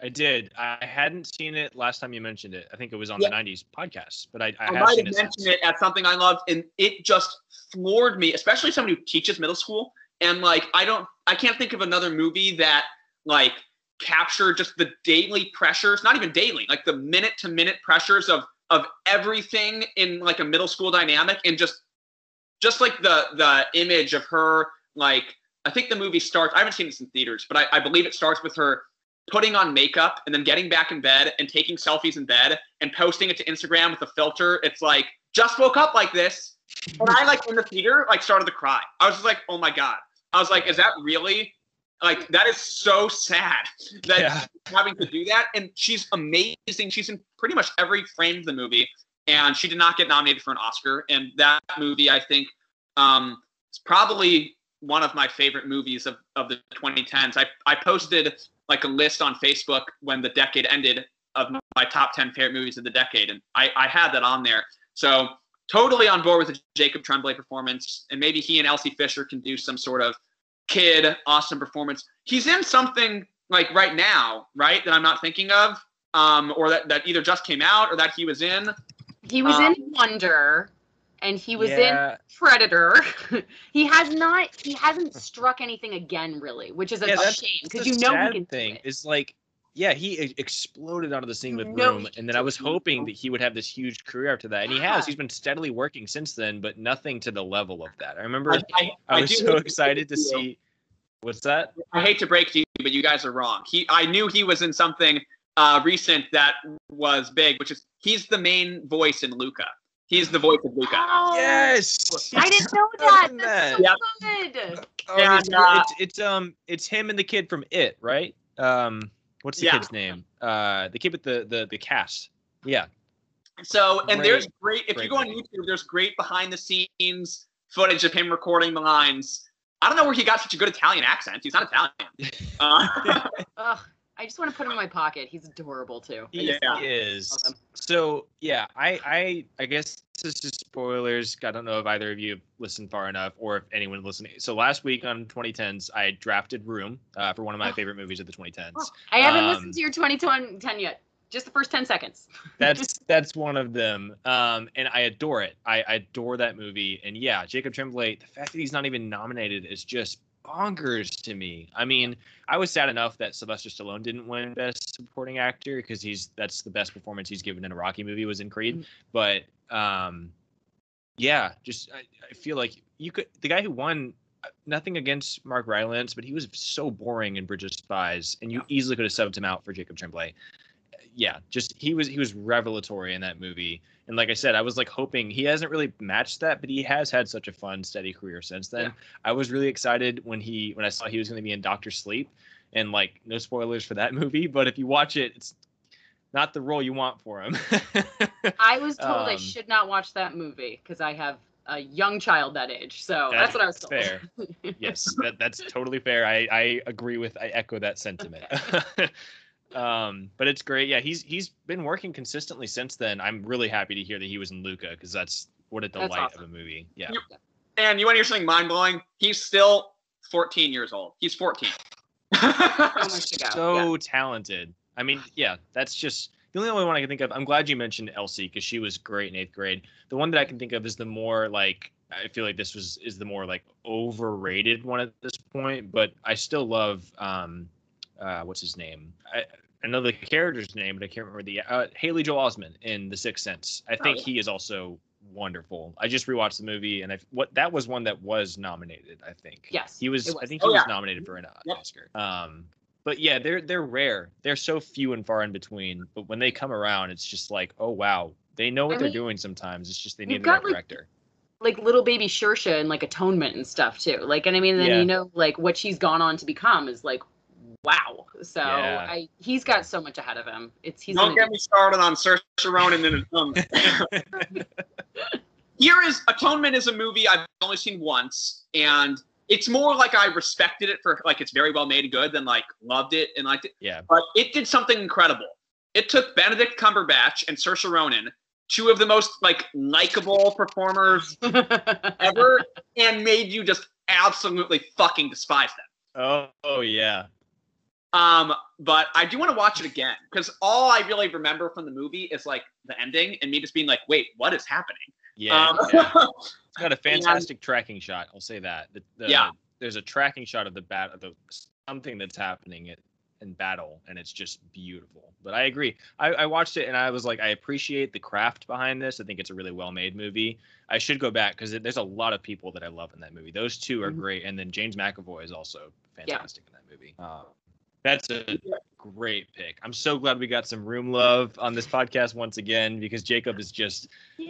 I did. I hadn't seen it last time you mentioned it. I think it was on Yeah. the '90s podcast, but I, I I have might seen have it. mentioned it as something I loved, and it just floored me, especially someone who teaches middle school. And like, I don't, I can't think of another movie that like captured just the daily pressures, not even daily, like the minute to minute pressures of of everything in like a middle school dynamic, and just just like the the image of her, like I think the movie starts. I haven't seen this in theaters, but I, I believe it starts with her putting on makeup and then getting back in bed and taking selfies in bed and posting it to Instagram with a filter. It's like just woke up like this, and I like in the theater like started to cry. I was just like, oh my god. I was like, is that really? Like that is so sad *laughs* that Yeah. she's having to do that. And she's amazing. She's in pretty much every frame of the movie, and she did not get nominated for an Oscar. And that movie, I think, um, is probably one of my favorite movies of, of the 2010s. I, I posted like a list on Facebook when the decade ended of my top 10 favorite movies of the decade, and I, I had that on there. So totally on board with the Jacob Tremblay performance, and maybe he and Elsie Fisher can do some sort of kid awesome performance. He's in something like right now, right? That I'm not thinking of, um, or that, that either just came out or that he was in. He was Um, in Wonder, and he was in Predator. *laughs* he has not. He hasn't struck anything again, really, which is a Yeah, shame because you know he can thing do it. is like yeah he exploded onto the scene with No, room and then i was hoping that he would have this huge career after that and he Yeah. has he's been steadily working since then but nothing to the level of that i remember I, I, i, I was do so excited to break it you. see what's that I hate to break to you, but you guys are wrong. He, I knew he was in something uh, recent that was big, which is he's the main voice in Luca. He's the voice of Luca. Oh, yes I didn't know *laughs* that. in That's that. so good. Oh, And, it's, uh, it's, it's um it's him and the kid from it right um what's the Yeah. kid's name uh the kid with the the the cast yeah So, and there's great, if great you go on. YouTube, there's great behind the scenes footage of him recording the lines. I don't know where he got such a good Italian accent. He's not Italian. *laughs* Uh, *laughs* Ugh. I just want to put him in my pocket. He's adorable too. I He is. So yeah, I I I guess this is spoilers. I don't know if either of you have listened far enough or if anyone listening. So last week on 2010s, I drafted Room uh, for one of my Oh. favorite movies of the 2010s. I haven't Um, listened to your 2010 yet. Just the first 10 seconds. *laughs* That's that's one of them, um, and I adore it. I, I adore that movie, and yeah, Jacob Tremblay. The fact that he's not even nominated is just bonkers to me. I mean, I was sad enough that Sylvester Stallone didn't win Best Supporting Actor because he's that's the best performance he's given in a Rocky movie was in Creed. Mhm. But um, yeah, just I, I feel like you could the guy who won. uh, Nothing against Mark Rylance, but he was so boring in Bridge of Spies, and you easily could have subbed him out for Jacob Tremblay. Yeah, just he was he was revelatory in that movie, and like I said, I was like hoping he hasn't really matched that, but he has had such a fun, steady career since then. Yeah. I was really excited when he when I saw he was going to be in Doctor Sleep, and like no spoilers for that *laughs* movie, but if you watch it, it's not the role you want for him. *laughs* I was told I Um, should not watch that movie because I have a young child that age. So that's, That's what I was told. fair. yes, that, that's totally fair. I, I agree with I echo that sentiment. *laughs* um, but it's great. Yeah, he's he's been working consistently since then. I'm really happy to hear that he was in Luca because that's what a delight awesome. of a movie. Yeah. And you want to hear something mind blowing? He's still 14 years old. He's 14. So much to go. so yeah. talented. I mean, yeah, that's just the only one I can think of. I'm glad you mentioned Elsie because she was great in eighth grade. The one that I can think of is the more like I feel like this was is the more like overrated one at this point, but I still love um uh what's his name? I I know the character's name, but I can't remember the uh, Haley Joel Osment in The Sixth Sense. I think yeah. he is also wonderful. I just rewatched the movie and I what that was one that was nominated, I think. Yes, He was, it I was. think Oh, he was yeah. nominated for an Yep. Oscar. Um but yeah, they're they're rare. They're so few and far in between. But when they come around, it's just like, oh wow, they know what I they're mean, doing. Sometimes it's just they need the right like, director. like little baby Saoirse and like atonement and stuff too. Like, and I mean, then Yeah. you know, like what she's gone on to become is like, wow. So Yeah. I, he's got so much ahead of him. It's he's. Don't gonna get me started on Saoirse Ronan and um, *laughs* *laughs* Here is Atonement is a movie I've only seen once, and it's more like I respected it for like it's very well made and good than like loved it and liked it. yeah, But it did something incredible. It took Benedict Cumberbatch and Saoirse Ronan, two of the most like likable performers *laughs* ever, and made you just absolutely fucking despise them. oh, oh yeah, Um, but I do want to watch it again because all I really remember from the movie is like the ending and me just being like, "Wait, what is happening?" yeah. Um, yeah. *laughs* It's got a fantastic tracking shot. I'll say that. The, the, Yeah. There's a tracking shot of the bat of the something that's happening in, in battle, and it's just beautiful. But I agree. I, I watched it and I was like, I appreciate the craft behind this. I think it's a really well made movie. I should go back because there's a lot of people that I love in that movie. Those two are Mhm. great, and then James McAvoy is also Yeah. fantastic in that movie. Uh, that's a great pick. I'm so glad we got some room love on this podcast once again because Jacob is just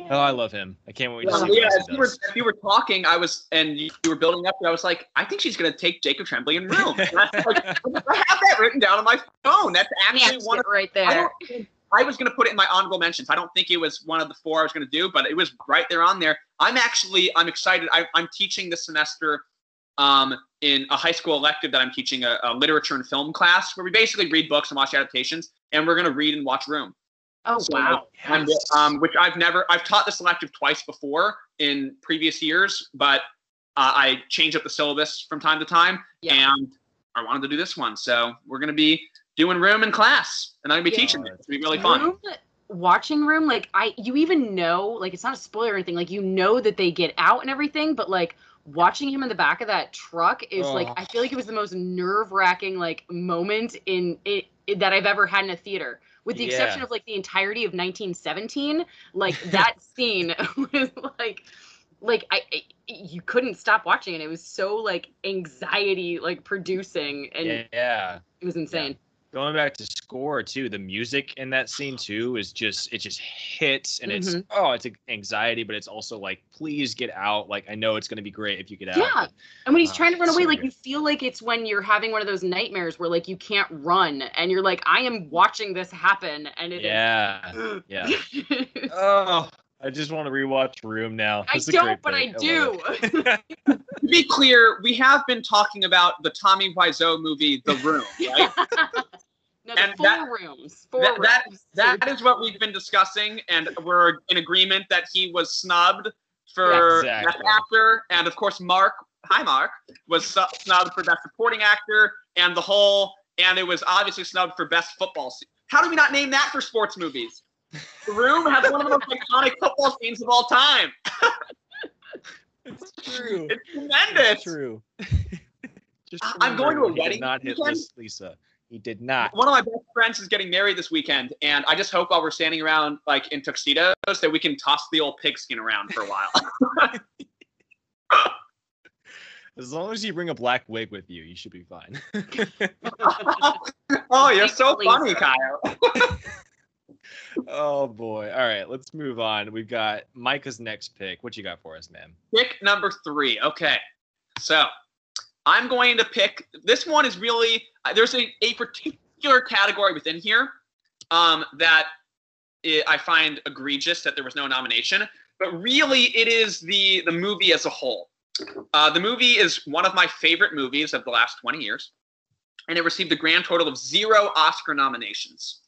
oh, I love him. I can't wait to Yeah, see what yeah, else as you, were, does. you were talking, I was, and you, you were building up, and I was like, I think she's going to take Jacob Tremblay in room. *laughs* I, was like, I have that written down on my phone. That's actually Yes, one of right there. don't, I was going to put it in my honorable mentions. I don't think it was one of the four I was going to do, but it was right there on there. I'm actually, I'm excited. I, I'm teaching this semester um, in a high school elective that I'm teaching a, a literature and film class where we basically read books and watch adaptations, and we're going to read and watch Room. Oh So, wow. And, um, which I've never, I've taught this elective twice before in previous years, but uh, I change up the syllabus from time to time, Yeah. and I wanted to do this one. So we're going to be doing room in class, and I'm going to be Yeah. teaching it. It's going to be really fun. Room, watching room, like I, you even know, like it's not a spoiler or anything. Like you know that they get out and everything, but like watching him in the back of that truck is like Oh. I feel like it was the most nerve wracking like moment in it, that I've ever had in a theater. With the exception of like the entirety of 1917, like that *laughs* scene *laughs* was like like I, I you couldn't stop watching it. It was so like anxiety like producing and yeah. it was insane. Going back to score too, the music in that scene too is just it just hits and it's Mhm. oh it's anxiety, but it's also like please get out. Like I know it's gonna be great if you get out. Yeah. but- And when he's Ah, trying to run so away, like good. you feel like it's when you're having one of those nightmares where like you can't run and you're like, I am watching this happen and it yeah. *gasps* Yeah. *laughs* Oh, I just want to rewatch Room now. I That's a don't, great but I pick. do. *laughs* To be clear, we have been talking about the Tommy Wiseau movie, The Room, *laughs* right? No, the And four that- rooms. Four that- that- rooms. That is what we've been discussing, and we're in agreement that he was snubbed for Yeah, best actor, and of course Mark, hi Mark, was snubbed for best supporting actor, and the whole, and it was obviously snubbed for best football. Scene. How do we not name that for sports movies? The Room has one of the most *laughs* iconic football scenes of all time. It's true. It's tremendous. true. Just I- I'm going to a remember, he did wedding Not hit weekend. Lisa. He did not. One of my best friends is getting married this weekend, and I just hope while we're standing around like in tuxedos that we can toss the old pigskin around for a while. *laughs* As long as you bring a black wig with you, you should be fine. *laughs* oh, you're so funny, Kyle. *laughs* oh boy. All right, let's move on. We've got Micah's next pick. What you got for us, man? Pick number three. Okay, so I'm going to pick. This one is really uh, there's a, a particular category within here um, that i I find egregious that there was no nomination, but really it is the the movie as a whole. Uh, the movie is one of my favorite movies of the last 20 years, and it received a grand total of zero Oscar nominations.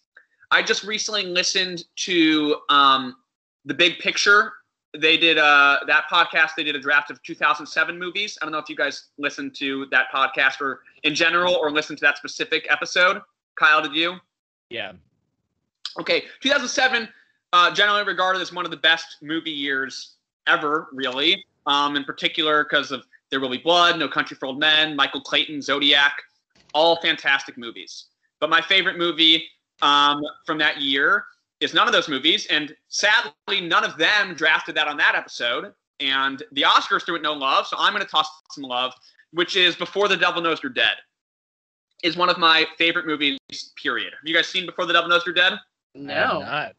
I just recently listened to um, The Big Picture. They did uh, that podcast. They did a draft of 2007 movies. I don't know if you guys listened to that podcast or in general or listened to that specific episode. Kyle, did you? Yeah. Okay, 2007, uh, generally regarded as one of the best movie years ever, really. Um, in particular, because of There Will Be Blood, No Country for Old Men, Michael Clayton, Zodiac, all fantastic movies. But my favorite movie um, from that year is none of those movies, and sadly, none of them drafted that on that episode. And the Oscars threw it no love, so I'm going to toss some love, which is Before the Devil Knows You're Dead. Is one of my favorite movies. Period. Have you guys seen Before the Devil Knows You're Dead? No. not.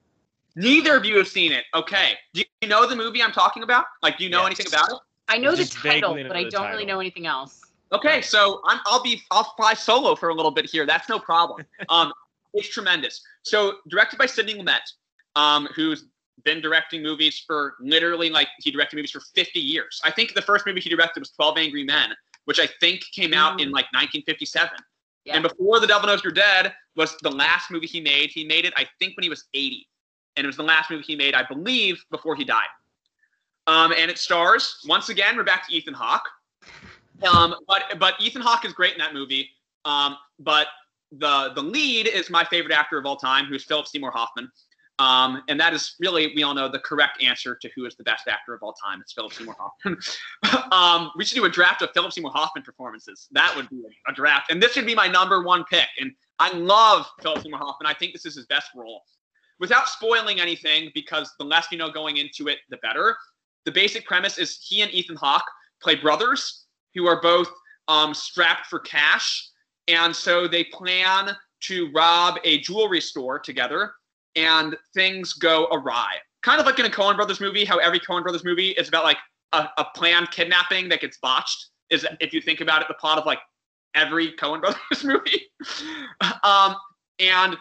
Neither of you have seen it. Okay. Do you know the movie I'm talking about? Like, do you know Yes. anything about it? I know the title, but I don't really know anything else. Okay, so I'm, I'll be I'll fly solo for a little bit here. That's no problem. Um, *laughs* it's tremendous. So directed by Sidney Lumet, um, who's been directing movies for literally like he directed movies for 50 years. I think the first movie he directed was 12 Angry Men, which I think came out in Mm. like 1957. Yeah. And before The Devil Knows You're Dead was the last movie he made. He made it I think when he was 80, and it was the last movie he made, I believe, before he died. Um, and it stars once again. We're back to Ethan Hawke. *laughs* Um, but but Ethan Hawke is great in that movie. Um, but the the lead is my favorite actor of all time, who's Philip Seymour Hoffman. Um, and that is really, we all know, the correct answer to who is the best actor of all time. It's Philip Seymour Hoffman. *laughs* um, we should do a draft of Philip Seymour Hoffman performances. That would be a draft. And this should be my number one pick. And I love Philip Seymour Hoffman. I think this is his best role. Without spoiling anything, because the less you know going into it, the better. The basic premise is he and Ethan Hawke play brothers who are both um, strapped for cash. And so they plan to rob a jewelry store together, and things go awry. Kind of like in a Coen Brothers movie, how every Coen Brothers movie is about like a, a planned kidnapping that gets botched. Is if you think about it, the plot of like every Coen *laughs* Brothers movie. um, and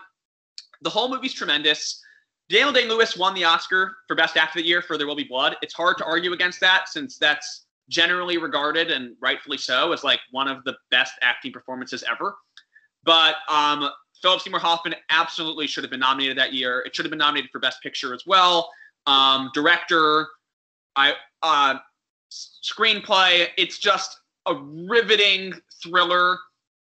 the whole movie's tremendous. Daniel Day Lewis won the Oscar for Best Actor of the Year for There Will Be Blood. It's hard to argue against that since that's generally regarded and rightfully so as like one of the best acting performances ever. But um, Philip Seymour Hoffman absolutely should have been nominated that year. It should have been nominated for Best Picture as well. Um, director, I uh, screenplay. It's just a riveting thriller,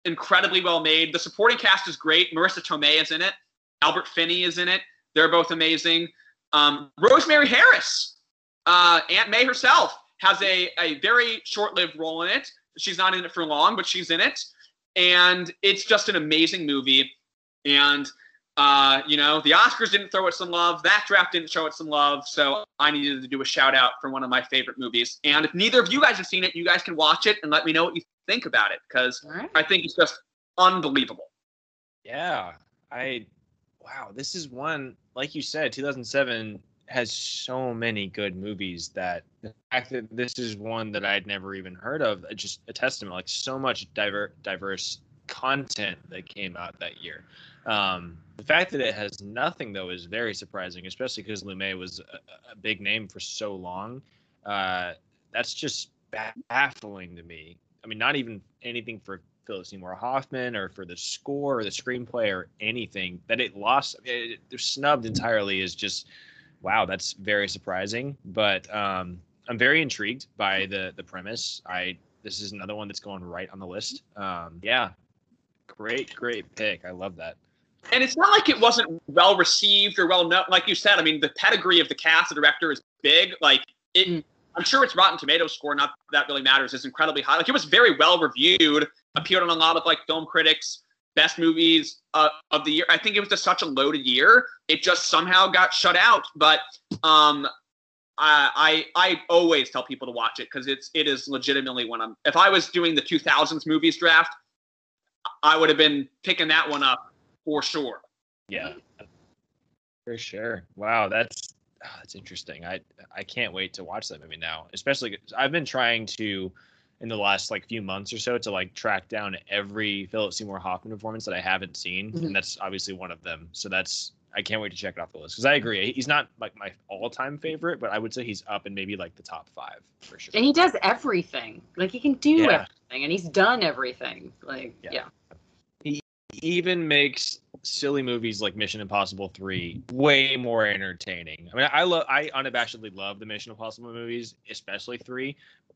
incredibly well made. The supporting cast is great. Marisa Tomei is in it. Albert Finney is in it. They're both amazing. Um, Rosemary Harris, uh, Aunt May herself, has a, a very short-lived role in it. She's not in it for long, but she's in it, and it's just an amazing movie. And uh, you know, the Oscars didn't throw it some love. That draft didn't show it some love. So I needed to do a shout out for one of my favorite movies. And if neither of you guys have seen it, you guys can watch it and let me know what you think about it because All right. I think it's just unbelievable. Yeah, I wow, this is one like you said, 2007 has so many good movies that the fact that this is one that I'd never even heard of, uh, just a testament. Like so much diver, diverse content that came out that year. Um, the fact that it has nothing though is very surprising, especially because Lumet was a, a big name for so long. Uh, that's just baffling to me. I mean, not even anything for Philip Seymour Hoffman or for the score or the screenplay or anything. That it lost, it, they're snubbed entirely is just wow. That's very surprising. But um, I'm very intrigued by the the premise. I this is another one that's going right on the list. Um, yeah, great, great pick. I love that. And it's not like it wasn't well received or well known. Like you said, I mean, the pedigree of the cast, the director is big. Like it, mm. I'm sure its Rotten Tomatoes score, not that really matters, is incredibly high. Like it was very well reviewed, appeared on a lot of like film critics, best movies uh, of the year. I think it was just such a loaded year. It just somehow got shut out. But um, I, I I always tell people to watch it because it's it is legitimately when I'm if I was doing the 2000s movies draft, I would have been picking that one up for sure. Yeah, for sure. Wow, that's oh, that's interesting. I I can't wait to watch that movie now. Especially I've been trying to in the last like few months or so to like track down every Philip Seymour Hoffman performance that I haven't seen, mm-hmm. and that's obviously one of them. So that's I can't wait to check it off the list because I agree he's not like my all-time favorite, but I would say he's up in maybe like the top five for sure. And he does everything. Like he can do yeah. everything, and he's done everything. Like yeah. yeah. He even makes silly movies like Mission Impossible 3 way more entertaining. I mean, I love I unabashedly love the Mission Impossible movies, especially 3,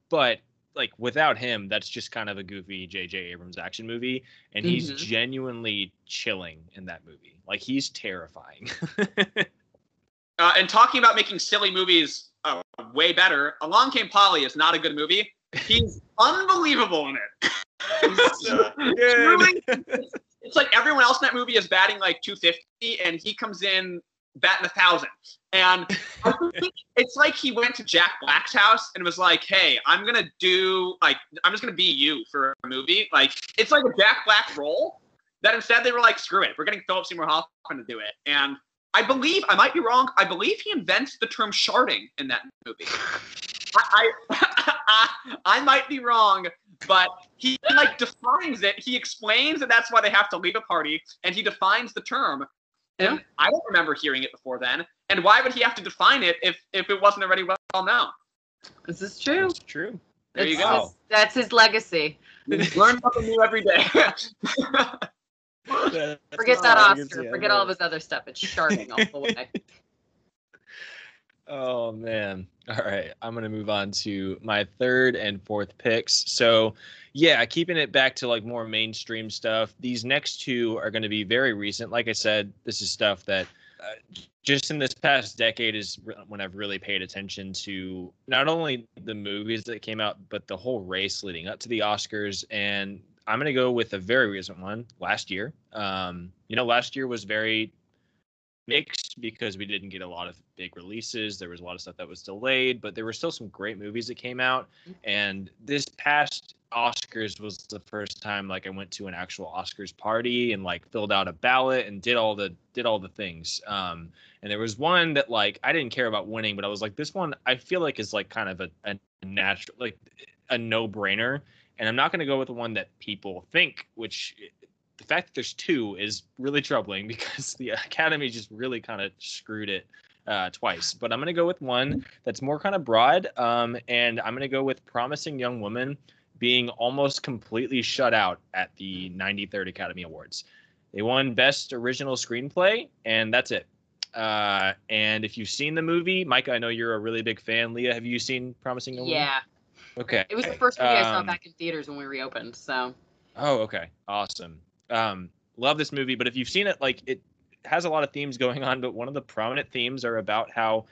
but like without him, that's just kind of a goofy J.J. Abrams action movie, and he's mm-hmm. genuinely chilling in that movie. Like he's terrifying. *laughs* uh, and talking about making silly movies uh, way better, Along Came Polly is not a good movie. He's unbelievable in it. *laughs* so it's like everyone else in that movie is batting like 250, and he comes in batting a thousand. And *laughs* it's like he went to Jack Black's house and was like, "Hey, I'm gonna do like I'm just gonna be you for a movie." Like it's like a Jack Black role. That instead they were like, "Screw it, we're getting Philip Seymour Hoffman to do it." And I believe I might be wrong. I believe he invents the term sharding in that movie. I, I, *laughs* I might be wrong, but he like defines it. He explains that that's why they have to leave a party, and he defines the term. And yeah. I don't remember hearing it before then. And why would he have to define it if if it wasn't already well known? This is true. It's true. There you go. His, that's his legacy. Learn something new every day. *laughs* Forget that Oscar. Forget all of his other stuff. It's sharding all the way. *laughs* Oh man. All right. I'm gonna move on to my third and fourth picks. So yeah, keeping it back to like more mainstream stuff. These next two are gonna be very recent. Like I said, this is stuff that uh, just in this past decade is when I've really paid attention to not only the movies that came out, but the whole race leading up to the Oscars. And I'm going to go with a very recent one last year. Um, you know, last year was very mixed because we didn't get a lot of big releases. There was a lot of stuff that was delayed, but there were still some great movies that came out. Mm-hmm. And this past Oscars was the first time like I went to an actual Oscars party and like filled out a ballot and did all the did all the things. Um, and there was one that like I didn't care about winning, but I was like, this one I feel like is like kind of a, a natural like a no brainer. And I'm not going to go with the one that people think, which the fact that there's two is really troubling *laughs* because the academy just really kind of screwed it uh, twice. But I'm going to go with one that's more kind of broad, um, and I'm going to go with Promising Young Woman being almost completely shut out at the 93rd Academy Awards. They won Best Original Screenplay, and that's it. Uh, and if you've seen the movie, Micah, I know you're a really big fan. Leia, have you seen Promising Young Woman? Yeah. Okay. It was the first movie um, I saw um, back in theaters when we reopened. So. Oh, okay. Awesome. Um, love this movie, but if you've seen it, like it has a lot of themes going on, but one of the prominent themes are about how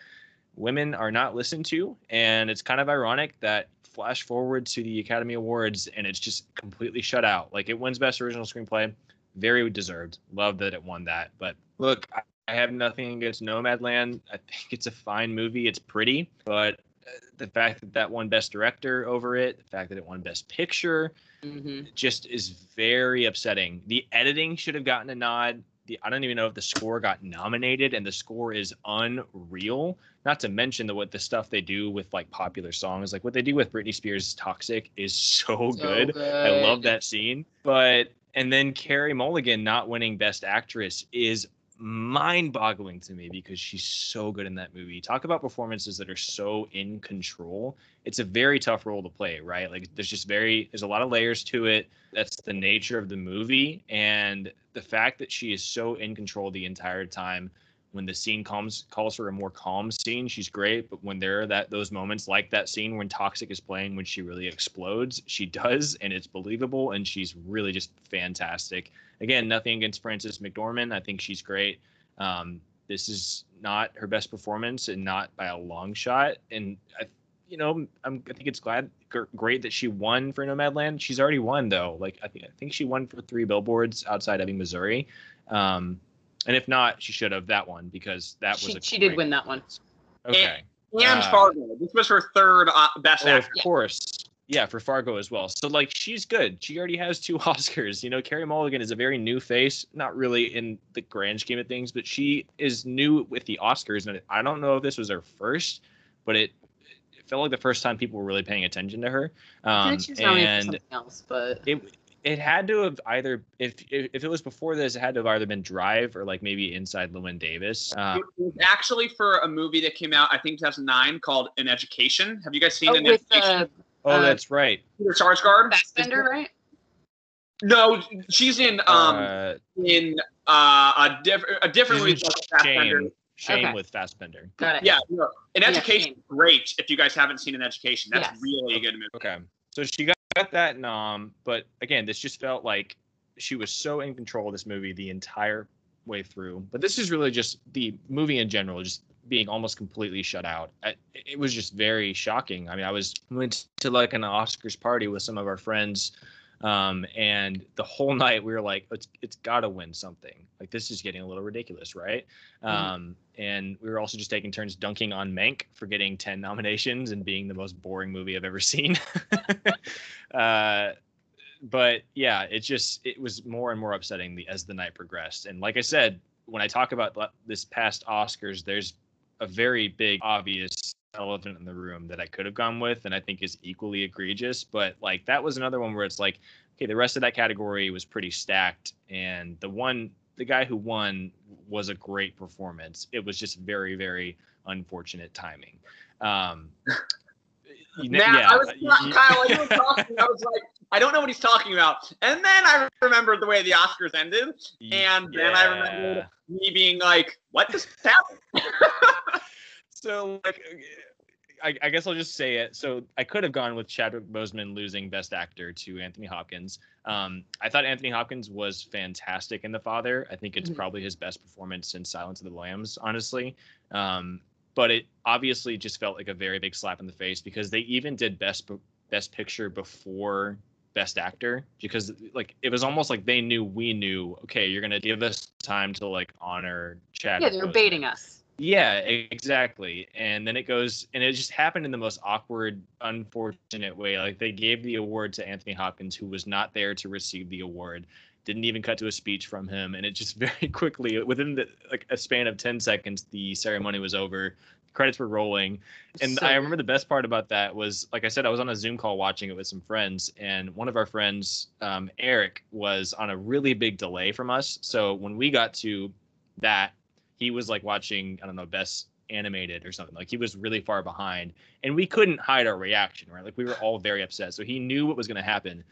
women are not listened to, and it's kind of ironic that flash forward to the Academy Awards and it's just completely shut out. Like it wins Best Original Screenplay, very deserved. Love that it won that. But look, I have nothing against Nomadland. I think it's a fine movie. It's pretty, but uh, the fact that that won Best Director over it, the fact that it won Best Picture, mm-hmm. just is very upsetting. The editing should have gotten a nod. The, I don't even know if the score got nominated, and the score is unreal. Not to mention the what the stuff they do with like popular songs, like what they do with Britney Spears' "Toxic" is so, so good. good. I love that scene. But and then Carey Mulligan not winning Best Actress is mind-boggling to me because she's so good in that movie. Talk about performances that are so in control. It's a very tough role to play, right? Like there's just very there's a lot of layers to it. That's the nature of the movie. And the fact that she is so in control the entire time when the scene comes calls for a more calm scene she's great. But when there are that those moments like that scene when toxic is playing when she really explodes she does and it's believable and she's really just fantastic. Again nothing against frances mcdormand. I think she's great. Um, this is not her best performance and not by a long shot. And I, you know I'm, i think it's glad great that she won for nomadland she's already won though like i think i think she won for three billboards outside ebbing missouri um, and if not, she should have that one because that was. She, she did win that one. Okay. And, and uh, Fargo. This was her third uh, best oh, actor. Of course. Yeah, for Fargo as well. So like she's good. She already has two *laughs* Oscars. You know, Carey Mulligan is a very new face, not really in the grand scheme of things, but she is new with the Oscars. And I don't know if this was her first, but it, it felt like the first time people were really paying attention to her. Um, and else, but it it had to have either if, if, if it was before this, it had to have either been Drive or like maybe Inside Llewyn Davis. Um, it was actually for a movie that came out I think 2009 called An Education. Have you guys seen oh, An with, Education? Uh, oh, uh, that's right. Peter Sarsgaard. Fassbender, right? No, she's in um uh, in uh, a different a different movie. Shame, Shame okay. with Fassbender. Got it. Yeah, no, An Education, yeah, great. If you guys haven't seen An Education, that's yes. really a good movie. Okay, so she got got that nom, but again, this just felt like she was so in control of this movie the entire way through. But this is really just the movie in general, just being almost completely shut out. It was just very shocking. I mean, I was went to like an Oscars party with some of our friends um, and the whole *laughs* night we were like, it's it's got to win something. Like this is getting a little ridiculous, right? Mm-hmm. Um, and we were also just taking turns dunking on Mank for getting ten *laughs* nominations and being the most boring movie I've ever seen. *laughs* uh, but yeah, it just it was more and more upsetting the, as the night progressed. And like I said, when I talk about this past Oscars, there's a very big obvious elephant in the room that I could have gone with and I think is equally egregious. But like that was another one where it's like, okay, the rest of that category was pretty stacked. And the one the guy who won was a great performance. It was just very, very unfortunate timing. Um *laughs* yeah, I was Kyle, you were *laughs* talking, I was like, I don't know what he's talking about. And then I remembered the way the Oscars ended. And yeah. then I remembered me being like, what just happened? *laughs* so like I, I, guess I'll just say it. So I could have gone with Chadwick Boseman losing Best Actor to Anthony Hopkins. Um, I thought Anthony Hopkins was fantastic in The Father. I think it's mm-hmm. probably his best performance since Silence of the Lambs, honestly. Um, but it obviously just felt like a very big slap in the face because they even did Best Best Picture before Best Actor because like it was almost like they knew we knew. Okay, you're gonna give us time to like honor Chadwick. Yeah, they're Boseman. baiting us yeah, exactly. And then it goes, and it just happened in the most awkward, unfortunate way. Like they gave the award to Anthony Hopkins, who was not there to receive the award, didn't even cut to a speech from him, and it just *laughs* very quickly, within the like a span of ten seconds, the ceremony was over. Credits were rolling, and so, I remember the best part about that was, like I said, I was on a Zoom call watching it with some friends, and one of our friends, um, Eric, was on a really big delay from us. So when we got to that he was like watching I don't know best animated or something. Like he was really far behind, and we couldn't hide our reaction, right? Like we were all very upset. So he knew what was going to happen,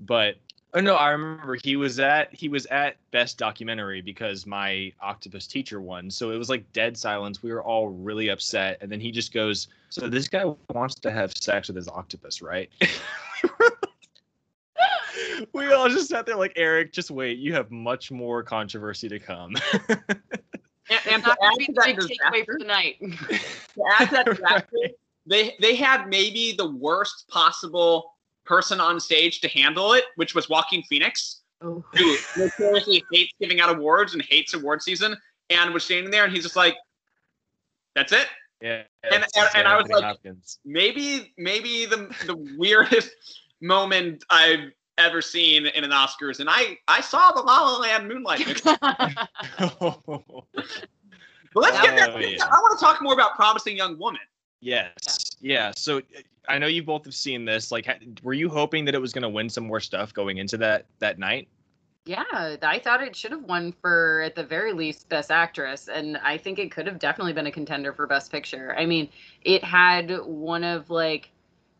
but oh no, I remember he was at he was at best documentary because my octopus teacher won. So it was like dead silence. We were all really upset, and then he just goes, "So this guy wants to have sex with his octopus, right?" *laughs* we all just sat there like Eric, just wait. You have much more controversy to come. *laughs* And, and *laughs* *laughs* to add to that takeaway for tonight. to add to that disaster, they they had maybe the worst possible person on stage to handle it, which was Joaquin Phoenix, oh. who notoriously hates giving out awards and hates award season, and was standing there and he's just like, "That's it." Yeah. And and, and I was like, Hopkins. maybe maybe the the weirdest moment I've ever seen in an Oscars, and I I saw the La La Land Moonlight. *laughs* *laughs* but let's get there. Oh, yeah. I want to talk more about Promising Young Woman. Yes. Yeah. So I know you both have seen this. Like, were you hoping that it was going to win some more stuff going into that that night? Yeah, I thought it should have won for at the very least best actress and I think it could have definitely been a contender for best picture. I mean, it had one of like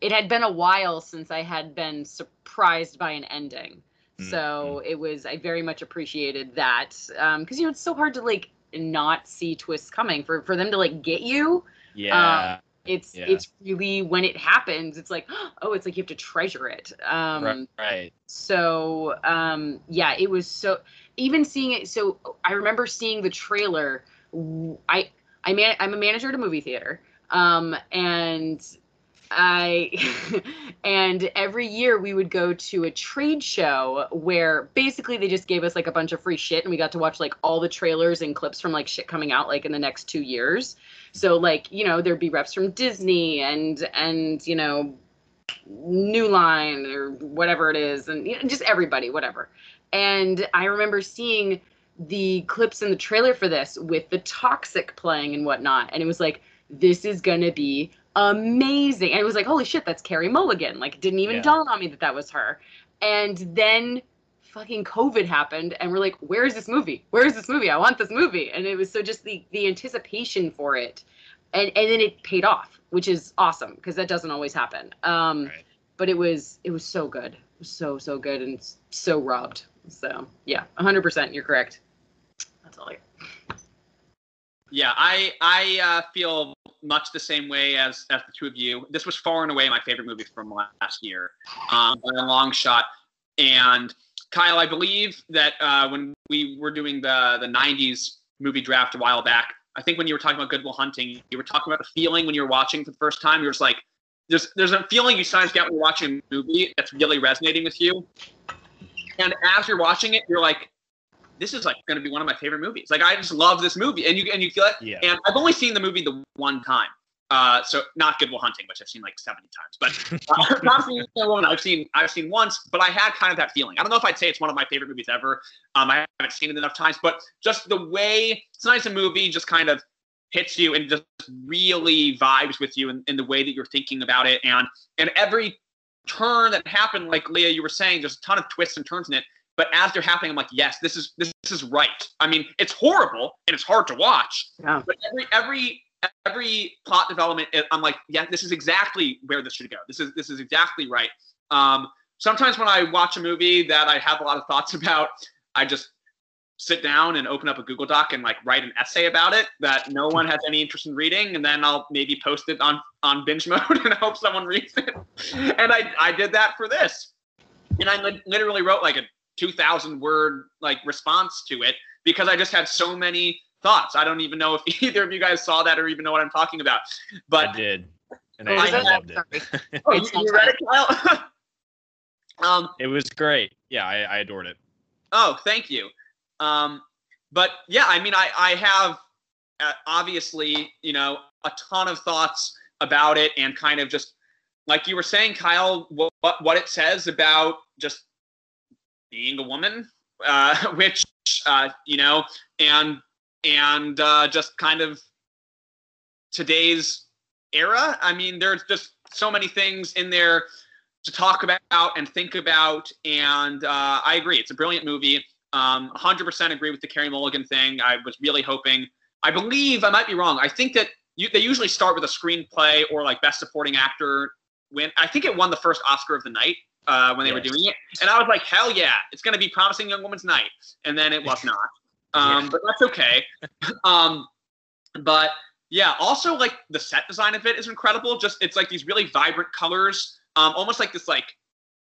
it had been a while since I had been surprised by an ending. Mm-hmm. So it was I very much appreciated that um cuz you know it's so hard to like not see twists coming for for them to like get you. Yeah. Um, it's yeah. it's really when it happens it's like *gasps* oh it's like you have to treasure it um right, right. so um yeah it was so even seeing it so i remember seeing the trailer i i man i'm a manager at a movie theater um and I *laughs* and every year we would go to a trade show where basically they just gave us like a bunch of free shit and we got to watch like all the trailers and clips from like shit coming out like in the next 2 years. So like, you know, there'd be reps from Disney and and you know New Line or whatever it is and you know, just everybody whatever. And I remember seeing the clips in the trailer for this with the toxic playing and whatnot and it was like this is going to be amazing. And it was like, holy shit, that's Carey Mulligan. Like, it didn't even yeah. dawn on me that that was her. And then fucking COVID happened, and we're like, where is this movie? Where is this movie? I want this movie. And it was so just the the anticipation for it, and and then it paid off, which is awesome because that doesn't always happen. Um, right. But it was it was so good, was so so good, and so robbed. So yeah, 100%. You're correct. That's all I. Yeah, I I uh, feel much the same way as as the two of you. This was far and away my favorite movie from last year, um, by a long shot. And Kyle, I believe that uh, when we were doing the the '90s movie draft a while back, I think when you were talking about Good Will Hunting, you were talking about the feeling when you were watching for the first time. You're just like, there's there's a feeling you sometimes get when you're watching a movie that's really resonating with you. And as you're watching it, you're like, this is like going to be one of my favorite movies. Like I just love this movie, and you and you feel it. Yeah. And I've only seen the movie the one time. Uh, so not Good Will Hunting, which I've seen like 70 times, but uh, *laughs* not Woman I've seen I've seen once, but I had kind of that feeling. I don't know if I'd say it's one of my favorite movies ever. Um, I haven't seen it enough times, but just the way sometimes a movie just kind of hits you and just really vibes with you in, in the way that you're thinking about it, and and every turn that happened, like Leia, you were saying, there's a ton of twists and turns in it. But as they're happening, I'm like, yes, this is this, this is right. I mean, it's horrible and it's hard to watch. Yeah. But every every every plot development, I'm like, yeah, this is exactly where this should go. This is this is exactly right. Um, sometimes when I watch a movie that I have a lot of thoughts *laughs* about, I just sit down and open up a Google Doc and like write an essay about it that no one has any interest in reading, and then I'll maybe post it on on binge *laughs* mode and hope someone reads it. And I I did that for this, and I li- literally wrote like a 2000 word like response to it because I just had so many thoughts. I don't even know if *laughs* either of you guys saw that or even know what I'm talking about. But I did. And I, I loved it. *laughs* oh, you, you read it, Kyle? *laughs* um, it was great. Yeah, I, I adored it. Oh, thank you. Um, but yeah, I mean, I, I have uh, obviously, you know, a ton of thoughts about it and kind of just like you were saying, Kyle, what, what it says about just being a woman, uh, *laughs* which uh, you know, and and uh, just kind of today's era. I mean, there's just so many things in there to talk about and think about, and uh, I agree, it's a brilliant movie. Um, 100% agree with the Carey Mulligan thing. I was really hoping. I believe I might be wrong. I think that you, they usually start with a screenplay or like best supporting actor win. I think it won the first Oscar of the night uh, when they yes. were doing it, and I was like, hell yeah, it's going to be Promising Young Woman's Night, and then it was *laughs* not. Um, yeah. But that's okay. *laughs* um, but yeah, also like the set design of it is incredible. Just it's like these really vibrant colors, um, almost like this like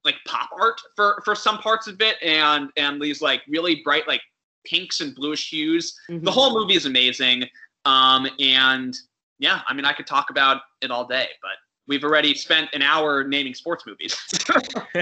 like pop art for for some parts of it, and and these like really bright like pinks and bluish hues. Mm-hmm. The whole movie is amazing. Um, and yeah, I mean, I could talk about it all day, but we've already spent an hour naming sports movies. *laughs*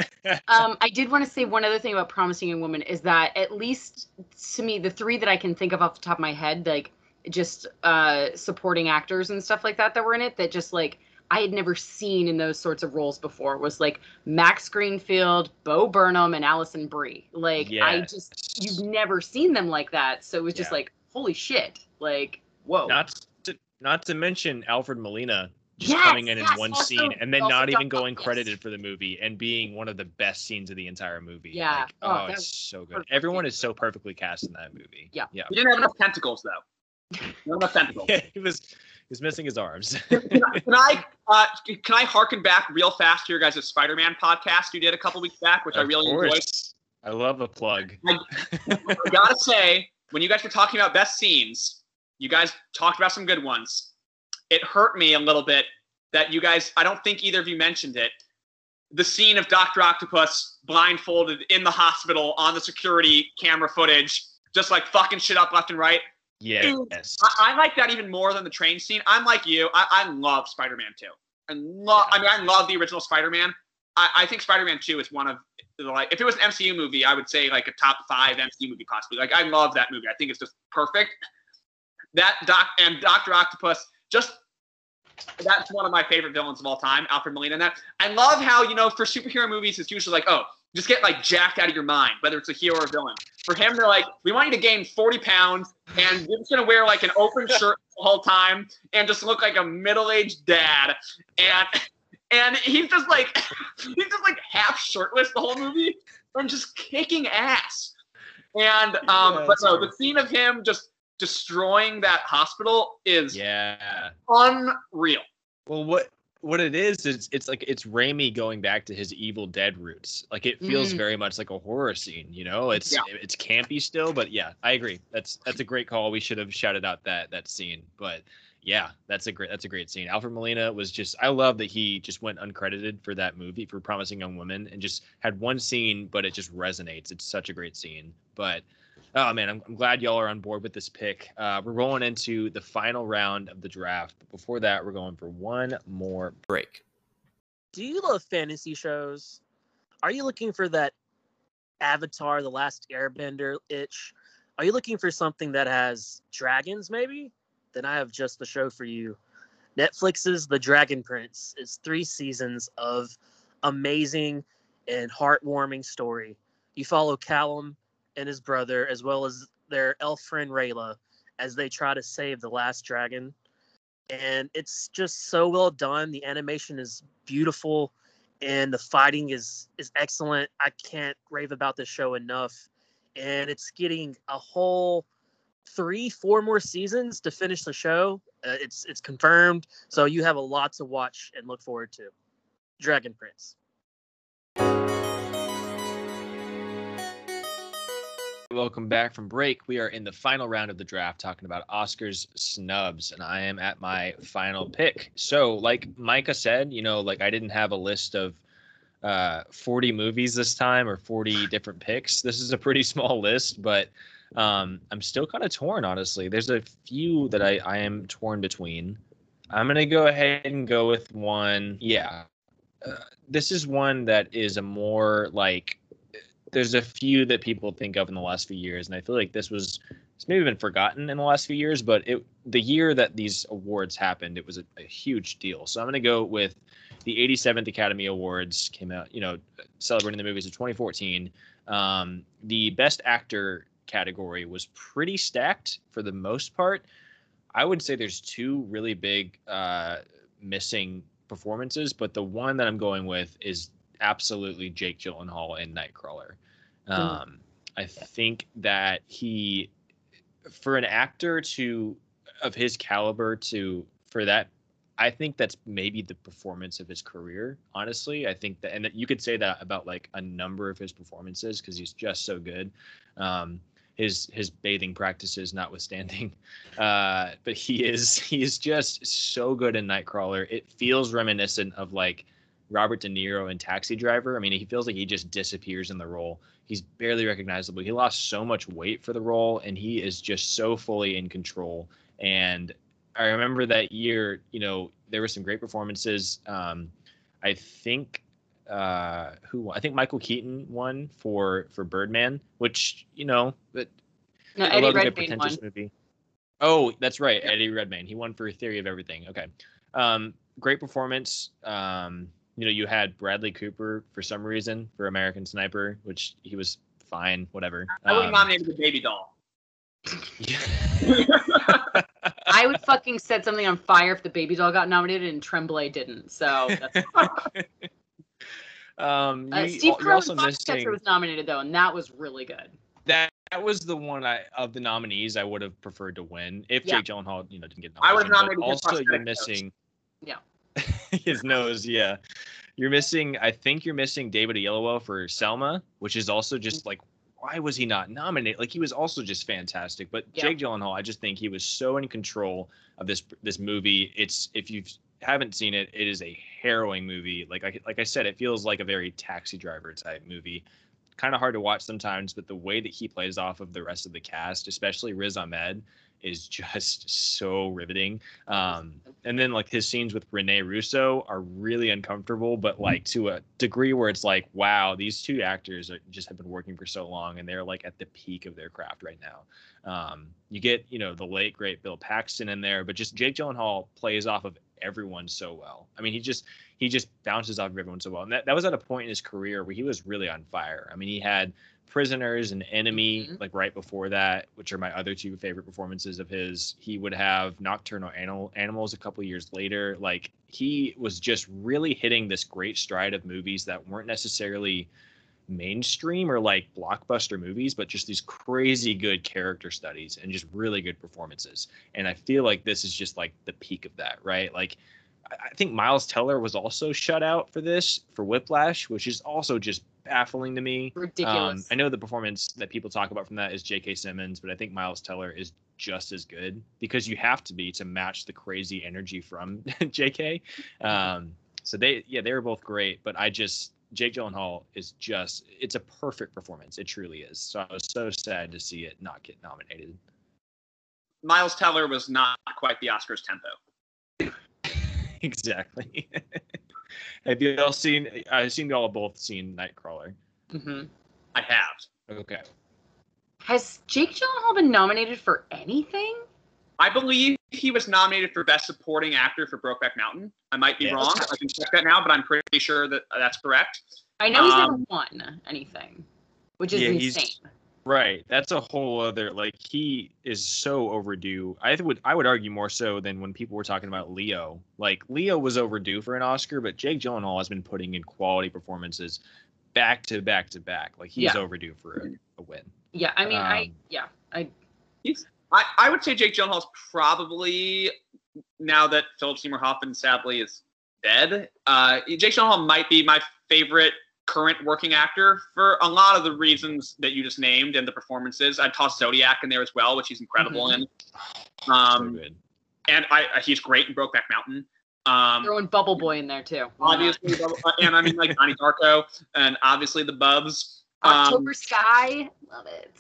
um, I did want to say one other thing about Promising Young Woman is that at least to me, the three that I can think of off the top of my head, like just uh, supporting actors and stuff like that that were in it, that just like I had never seen in those sorts of roles before was like Max Greenfield, Bo Burnham, and Alison Brie. Like yes. I just you've never seen them like that, so it was just yeah. like holy shit, like whoa. Not to not to mention Alfred Molina just Yes, coming in yes, in one also- scene and then not even Doc going Ock, yes. credited for the movie and being one of the best scenes of the entire movie. Yeah. Like, Oh, oh, it's so good. perfect. Everyone is so perfectly cast in that movie. Yeah. Yeah. He didn't have enough tentacles though. Not enough tentacles. *laughs* he was he was missing his arms. *laughs* can I, can I, uh, can I harken back real fast to your guys' Spider-Man podcast you did a couple weeks back, which I Of really enjoyed? I love a plug. I gotta say, when you guys were talking about best scenes, you guys talked about some good ones. It hurt me a little bit that you guys, I don't think either of you mentioned it. The scene of Dr. Octopus blindfolded in the hospital on the security camera footage, just like fucking shit up left and right. Yes. I, I like that even more than the train scene. I'm like you. I, I love Spider-Man 2. I love. I mean, I love the original Spider-Man. I, I think Spider-Man 2 is one of the, like if it was an MCU movie, I would say like a top five MCU movie possibly. Like I love that movie. I think it's just perfect. That doc and Doctor Octopus just that's one of my favorite villains of all time, Alfred Molina. And that I love how you know for superhero movies it's usually like oh just get like jacked out of your mind whether it's a hero or a villain. For him they're like we want you to gain 40 pounds and you're just gonna wear like an open *laughs* shirt the whole time and just look like a middle-aged dad and and he's just like *laughs* he's just like half shirtless the whole movie and just kicking ass. And um, Yeah, but no, the scene of him just destroying that hospital is Yeah. unreal. Well, what what it is is it's like it's Raimi going back to his Evil Dead roots. Like it feels Mm. very much like a horror scene. You know, it's Yeah. it's campy still, but yeah, I agree. That's that's a great call. We should have shouted out that that scene, but yeah, that's a great that's a great scene. Alfred Molina was just I love that he just went uncredited for that movie for Promising Young Woman and just had one scene, but it just resonates. It's such a great scene. But oh man, I'm, I'm glad y'all are on board with this pick. Uh, we're rolling into the final round of the draft. But before that, we're going for one more Break. do you love fantasy shows? Are you looking for that Avatar: The Last Airbender itch? Are you looking for something that has dragons, maybe? Then I have just the show for you. Netflix's The Dragon Prince is three seasons of amazing and heartwarming story. You follow Callum and his brother, as well as their elf friend Rayla, as they try to save the last dragon. And it's just so well done. The animation is beautiful and the fighting is is excellent. I can't rave about this show enough. And it's getting a whole three, four more seasons to finish the show. Uh, it's it's confirmed, so you have a lot to watch and look forward to. Dragon Prince. Welcome back from break. We are in the final round of the draft talking about Oscars snubs, and I am at my final pick. So, like Micah said, you know, like I didn't have a list of uh, 40 movies this time or 40 *laughs* different picks. This is a pretty small list, but um, I'm still kind of torn, honestly. There's a few that I, I am torn between. I'm going to go ahead and go with one. Yeah. Uh, this is one that is a more like there's a few that people think of in the last few years, and I feel like this was it's maybe been forgotten in the last few years, but it the year that these awards happened, it was a, a huge deal. So I'm gonna go with the 87th Academy Awards came out, you know, celebrating the movies of 2014. Um, the Best Actor category was pretty stacked for the most part. I would say there's two really big uh, missing performances, but the one that I'm going with is absolutely Jake Gyllenhaal in Nightcrawler. Um, I think that he, for an actor to of his caliber to for that, I think that's maybe the performance of his career. Honestly, I think that, and that you could say that about like a number of his performances because he's just so good. Um, his his bathing practices notwithstanding, *laughs* uh, but he is he is just so good in Nightcrawler. It feels reminiscent of like Robert De Niro in Taxi Driver. I mean, he feels like he just disappears in the role. He's barely recognizable. He lost so much weight for the role, and he is just so fully in control. And I remember that year, you know, there were some great performances. Um, I think uh, who? I think Michael Keaton won for for Birdman, which you know, but No, I Eddie love a Redmayne won. movie. Oh, that's right, Eddie Redmayne. He won for Theory of Everything. Okay, um, great performance. Um, you know, you had Bradley Cooper for some reason for American Sniper, which he was fine, whatever. I would Um, nominate the baby doll. *laughs* I would fucking set something on fire if the baby doll got nominated and Tremblay didn't. So that's *laughs* um, uh, you- Steve you're Carell also and Foxcatcher missing was nominated though, and that was really good. that. That was the one I of the nominees I would have preferred to win if Yeah. Jake Gyllenhaal, you know, didn't get nominated. I would've nominated also, you're prosthetic nose. missing. Yeah. *laughs* his nose, yeah. You're missing. I think you're missing David Oyelowo for Selma, which is also just like, why was he not nominated? Like he was also just fantastic. But Yeah. Jake Gyllenhaal, I just think he was so in control of this this movie. It's if you haven't seen it, it is a harrowing movie. Like I like I said, it feels like a very Taxi Driver type movie. Kind of hard to watch sometimes, but the way that he plays off of the rest of the cast, especially Riz Ahmed, is just so riveting. Um, and then like his scenes with Rene Russo are really uncomfortable, but like to a degree where it's like, wow, these two actors are, just have been working for so long, and they're like at the peak of their craft right now. Um, you get you know the late great Bill Paxton in there, but just Jake Gyllenhaal plays off of everyone so well. I mean, he just he just bounces off of everyone so well, and that, that was at a point in his career where he was really on fire. I mean, he had prisoners and enemy Mhm. like right before that which are my other two favorite performances of his he would have nocturnal animal animals a couple years later. Like he was just really hitting this great stride of movies that weren't necessarily mainstream or like blockbuster movies but just these crazy good character studies and just really good performances. And i feel like this is just like the peak of that right? Like I think Miles Teller was also shut out for this for Whiplash, which is also just baffling to me. Ridiculous. Um, I know the performance that people talk about from that is J.K. Simmons, but I think Miles Teller is just as good because you have to be to match the crazy energy from *laughs* J.K. Um, so they, yeah, they were both great, but I just Jake Gyllenhaal is just it's a perfect performance. It truly is. So I was so sad to see it not get nominated. Miles Teller was not quite the Oscars tempo. *laughs* exactly. *laughs* Have you all seen? I assume you all have both seen Nightcrawler. Mm-hmm. I have. Okay. Has Jake Gyllenhaal been nominated for anything? I believe he was nominated for Best Supporting Actor for Brokeback Mountain. I might be Yeah. wrong. I can check that now, but I'm pretty sure that that's correct. I know he's never Um, won anything, which is Yeah, he's- insane. Right. That's a whole other like he is so overdue. I would I would argue more so than when people were talking about Leo. Like Leo was overdue for an Oscar, but Jake Gyllenhaal has been putting in quality performances back to back to back. Like he's Yeah. overdue for a, a win. Yeah, I mean, I Um, yeah, I he's I, I would say Jake Gyllenhaal's probably now that Philip Seymour Hoffman sadly is dead. Uh, Jake Gyllenhaal might be my favorite current working actor for a lot of the reasons that you just named and the performances. I'd toss Zodiac in there as well, which he's incredible Mhm. in. *sighs* so Um, good. and I, uh, he's great in Brokeback Mountain. Um, throwing Bubble Boy in there too. Obviously, and I mean like Donnie Darko, and obviously the Bubs. Um, October Sky, love it.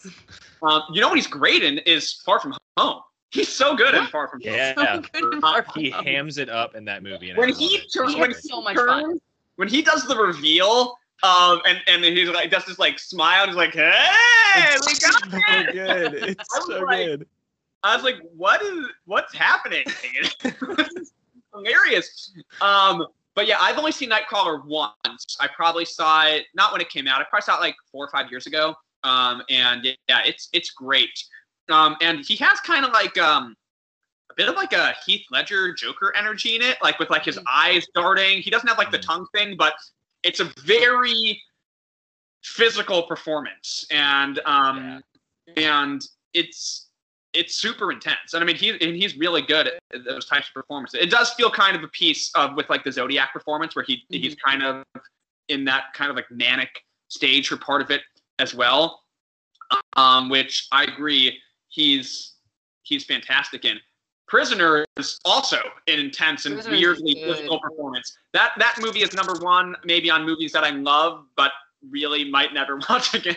um, you know what he's great in is Far From Home. He's so good in Far From Home. Yeah. So good in Far From He Home. hams it up in that movie. And When he turns, He when he so much turns, fun. when he does the reveal, um, and and he's like does this like smile, he's like, "Hey, we It's got so it!" good. It's I was so like- good. I was like, "What is what's happening?" *laughs* Hilarious. Um, but yeah, I've only seen Nightcrawler once. I probably saw it not when it came out. I probably saw it like four or five years ago. Um, and yeah, it's it's great. Um, and he has kind of like um a bit of like a Heath Ledger Joker energy in it, like with like his eyes darting. He doesn't have like the Mm. tongue thing, but it's a very physical performance, and um, and it's it's super intense. And I mean, he and he's really good at those types of performances. It does feel kind of a piece of with like the Zodiac performance, where he he's kind of in that kind of like manic stage for part of it as well. Um, which I agree, he's he's fantastic in. Prisoner is also an intense and Prisoner weirdly good. physical performance. That that movie is number one, maybe on movies that I love, but really might never *laughs* watch again.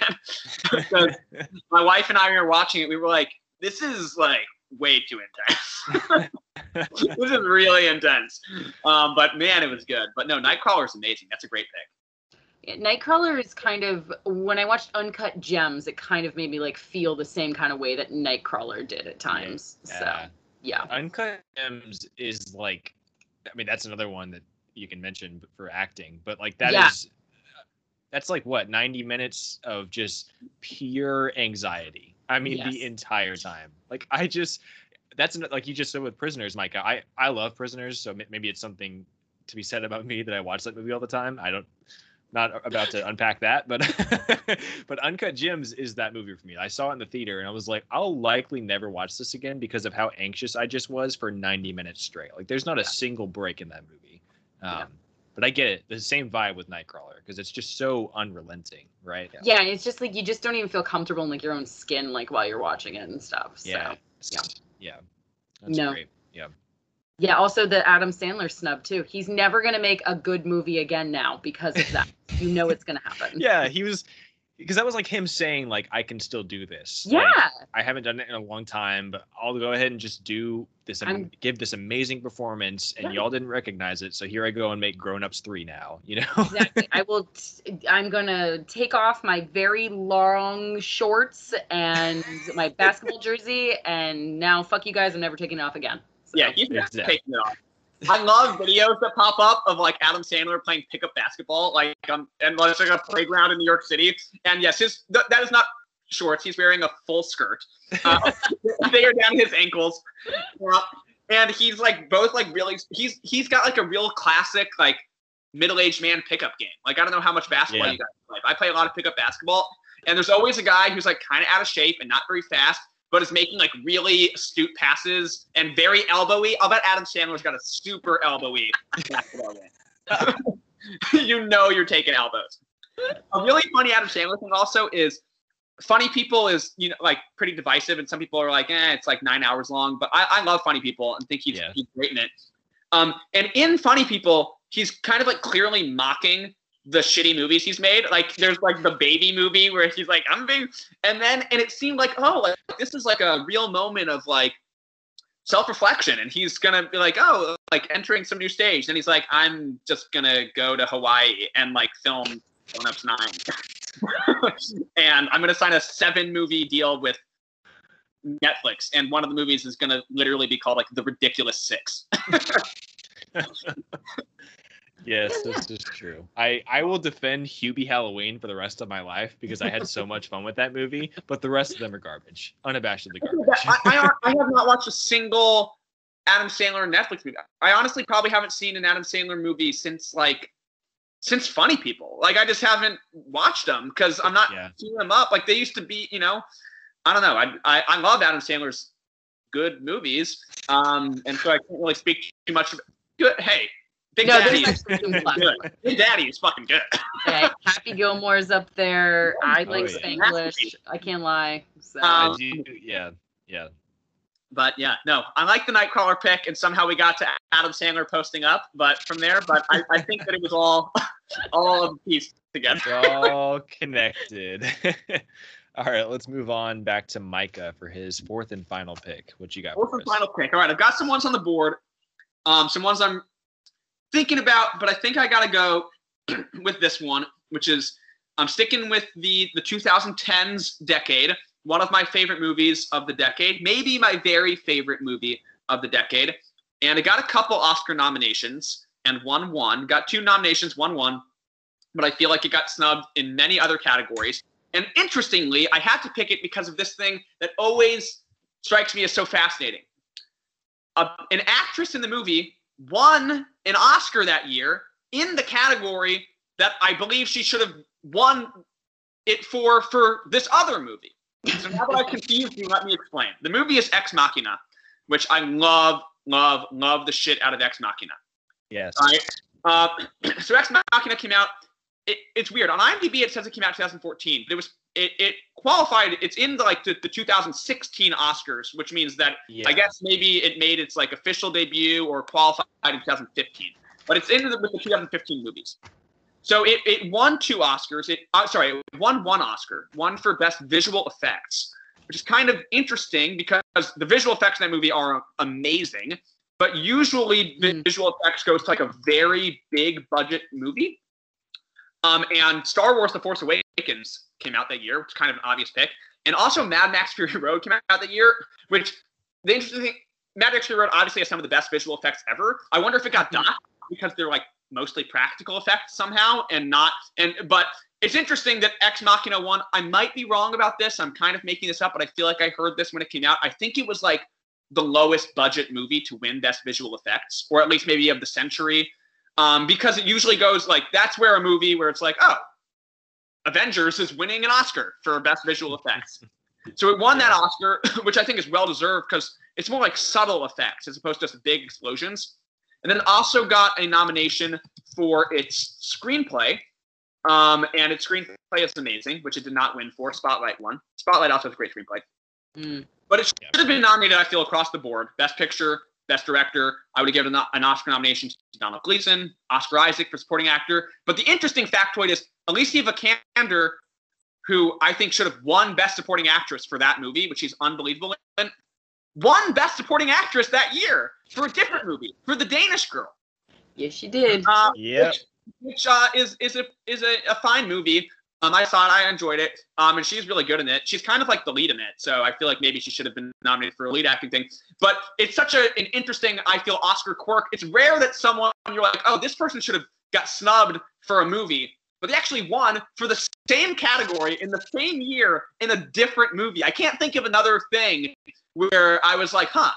because *laughs* my wife and I were watching it. We were like, "This is like way too intense. *laughs* this is really intense." Um, but man, it was good. But no, Nightcrawler is amazing. That's a great pick. Yeah, Nightcrawler is kind of when I watched Uncut Gems, it kind of made me like feel the same kind of way that Nightcrawler did at times. Yeah. So yeah, Uncut Gems is like, I mean, that's another one that you can mention for acting, but like that is, Yeah. that's like what, 90 minutes of just pure anxiety. I mean, the entire time. Like, I just, that's like you just said with Prisoners, Micah. I I love Prisoners, so maybe it's something to be said about me that I watch that movie all the time. I don't not about to *laughs* unpack that, but *laughs* but Uncut Gems is that movie for me. I saw it in the theater and I was like, I'll likely never watch this again because of how anxious I just was for 90 minutes straight. Like there's not a single break in that movie. Um, yeah. But I get it. The same vibe with Nightcrawler because it's just so unrelenting, right? Yeah. it's just like you just don't even feel comfortable in like your own skin like while you're watching it and stuff. So, yeah. Yeah. Yeah. That's no. great. Yeah. Yeah, also the Adam Sandler snub too. He's never gonna make a good movie again now because of that. you know it's gonna happen. *laughs* Yeah, he was because that was like him saying like I can still do this. Yeah. Like, I haven't done it in a long time, but I'll go ahead and just do this and give this amazing performance and yeah. y'all didn't recognize it, so here I go and make Grown Ups 3 now, *laughs* you know. exactly. I will t- I'm going to take off my very long shorts and my basketball jersey and now fuck you guys, I'm never taking it off again. Yeah, he's exactly. taking it off. I love videos that pop up of like Adam Sandler playing pickup basketball, like um, and like a playground in New York City. And yes, his th- that is not shorts. He's wearing a full skirt. Uh, they are down his ankles, uh, and he's like both like really. He's he's got like a real classic like middle-aged man pickup game. Like I don't know how much basketball yeah. you guys play. I play a lot of pickup basketball, and there's always a guy who's like kind of out of shape and not very fast, but is making like really astute passes and very elbowy. I'll bet Adam Sandler's got a super elbowy *laughs* you know you're taking elbows. A really funny Adam Sandler thing also is funny people is you know like pretty divisive and some people are like eh it's like nine hours long but i, I love funny people and think he's, yeah. he's great in it um and in funny people he's kind of like clearly mocking the shitty movies he's made. Like there's like the baby movie where he's like, I'm being and then and it seemed like, oh, like, this is like a real moment of like self-reflection. And he's gonna be like, oh, like entering some new stage. And he's like, I'm just gonna go to Hawaii and like film Grown Ups Nine. *laughs* and I'm gonna sign a seven movie deal with Netflix. And one of the movies is gonna literally be called like The Ridiculous Six. *laughs* *laughs* Yes, this is true. I, I will defend Hubie Halloween for the rest of my life because I had so *laughs* much fun with that movie, but the rest of them are garbage. Unabashedly garbage. I, I, I have not *laughs* watched a single Adam Sandler Netflix movie. I honestly probably haven't seen an Adam Sandler movie since like since Funny People. Like I just haven't watched them because I'm not yeah. seeing them up. Like they used to be, you know. I don't know. I I, I love Adam Sandler's good movies, um, and so I can't really speak too much. Good. Hey, Big no, Daddy is good. Big Daddy is fucking good. *laughs* okay, Happy Gilmore's up there. I oh, like yeah. Spanglish. I can't lie. So. Um, yeah, yeah. But yeah, no, I like the Nightcrawler pick, and somehow we got to Adam Sandler posting up. But from there, but I, I think that it was all, *laughs* all of the piece together. It's all connected. *laughs* all right, let's move on back to Micah for his fourth and final pick. What you got? Fourth and final pick. All right, I've got some ones on the board. Um, some ones I'm thinking about, but I think I gotta go *clears throat* with this one, which is I'm sticking with the the 2010s decade. One of my favorite movies of the decade, maybe my very favorite movie of the decade, and it got a couple Oscar nominations and won one. Got two nominations, won one but I feel like it got snubbed in many other categories. And interestingly, I had to pick it because of this thing that always strikes me as so fascinating. Uh, an actress in the movie won an Oscar that year in the category that I believe she should have won it for for this other movie. So now that I've confused you, let me explain. The movie is Ex Machina, which I love, love, love the shit out of Ex Machina. Yes. Right. Uh, *clears throat* so Ex Machina came out. It, it's weird. On IMDb, it says it came out 2014, but it was it, it qualified. It's in the, like the, the 2016 Oscars, which means that yeah. I guess maybe it made its like official debut or qualified in 2015. But it's in the, with the 2015 movies. So it, it won two Oscars. It uh, sorry, it won one Oscar, one for best visual effects, which is kind of interesting because the visual effects in that movie are amazing. But usually, mm. visual effects goes to like a very big budget movie. Um, and Star Wars: The Force Awakens came out that year, which is kind of an obvious pick. And also Mad Max Fury Road came out that year, which the interesting thing, Mad Max Fury Road obviously has some of the best visual effects ever. I wonder if it got docked because they're like mostly practical effects somehow and not and but it's interesting that Ex Machina won. I might be wrong about this. I'm kind of making this up, but I feel like I heard this when it came out. I think it was like the lowest budget movie to win Best Visual Effects, or at least maybe of the century, um, because it usually goes like that's where a movie where it's like, oh, Avengers is winning an Oscar for Best Visual Effects. *laughs* so it won that Oscar, *laughs* which I think is well deserved because it's more like subtle effects as opposed to just big explosions. And then also got a nomination for its screenplay. Um, and its screenplay is amazing, which it did not win for. Spotlight won. Spotlight also has a great screenplay. Mm. But it should have been nominated, I feel, across the board. Best Picture, Best Director. I would have given an Oscar nomination to Domhnall Gleeson, Oscar Isaac for Supporting Actor. But the interesting factoid is Alicia Vikander, who I think should have won Best Supporting Actress for that movie, which she's unbelievable in, won Best Supporting Actress that year for a different movie, for The Danish Girl. Yes, she did. Uh, Yeah. Which, which uh, is is a is a, a fine movie. Um, I saw it. I enjoyed it. Um, and she's really good in it. She's kind of like the lead in it, so I feel like maybe she should have been nominated for a lead acting thing. But it's such a, an interesting, I feel, Oscar quirk. It's rare that someone you're like, oh, this person should have got snubbed for a movie, but they actually won for the same category in the same year in a different movie. I can't think of another thing where I was like, huh,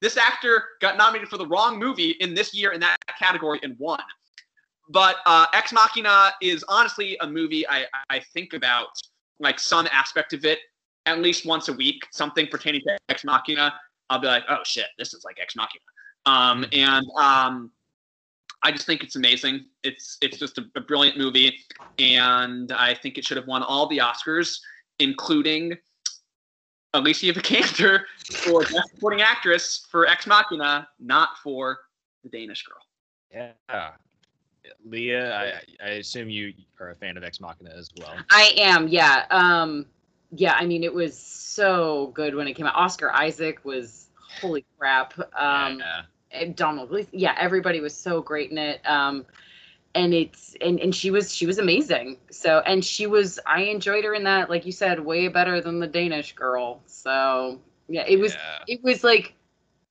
this actor got nominated for the wrong movie in this year in that category and won. But uh, Ex Machina is honestly a movie I, I think about like some aspect of it at least once a week, something pertaining to Ex Machina. I'll be like, oh shit, this is like Ex Machina. Um, and um, I just think it's amazing. It's it's just a, a brilliant movie, and I think it should have won all the Oscars, including Alicia Vikander for Best Supporting Actress for Ex Machina, not for The Danish Girl. Yeah. Leia, I, I assume you are a fan of Ex Machina as well. I am, yeah. Um, yeah, I mean, it was so good when it came out. Oscar Isaac was holy crap. Um, yeah. And Domhnall yeah, everybody was so great in it. Um, and it's and and she was she was amazing. So and she was I enjoyed her in that, like you said, way better than the Danish girl. So yeah, it was Yeah. it was like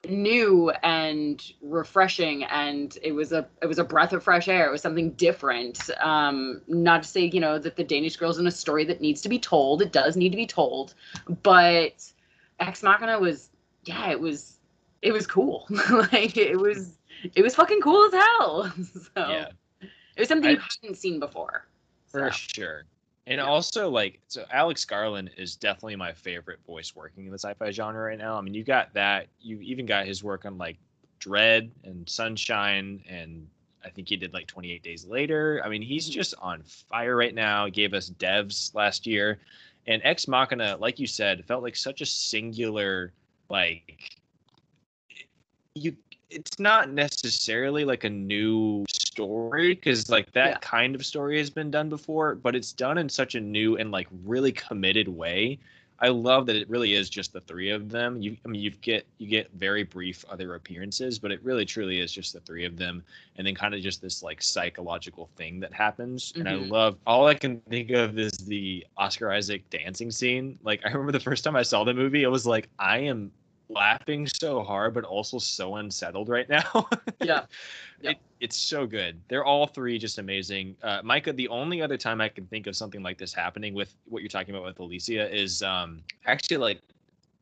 new and refreshing and it was a it was a breath of fresh air it was something different um not to say you know that the danish girl's in a story that needs to be told it does need to be told but ex machina was yeah it was it was cool *laughs* like it was it was fucking cool as hell *laughs* so Yeah. it was something I- you hadn't seen before For So, sure. And also, like, so Alex Garland is definitely my favorite voice working in the sci-fi genre right now. I mean, you got that. You even got his work on like Dredd and Sunshine, and I think he did like 28 Days Later. I mean, he's mm-hmm. just on fire right now. He gave us Devs last year, and Ex Machina, like you said, felt like such a singular, like, you. It's not necessarily like a new story because like that Yeah. kind of story has been done before, but it's done in such a new and like really committed way. I love that it really is just the three of them. You, I mean, you get you get very brief other appearances, but it really truly is just the three of them, and then kind of just this like psychological thing that happens. And I Mhm. love all I can think of is the Oscar Isaac dancing scene. Like *laughs* I remember the first time I saw the movie, I was like, I am laughing so hard, but also so unsettled right now. *laughs* yeah Yeah. It, it's so good. They're all three just amazing. Uh, Micah, the only other time I can think of something like this happening with what you're talking about with Alicia is um, actually like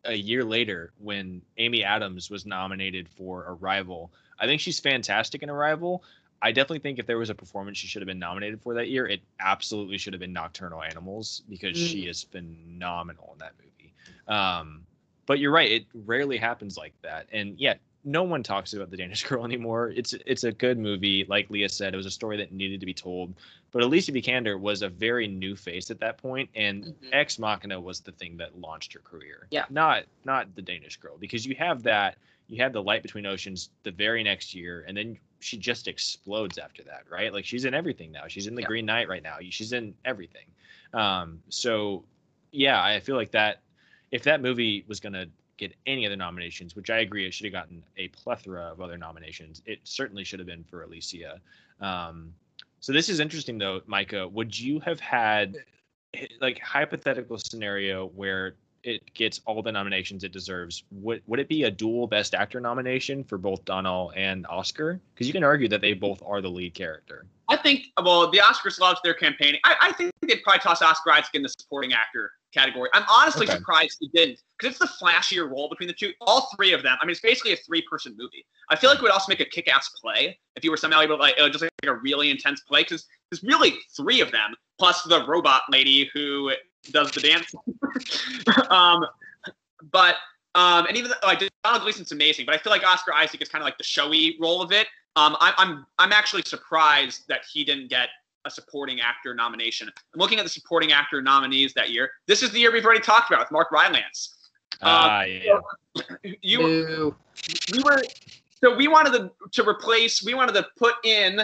a year later when Amy Adams was nominated for Arrival. I think she's fantastic in Arrival. I definitely think if there was a performance she should have been nominated for that year, it absolutely should have been Nocturnal Animals because she is phenomenal in that movie. Um, but you're right; it rarely happens like that. And yet, no one talks about the Danish Girl *laughs* anymore. It's it's a good movie, like Leia said. It was a story that needed to be told. But Alicia Vikander was a very new face at that point, and Mhm. Ex Machina was the thing that launched her career. Yeah. not not the Danish Girl, because you have that. You have the Light Between Oceans the very next year, and then she just explodes after that, right? Like she's in everything now. She's in the Yeah. Green Knight right now. She's in everything. Um, so yeah, I feel like that if that movie was gonna get any other nominations, which I agree it should have gotten a plethora of other nominations, it certainly should have been for Alicia. Um, so this is interesting though, Micah. Would you have had like hypothetical scenario where it gets all the nominations it deserves? Would would it be a dual Best Actor nomination for both Domhnall and Oscar? Because you can argue that they both are the lead character. I think, well, the Oscars loved their campaigning. I, I think they'd probably toss Oscar Isaac in the supporting actor category. I'm honestly Okay. surprised he didn't because it's the flashier role between the two. All three of them. I mean, it's basically a three-person movie. I feel like it would also make a kick-ass play if you were somehow able to like uh, just like a really intense play because there's really three of them plus the robot lady who does the dance. *laughs* um, but um, and even though, like Domhnall Gleeson's amazing, but I feel like Oscar Isaac is kind of like the showy role of it. Um, I, I'm I'm actually surprised that he didn't get a supporting actor nomination. I'm looking at the supporting actor nominees that year. This is the year we've already talked about with Mark Rylance. Ah, yeah. *coughs* You Boo. we were so we wanted to, to replace we wanted to put in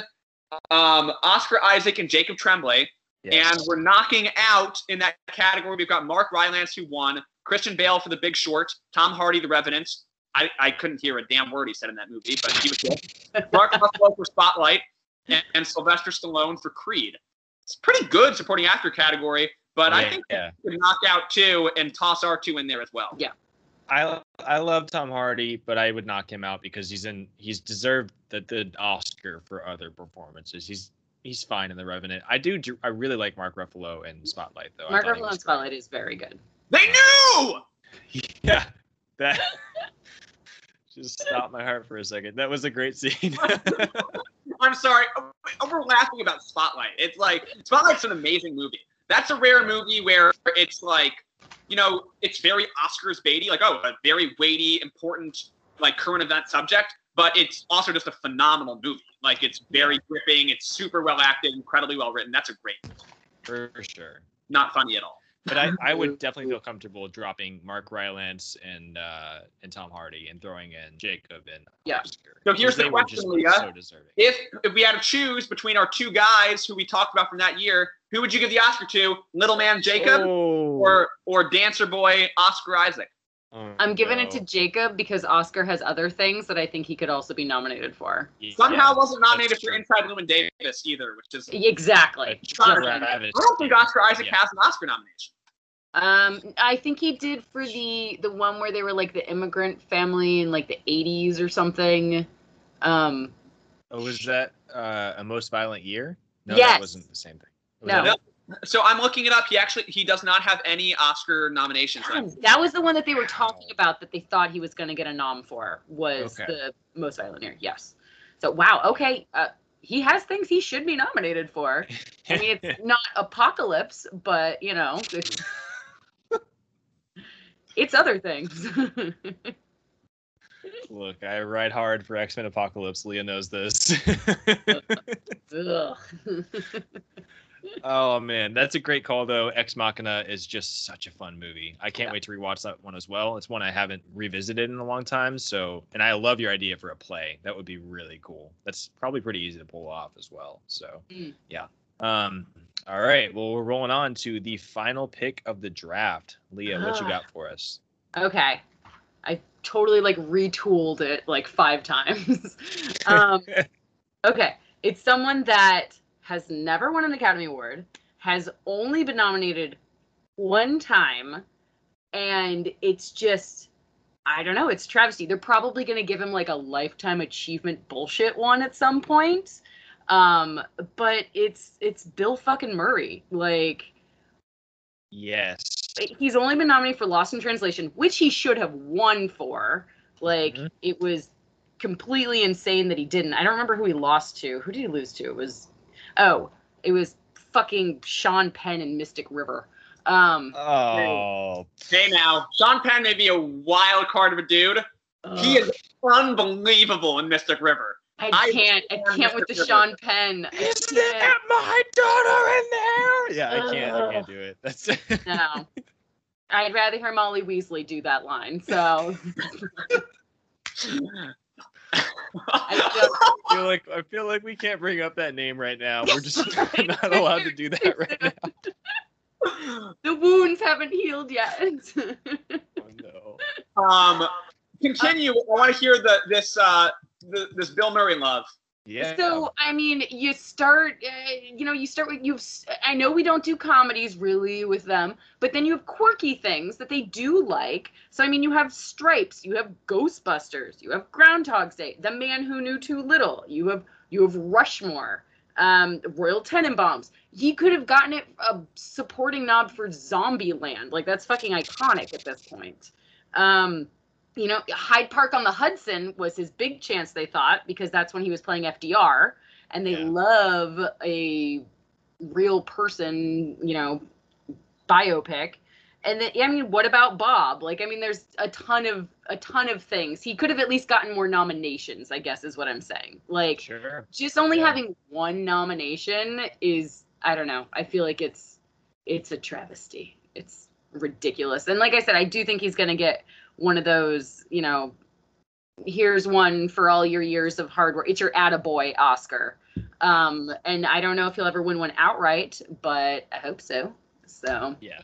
um, Oscar Isaac and Jacob Tremblay, Yes. and we're knocking out in that category. We've got Mark Rylance who won, Christian Bale for The Big Short, Tom Hardy, The Revenant. I, I couldn't hear a damn word he said in that movie, but he was good. Mark Ruffalo for Spotlight, and, and Sylvester Stallone for Creed. It's a pretty good supporting actor category, but I think yeah. we could knock out two and toss our two in there as well. Yeah. I I love Tom Hardy, but I would knock him out because he's in he's deserved the, the Oscar for other performances. He's he's fine in The Revenant. I do I really like Mark Ruffalo in Spotlight though. Mark Ruffalo in Spotlight is very good. They knew. *laughs* Yeah, that *laughs* just stopped my heart for a second. That was a great scene. *laughs* I'm sorry. We're laughing about Spotlight. It's like Spotlight's an amazing movie. That's a rare movie where it's like, you know, it's very Oscars baity, like oh, a very weighty, important, like current event subject. But it's also just a phenomenal movie. Like it's very gripping. It's super well acted, incredibly well written. That's a great, movie. for sure. not funny at all. But I, I would *laughs* definitely feel comfortable dropping Mark Rylance and uh, and Tom Hardy and throwing in Jacob and Yeah. Oscar. So here's the question, Leia. So deserving. If if we had to choose between our two guys who we talked about from that year, who would you give the Oscar to? Little Man Jacob Oh. or or Dancer Boy Oscar Isaac? Oh, I'm giving it to Jacob because Oscar has other things that I think he could also be nominated for. Somehow wasn't nominated that's for true. Inside Llewyn Davis either, which is Exactly. That's Just true. like- Travis. I don't think Oscar Isaac Yeah. has an Oscar nomination. Um, I think he did for the the one where they were like the immigrant family in like the 80s or something. Um, Oh, was that uh, a most violent year? No, Yes. that wasn't the same thing. Was No. that- So I'm looking it up. He actually he does not have any Oscar nominations. left. that was the one that they were talking about that they thought he was going to get a nom for was Okay. the most violent year. Yes. So wow, okay, uh, he has things he should be nominated for. I mean, it's *laughs* not apocalypse, but you know, *laughs* it's, other things. Look, I ride hard for X Men Apocalypse. Leia knows this. *laughs* Oh man, that's a great call though. Ex Machina is just such a fun movie. I can't Yeah. wait to rewatch that one as well. It's one I haven't revisited in a long time. So, and I love your idea for a play. That would be really cool. That's probably pretty easy to pull off as well. So, Mm. yeah. Um. All right. Well, we're rolling on to the final pick of the draft. Leia, what you Ah. got for us? okay. I totally like retooled it like five times. *laughs* um, okay. It's someone that has never won an Academy Award, has only been nominated one time, and it's just, I don't know, it's travesty. They're probably going to give him like a lifetime achievement bullshit one at some point. Um, but it's it's Bill fucking Murray. Like yes. he's only been nominated for Lost in Translation, which he should have won for. Like Mhm. it was completely insane that he didn't. I don't remember who he lost to. Who did he lose to? It was oh, it was fucking Sean Penn and Mystic River. Um Oh, Hey now, Sean Penn may be a wild card of a dude. He is unbelievable in Mystic River. I I can't I understand can't with the Sean Penn. I is can't. that my daughter in there? Yeah, I can't. I can't do it. That's *laughs* No. I'd rather hear Molly Weasley do that line. So I just *laughs* I feel like I feel like we can't bring up that name right now. We're just *laughs* not allowed to do that right now. the wounds haven't healed yet. Oh, no. Um, continue. I want to hear the this uh the, this Bill Murray love. Yeah. So I mean, you start, uh, you know, you start with you've. I know we don't do comedies really with them, but then you have quirky things that they do like. So I mean, you have Stripes, you have Ghostbusters, you have Groundhog's Day, The Man Who Knew Too Little, you have you have Rushmore. Um, Royal Tenenbaums. He could have gotten it a supporting nod for Zombieland. Like that's fucking iconic at this point. Um, you know, Hyde Park on the Hudson was his big chance. They thought because that's when he was playing FDR, and they Yeah. love a real person. You know, biopic. And then, I mean, what about Bob? Like, I mean, there's a ton of a ton of things. He could have at least gotten more nominations. I guess is what I'm saying. Like, Sure. just only Yeah. having one nomination is, I don't know. I feel like it's it's a travesty. It's ridiculous. And like I said, I do think he's gonna get one of those. You know, here's one for all your years of hard work. It's your attaboy Oscar. Um, and I don't know if he'll ever win one outright, but I hope so. So Yeah.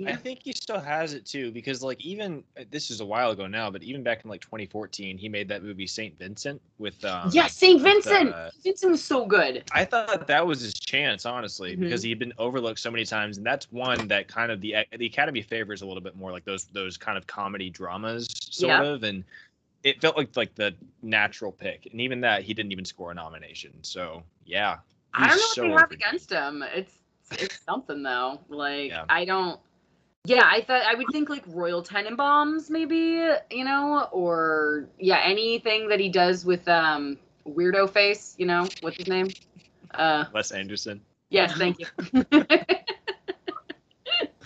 Yeah. I think he still has it too because like even uh, this is a while ago now, but even back in like 2014, he made that movie Saint Vincent with um yes, Saint Vincent. uh, Vincent was so good. I thought that was his chance, honestly, Mhm. because he'd been overlooked so many times, and that's one that kind of the the Academy favors a little bit more, like those those kind of comedy dramas, sort Yeah. of, and it felt like like the natural pick, and even that he didn't even score a nomination. So yeah, I don't know he's what they have against him. It's it's something though. Like Yeah. I don't. Yeah, I thought I would think like Royal Tenenbaums maybe, you know, or yeah, anything that he does with um Weirdo Face, you know, what's his name? Uh, Wes Anderson. yes, thank you. *laughs*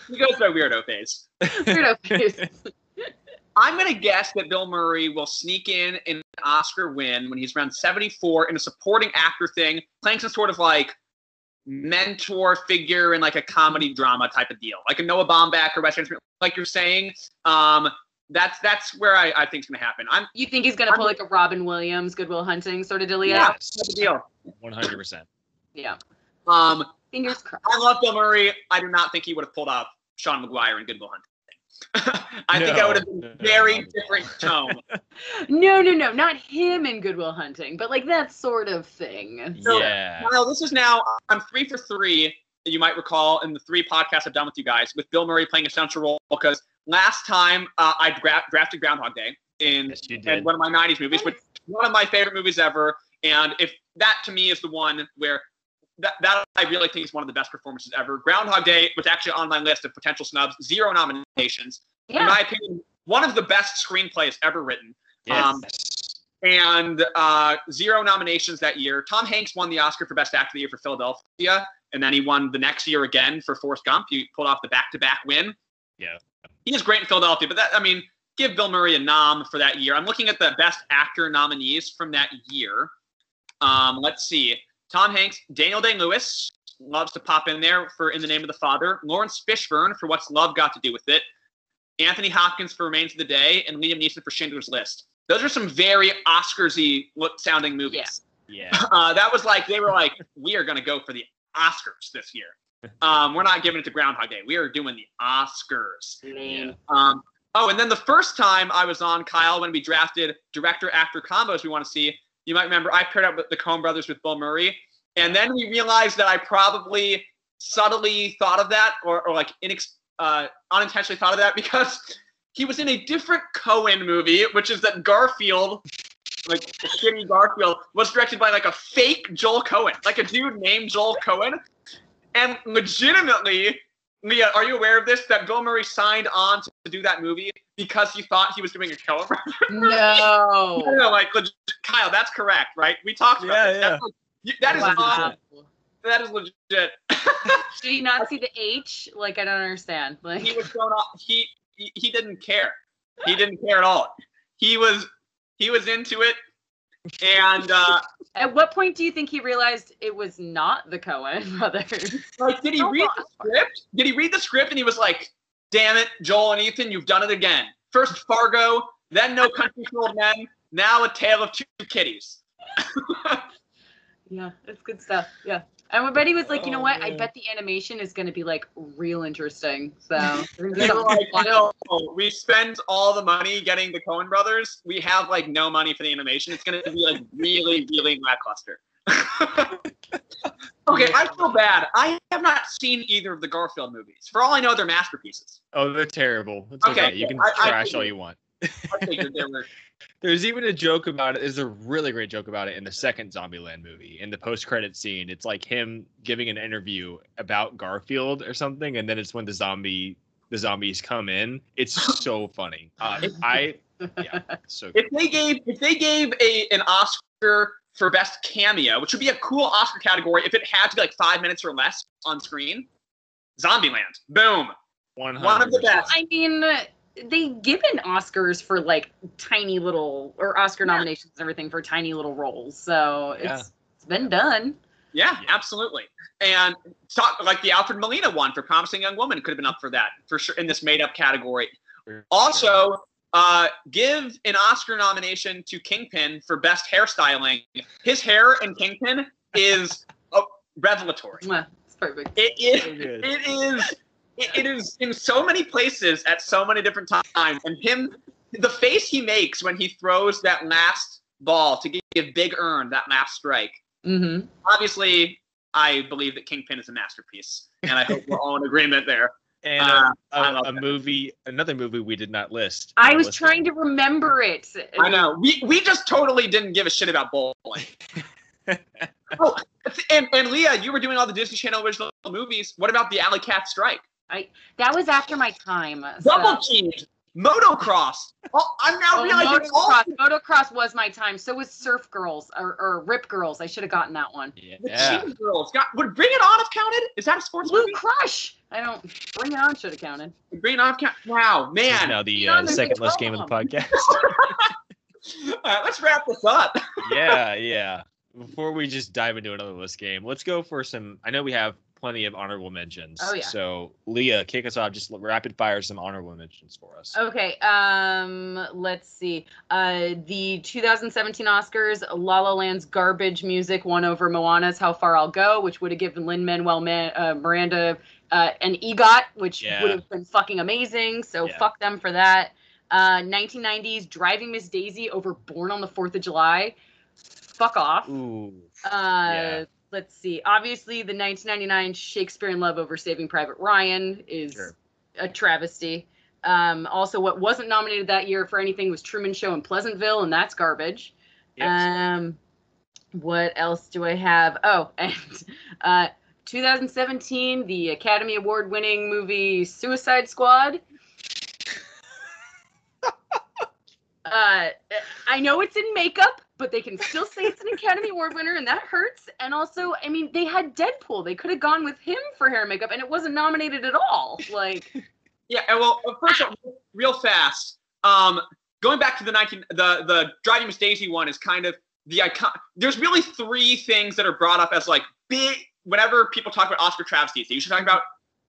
He goes by weirdo phase. Weirdo *laughs* Face. I'm gonna guess that Bill Murray will sneak in an Oscar win when he's around 74 in a supporting actor thing, playing some sort of like mentor figure in like a comedy drama type of deal, like a Noah Baumbach or Wes Anderson, like you're saying. Um, that's that's where I, I think it's gonna happen. I'm You think he's gonna pull like a Robin Williams, Good Will Hunting sort of deal? yeah, type of deal. One hundred percent. Yeah. Um, Fingers crossed. I love Bill Murray. I do not think he would have pulled off Sean Maguire in Good Will Hunting. *laughs* I think I would have been No, no, very no. different tone. *laughs* No, no, no, not him in Good Will Hunting, but like that sort of thing. So- Yeah. Kyle, this is now I'm three for three. You might recall in the three podcasts I've done with you guys with Bill Murray playing a central role because last time uh, I dra- drafted Groundhog Day in, Yes, in one of my '90s movies, which one of my favorite movies ever. And if that to me is the one where that, that I really think is one of the best performances ever. Groundhog Day was actually on my list of potential snubs, zero nominations. In my opinion, one of the best screenplays ever written Yes. um, and uh, zero nominations that year. Tom Hanks won the Oscar for Best Actor of the Year for Philadelphia, and then he won the next year again for Forrest Gump. He pulled off the back-to-back win. Yeah. he is great in Philadelphia, but that I mean, give Bill Murray a nom for that year. I'm looking at the Best Actor nominees from that year. Um, let's see: Tom Hanks, Daniel Day Lewis loves to pop in there for In the Name of the Father. Laurence Fishburne for What's Love Got to Do with It. Anthony Hopkins for Remains of the Day, and Liam Neeson for Schindler's List. Those are some very Oscarsy look sounding movies. Yeah. yeah. *laughs* Uh, that was like they were like, we are going to go for the Oscars this year. Um, we're not giving it to Groundhog Day. We are doing the Oscars. Lame. Um, oh, and then the first time I was on Kyle when we drafted director actor combos we want to see, you might remember I paired up with the Coen brothers with Bill Murray, and then we realized that I probably subtly thought of that or, or like inex- uh, unintentionally thought of that *laughs* because he was in a different Cohen movie, which is that Garfield, like shitty Garfield, was directed by like a fake Joel Cohen, like a dude named Joel Cohen, and legitimately. Leia, are you aware of this? That Bill Murray signed on to, to do that movie because he thought he was doing a Coen. *laughs* No. no, no, like legit, Kyle, that's correct, right? We talked about Yeah, this. yeah. That's, like- that is Wow. on- that is legit. *laughs* Did he not see the H? Like I don't understand. Like he was going off. He, he he didn't care. He didn't care at all. He was he was into it, and uh, *laughs* at what point do you think he realized it was not the Coen *laughs* brothers? like, did he Oh, read the script? Did he read the script and he was like, "Damn it, Joel and Ethan, you've done it again." First Fargo, then No Country for Old Men, now A Tale of Two Kitties. *laughs* Yeah, it's good stuff. Yeah. And I bet was like, you know Oh, what? I bet the animation is going to be like real interesting. So we're gonna do They were something like, no, we spend all the money getting the Coen brothers. We have like no money for the animation. It's gonna be like really, really lackluster. *laughs* okay, I feel bad. I have not seen either of the Garfield movies. For all I know, they're masterpieces. Oh, they're terrible. It's okay. Okay, You can I- I trash all you want. I figured there were. There's even a joke about it. There's a really great joke about it in the second Zombieland movie. In the post-credit scene, it's like him giving an interview about Garfield or something, and then it's when the zombie the zombies come in. It's *laughs* so funny. Uh, I yeah, so *laughs* If they gave if they gave a an Oscar for best cameo, which would be a cool Oscar category if it had to be like five minutes or less on screen, Zombieland. Boom. one One of the best. I mean, they given Oscars for like tiny little or Oscar Yeah. nominations and everything for tiny little roles. So Yeah. it's it's been done. Yeah, Yeah. absolutely. And talk like the Alfred Molina one for Promising Young Woman could have been up for that for sure in this made up category. Also, uh, give an Oscar nomination to Kingpin for best hairstyling. His hair in Kingpin is uh, revelatory. It's perfect. It is. So good. It is. It, it is in so many places at so many different times, and him, the face he makes when he throws that last ball to give Big Ern that last strike. Mm-hmm. Obviously, I believe that Kingpin is a masterpiece, and I hope we're all in agreement there. *laughs* and Uh, a, I a, love a movie, another movie we did not list. I was trying to remember it. I know we we just totally didn't give a shit about bowling. *laughs* oh, and and Leia, you were doing all the Disney Channel original movies. What about the Alley Cat Strike? That was after my time. so- Double teamed. Motocross. Oh, I'm now Oh, realizing all motocross, motocross was my time. So was Surf Girls or, or Rip Girls. I should have gotten that one. the Yeah. Girls. Got, would Bring It On have counted? Is that a sports Blue movie? Crush. I don't bring it on. Should have counted. Would Bring It On have counted? Wow, This is man. now the uh, second a last game of the podcast. *laughs* All right, let's wrap this up. yeah, yeah. Before we just dive into another list game, let's go for some. I know we have plenty of honorable mentions. Oh, yeah. So Leia, kick us off. Just rapid fire some honorable mentions for us. Okay. Um. Let's see. Uh, the 2017 Oscars, La La Land's garbage music won over Moana's "How Far I'll Go," which would have given Lin Manuel Man- uh, Miranda uh, an EGOT, which Yeah. would have been fucking amazing. So Yeah. fuck them for that. Uh, 1990s Driving Miss Daisy over Born on the Fourth of July. Fuck off. Ooh. Uh, Yeah. Let's see. Obviously, the 1999 Shakespeare in Love over Saving Private Ryan is Sure. a travesty. Um, also, what wasn't nominated that year for anything was Truman Show in Pleasantville, and that's garbage. Yep. Um, what else do I have? Oh, *laughs* and uh, 2017, the Academy Award winning movie Suicide Squad. Uh, I know it's in makeup, but they can still say it's an Academy Award winner, and that hurts. And also, I mean, they had Deadpool. They could have gone with him for hair and makeup, and it wasn't nominated at all. Like, *laughs* Yeah, and well, first of all, real fast. Um, going back to the 19, the the Driving Miss Daisy one is kind of the icon. There's really three things that are brought up as like big. Whenever people talk about Oscar travesties, they usually talk about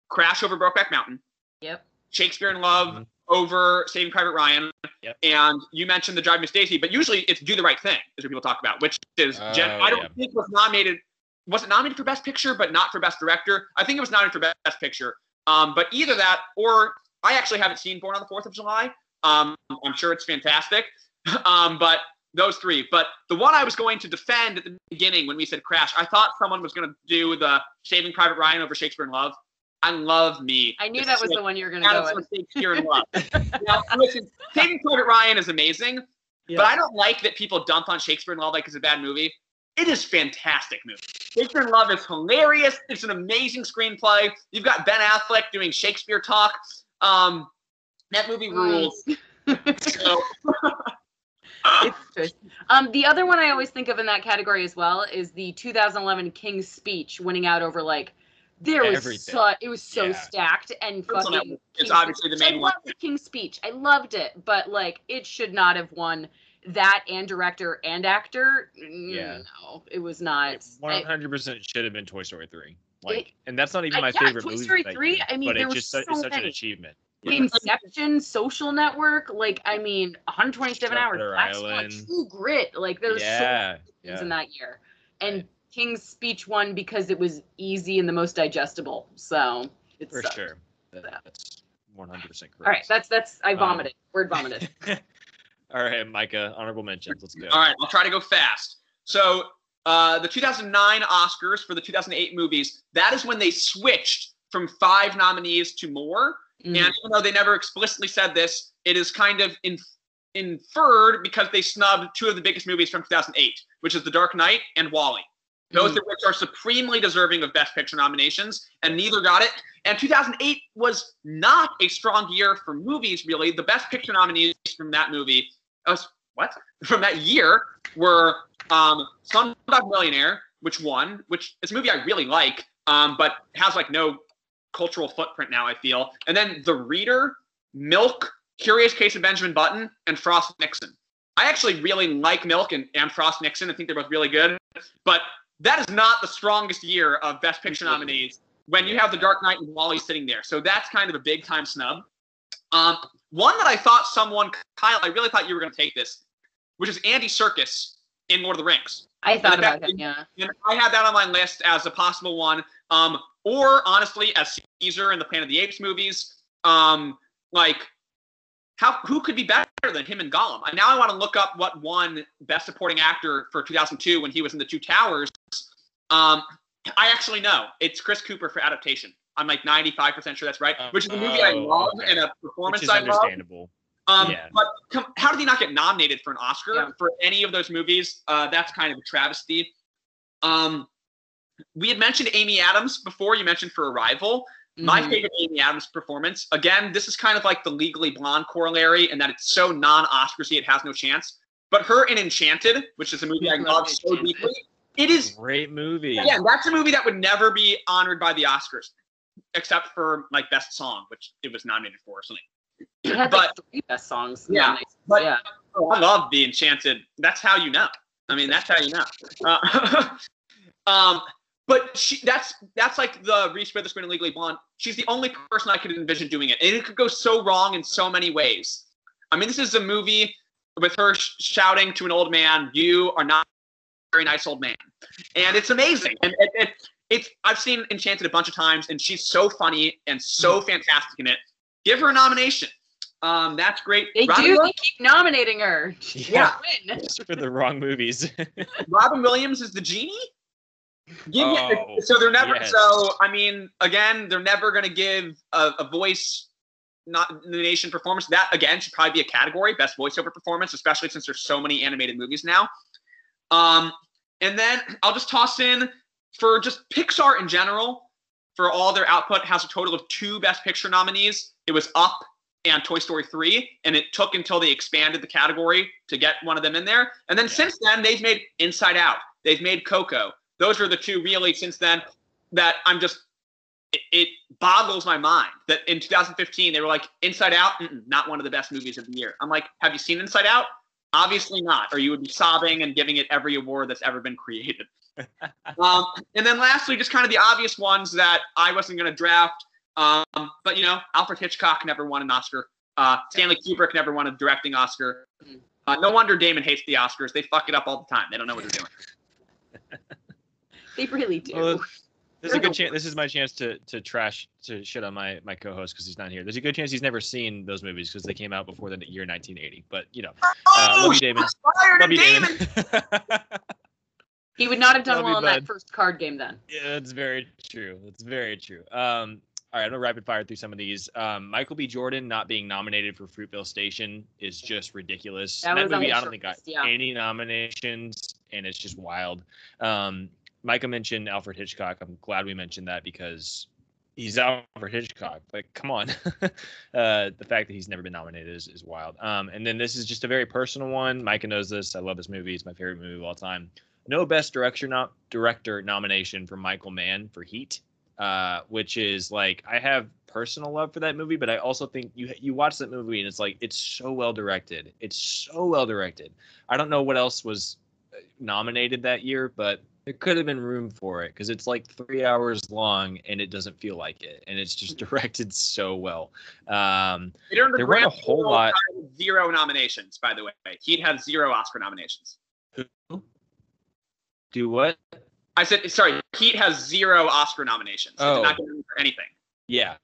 Crash over Brokeback Mountain, yep. Shakespeare in Love Mhm. Over Saving Private Ryan, Yep. and you mentioned the Driving Miss Daisy, but usually it's Do the Right Thing is what people talk about, which is gen- Oh, I don't yeah. think was nominated. Was it nominated for Best Picture, but not for Best Director? I think it was nominated for Best Picture. Um, but either that, or I actually haven't seen Born on the Fourth of July. Um, I'm sure it's fantastic. *laughs* um, but those three. But the one I was going to defend at the beginning when we said Crash, I thought someone was going to do the Saving Private Ryan over Shakespeare in Love. I love me. I knew the that was the one you were going to out go with. some Shakespeare in Love. *laughs* now, listen, Saving Private Ryan is amazing, but I don't like that people dump on Shakespeare in Love like it's a bad movie. It is fantastic movie. Shakespeare in Love is hilarious. It's an amazing screenplay. You've got Ben Affleck doing Shakespeare talk. Um, that movie rules. *laughs* So, It's um, the other one I always think of in that category as well is the 2011 King's Speech winning out over like there was Everything. so it was so Yeah. stacked and It's fucking. It's King's obviously the Speech. main I one. loved King's Speech. I loved it, but like it should not have won that and director and actor. Mm, Yeah. no, it was not. Hundred percent should have been Toy Story three. Like, It- and that's not even I- my yeah, favorite Toy movie. Story that 3, I mean, but there it's were just such, so it's such an achievement. Inception, Social Network, like I mean, 127 hours. Shutter Black Swan, Island. True Grit, like there's so Yeah, things yeah. in that year. And King's Speech won because it was easy and the most digestible. So it's for sure. That's one hundred percent correct. All right, that's that's I Um, vomited. Word *laughs* vomited. All right, Micah. Honorable mentions. Let's go. All right, I'll try to go fast. So, uh, the 2009 Oscars for the 2008 movies, that is when they switched from five nominees to more. Mhm. And even though they never explicitly said this, it is kind of in inferred because they snubbed two of the biggest movies from 2008, which is The Dark Knight and WALL-E. Both Mm. of which are supremely deserving of Best Picture nominations, and neither got it. And 2008 was not a strong year for movies, really. The Best Picture nominees from that movie, uh, what? *laughs* From that year were um, Slumdog Millionaire, which won, which is a movie I really like, um, but has like no cultural footprint now, I feel. And then The Reader, Milk, Curious Case of Benjamin Button, and Frost Nixon. I actually really like Milk and, and Frost Nixon. I think they're both really good. But that is not the strongest year of Best Picture nominees when you have The Dark Knight and WALL-E sitting there. So that's kind of a big time snub. Um, one that I thought someone, Kyle, I really thought you were going to take this, which is Andy Serkis in Lord of the Rings. I thought And about it. Yeah. And I had that on my list as a possible one. Um, or honestly, as Caesar in the Planet of the Apes movies. Um, like, how who could be better than him and Gollum? And now I want to look up what won Best Supporting Actor for 2002 when he was in The Two Towers. Um, I actually know it's Chris Cooper for Adaptation. I'm like 95% sure that's right, which is a movie I Oh, love okay. and a Which performance is I love. understandable. Um, Yeah. But come, how did he not get nominated for an Oscar Yeah. for any of those movies? Uh, that's kind of a travesty. Um, we had mentioned Amy Adams before. You mentioned for Arrival. My Mhm. favorite Amy Adams performance. Again, this is kind of like the Legally Blonde corollary in that it's so non-Oscarsy it has no chance. But her in Enchanted, which is a movie I Love love so deeply, it is Great movie. yeah, that's a movie that would never be honored by the Oscars, except for like best song, which it was nominated for or something. It had but- like three best songs. Yeah, nominated. but- yeah. Oh, I love the Enchanted. That's how you know. I mean, that's how you know. Uh, *laughs* um, but she, that's that's like the Reese Witherspoon in Legally Blonde. She's the only person I could envision doing it, and it could go so wrong in so many ways. I mean, this is a movie with her sh- shouting to an old man, "You are not a very nice old man," and it's amazing. And it, it, it's I've seen Enchanted a bunch of times, and she's so funny and so fantastic in it. Give her a nomination. Um, that's great. They Robin do. Williams- They keep nominating her. She Yeah. win. Just *laughs* for the wrong movies. *laughs* Robin Williams is the genie. Give Oh, so they're never. yes. So I mean, again, they're never going to give a, a voice nation performance. That again should probably be a category, best voiceover performance, especially since there's so many animated movies now. Um, and then I'll just toss in for just Pixar in general. For all their output, has a total of two Best Picture nominees. It was Up and Toy Story 3, and it took until they expanded the category to get one of them in there. And then since then, they've made Inside Out, they've made Coco. Those are the two really since then that I'm just. It, it boggles my mind that in 2015 they were like Inside Out, not one of the best movies of the year. I'm like, have you seen Inside Out? Obviously not, or you would be sobbing and giving it every award that's ever been created. *laughs* um, and then lastly, just kind of the obvious ones that I wasn't going to draft. Um, but you know, Alfred Hitchcock never won an Oscar. Uh, Stanley Kubrick never won a directing Oscar. Uh, no wonder Damon hates the Oscars. They fuck it up all the time. They don't know what they're doing. *laughs* They really do. Well, There's a good chance. This is my chance to to trash to shit on my my co-host because he's not here. There's a good chance he's never seen those movies because they came out before the year 1980. But you know, uh, Oh, love you, Damon. Love you, Damon. Damon. *laughs* he would not have done Love well in bud. that first card game then. yeah, that's very true. That's very true. Um, all right, I'm gonna rapid fire through some of these. Um, Michael B. Jordan not being nominated for Fruitvale Station is just ridiculous. That on movie I don't think got yeah. any nominations, and it's just wild. Um, Micah mentioned Alfred Hitchcock. I'm glad we mentioned that because he's Alfred Hitchcock. Like, come on. *laughs* uh, the fact that he's never been nominated is, is wild. Um, and then this is just a very personal one. Micah knows this. I love this movie. It's my favorite movie of all time. No best director not director nomination for Michael Mann for Heat, uh, which is like I have personal love for that movie, but I also think you you watch that movie and it's like it's so well directed. It's so well directed. I don't know what else was uh, nominated that year, but there could have been room for it because it's like three hours long and it doesn't feel like it, and it's just *laughs* directed so well. Um, It earned a There weren't a whole lot- Zero nominations, by the way. He'd had zero Oscar nominations. Who? Do what? I said, sorry, Heat has zero Oscar nominations. He Oh. did not get for anything. Yeah,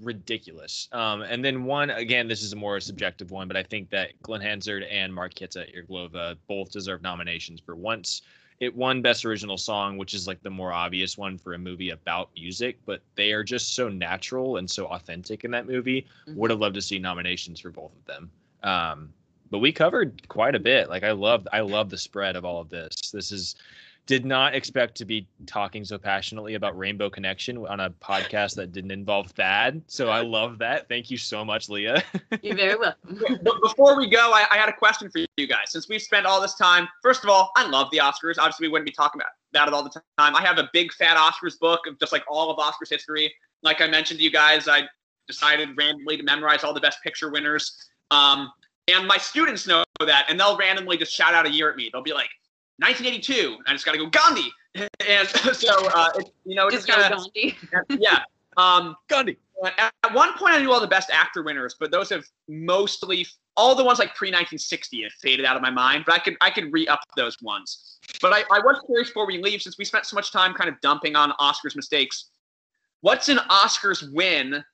ridiculous. Um, and then one again, this is a more subjective one, but I think that Glen Hansard and Mark Marketa Irglova both deserve nominations for once. It won Best Original Song, which is like the more obvious one for a movie about music, but they are just so natural and so authentic in that movie. Mhm. Would have loved to see nominations for both of them. Um, but we covered quite a bit. Like I love I love the spread of all of this. This is did not expect to be talking so passionately about Rainbow Connection on a podcast that didn't involve Thad. So I love that. Thank you so much, Leia. *laughs* You're very welcome. *laughs* But before we go, I, I had a question for you guys. Since we've spent all this time, first of all, I love the Oscars. Obviously, we wouldn't be talking about that at all the time. I have a big fat Oscars book of just like all of Oscars history. Like I mentioned to you guys, I decided randomly to memorize all the best picture winners. Um, and my students know that, and they'll randomly just shout out a year at me. They'll be like, 1982. I just got to go Gandhi. *laughs* And so, uh, it, you know, Just just go kind Gandhi. *laughs* yeah. Um, Gandhi. at, at one point, I knew all the best actor winners, but those have mostly all the ones like pre 1960 have faded out of my mind. But I could I could re up those ones. But I, I was curious before we leave, since we spent so much time kind of dumping on Oscars mistakes. What's an Oscars win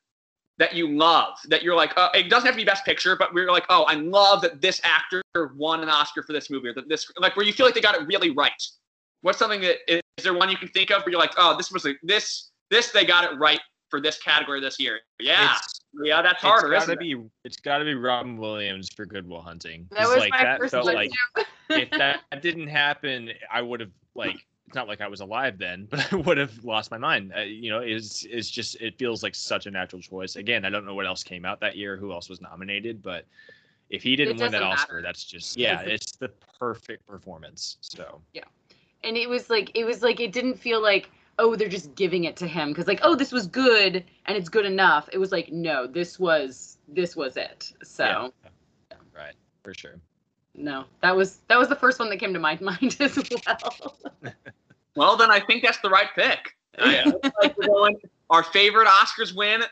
that you love? That you're like, uh, it doesn't have to be Best Picture, but we're like, oh, I love that this actor won an Oscar for this movie, or that this like where you feel like they got it really right. What's something that is there one you can think of where you're like, oh, this was a, this this they got it right for this category this year? Yeah, It's, yeah, that's it's harder, gotta isn't it? be it's gotta be Robin Williams for Good Will Hunting. That 'Cause, was like my that first felt like if that didn't happen, I would have like it's not like I was alive then, *laughs* but I would have lost my mind. Uh, you know, is is just it feels like such a natural choice. Again, I don't know what else came out that year, who else was nominated, but if he didn't win that doesn't Oscar, that's just yeah, It's- it's the perfect performance. So yeah, and it was like it was like it didn't feel like oh they're just giving it to him because like oh this was good and it's good enough it was like no this was this was it so yeah. right for sure. No that was that was the first one that came to my *laughs* mind as well Well, then I think that's the right pick. *laughs* Yeah. Like going- Our favorite Oscars win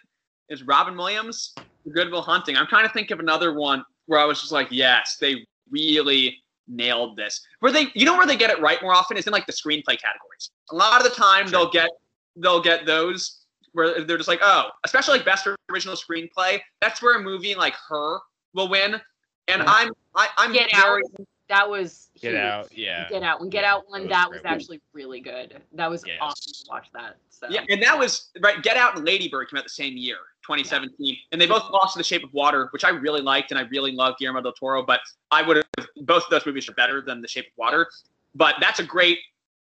is Robin Williams for Good Will Hunting. I'm trying to think of another one where I was just like, yes, they really nailed this. Where they, you know, where they get it right more often is in like the screenplay categories. A lot of the time they'll get they'll get those where they're just like, oh, especially like best original screenplay. That's where a movie like Her will win. And Yeah. I'm I, I'm Get very that was Get out, yeah. get out when get Yeah, out one that was that was actually really good that was Yes. awesome to watch that so Yeah, and that was right. Get Out and Lady Bird came out the same year, 2017, and they both lost to The Shape of Water, which I really liked, and I really love Guillermo del Toro. But I would have both of those movies are better than The Shape of Water. But that's a great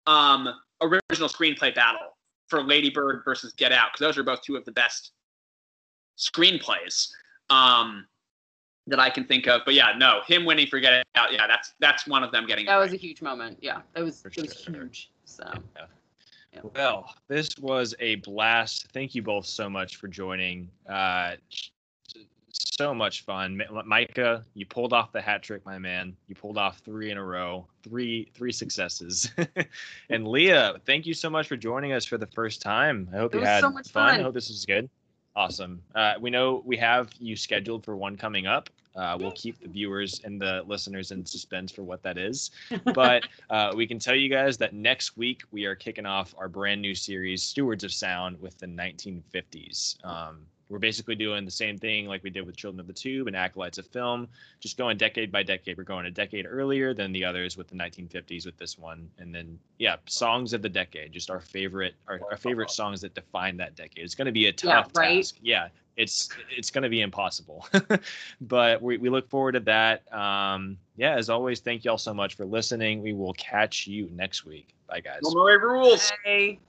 um, original screenplay battle for Lady Bird versus Get Out because those are both two of the best screenplays um, that I can think of. But yeah, no, him winning for Get Out, yeah, that's that's one of them getting. it that was right. a huge moment yeah that was For it was sure. huge so Yeah. Yeah. Well, this was a blast. Thank you both so much for joining. Uh, so much fun, Micah. You pulled off the hat trick, my man. You pulled off three in a row, three three successes. *laughs* and Leia, thank you so much for joining us for the first time. I hope It you was had so much fun. I hope this was good. Awesome. Uh, we know we have you scheduled for one coming up. Uh, we'll keep the viewers and the listeners in suspense for what that is. *laughs* But uh, we can tell you guys that next week we are kicking off our brand new series, Stewards of Sound, with the 1950s. Um, we're basically doing the same thing like we did with Children of the Tube and Acolytes of Film, just going decade by decade. We're going a decade earlier than the others with the 1950s with this one, and then yeah, songs of the decade, just our favorite, our, our favorite songs that define that decade. It's going to be a Yeah, tough right? task. Yeah, it's it's going to be impossible, *laughs* but we we look forward to that. Um, yeah, as always, thank y'all so much for listening. We will catch you next week. Bye, guys. No rules. Hey.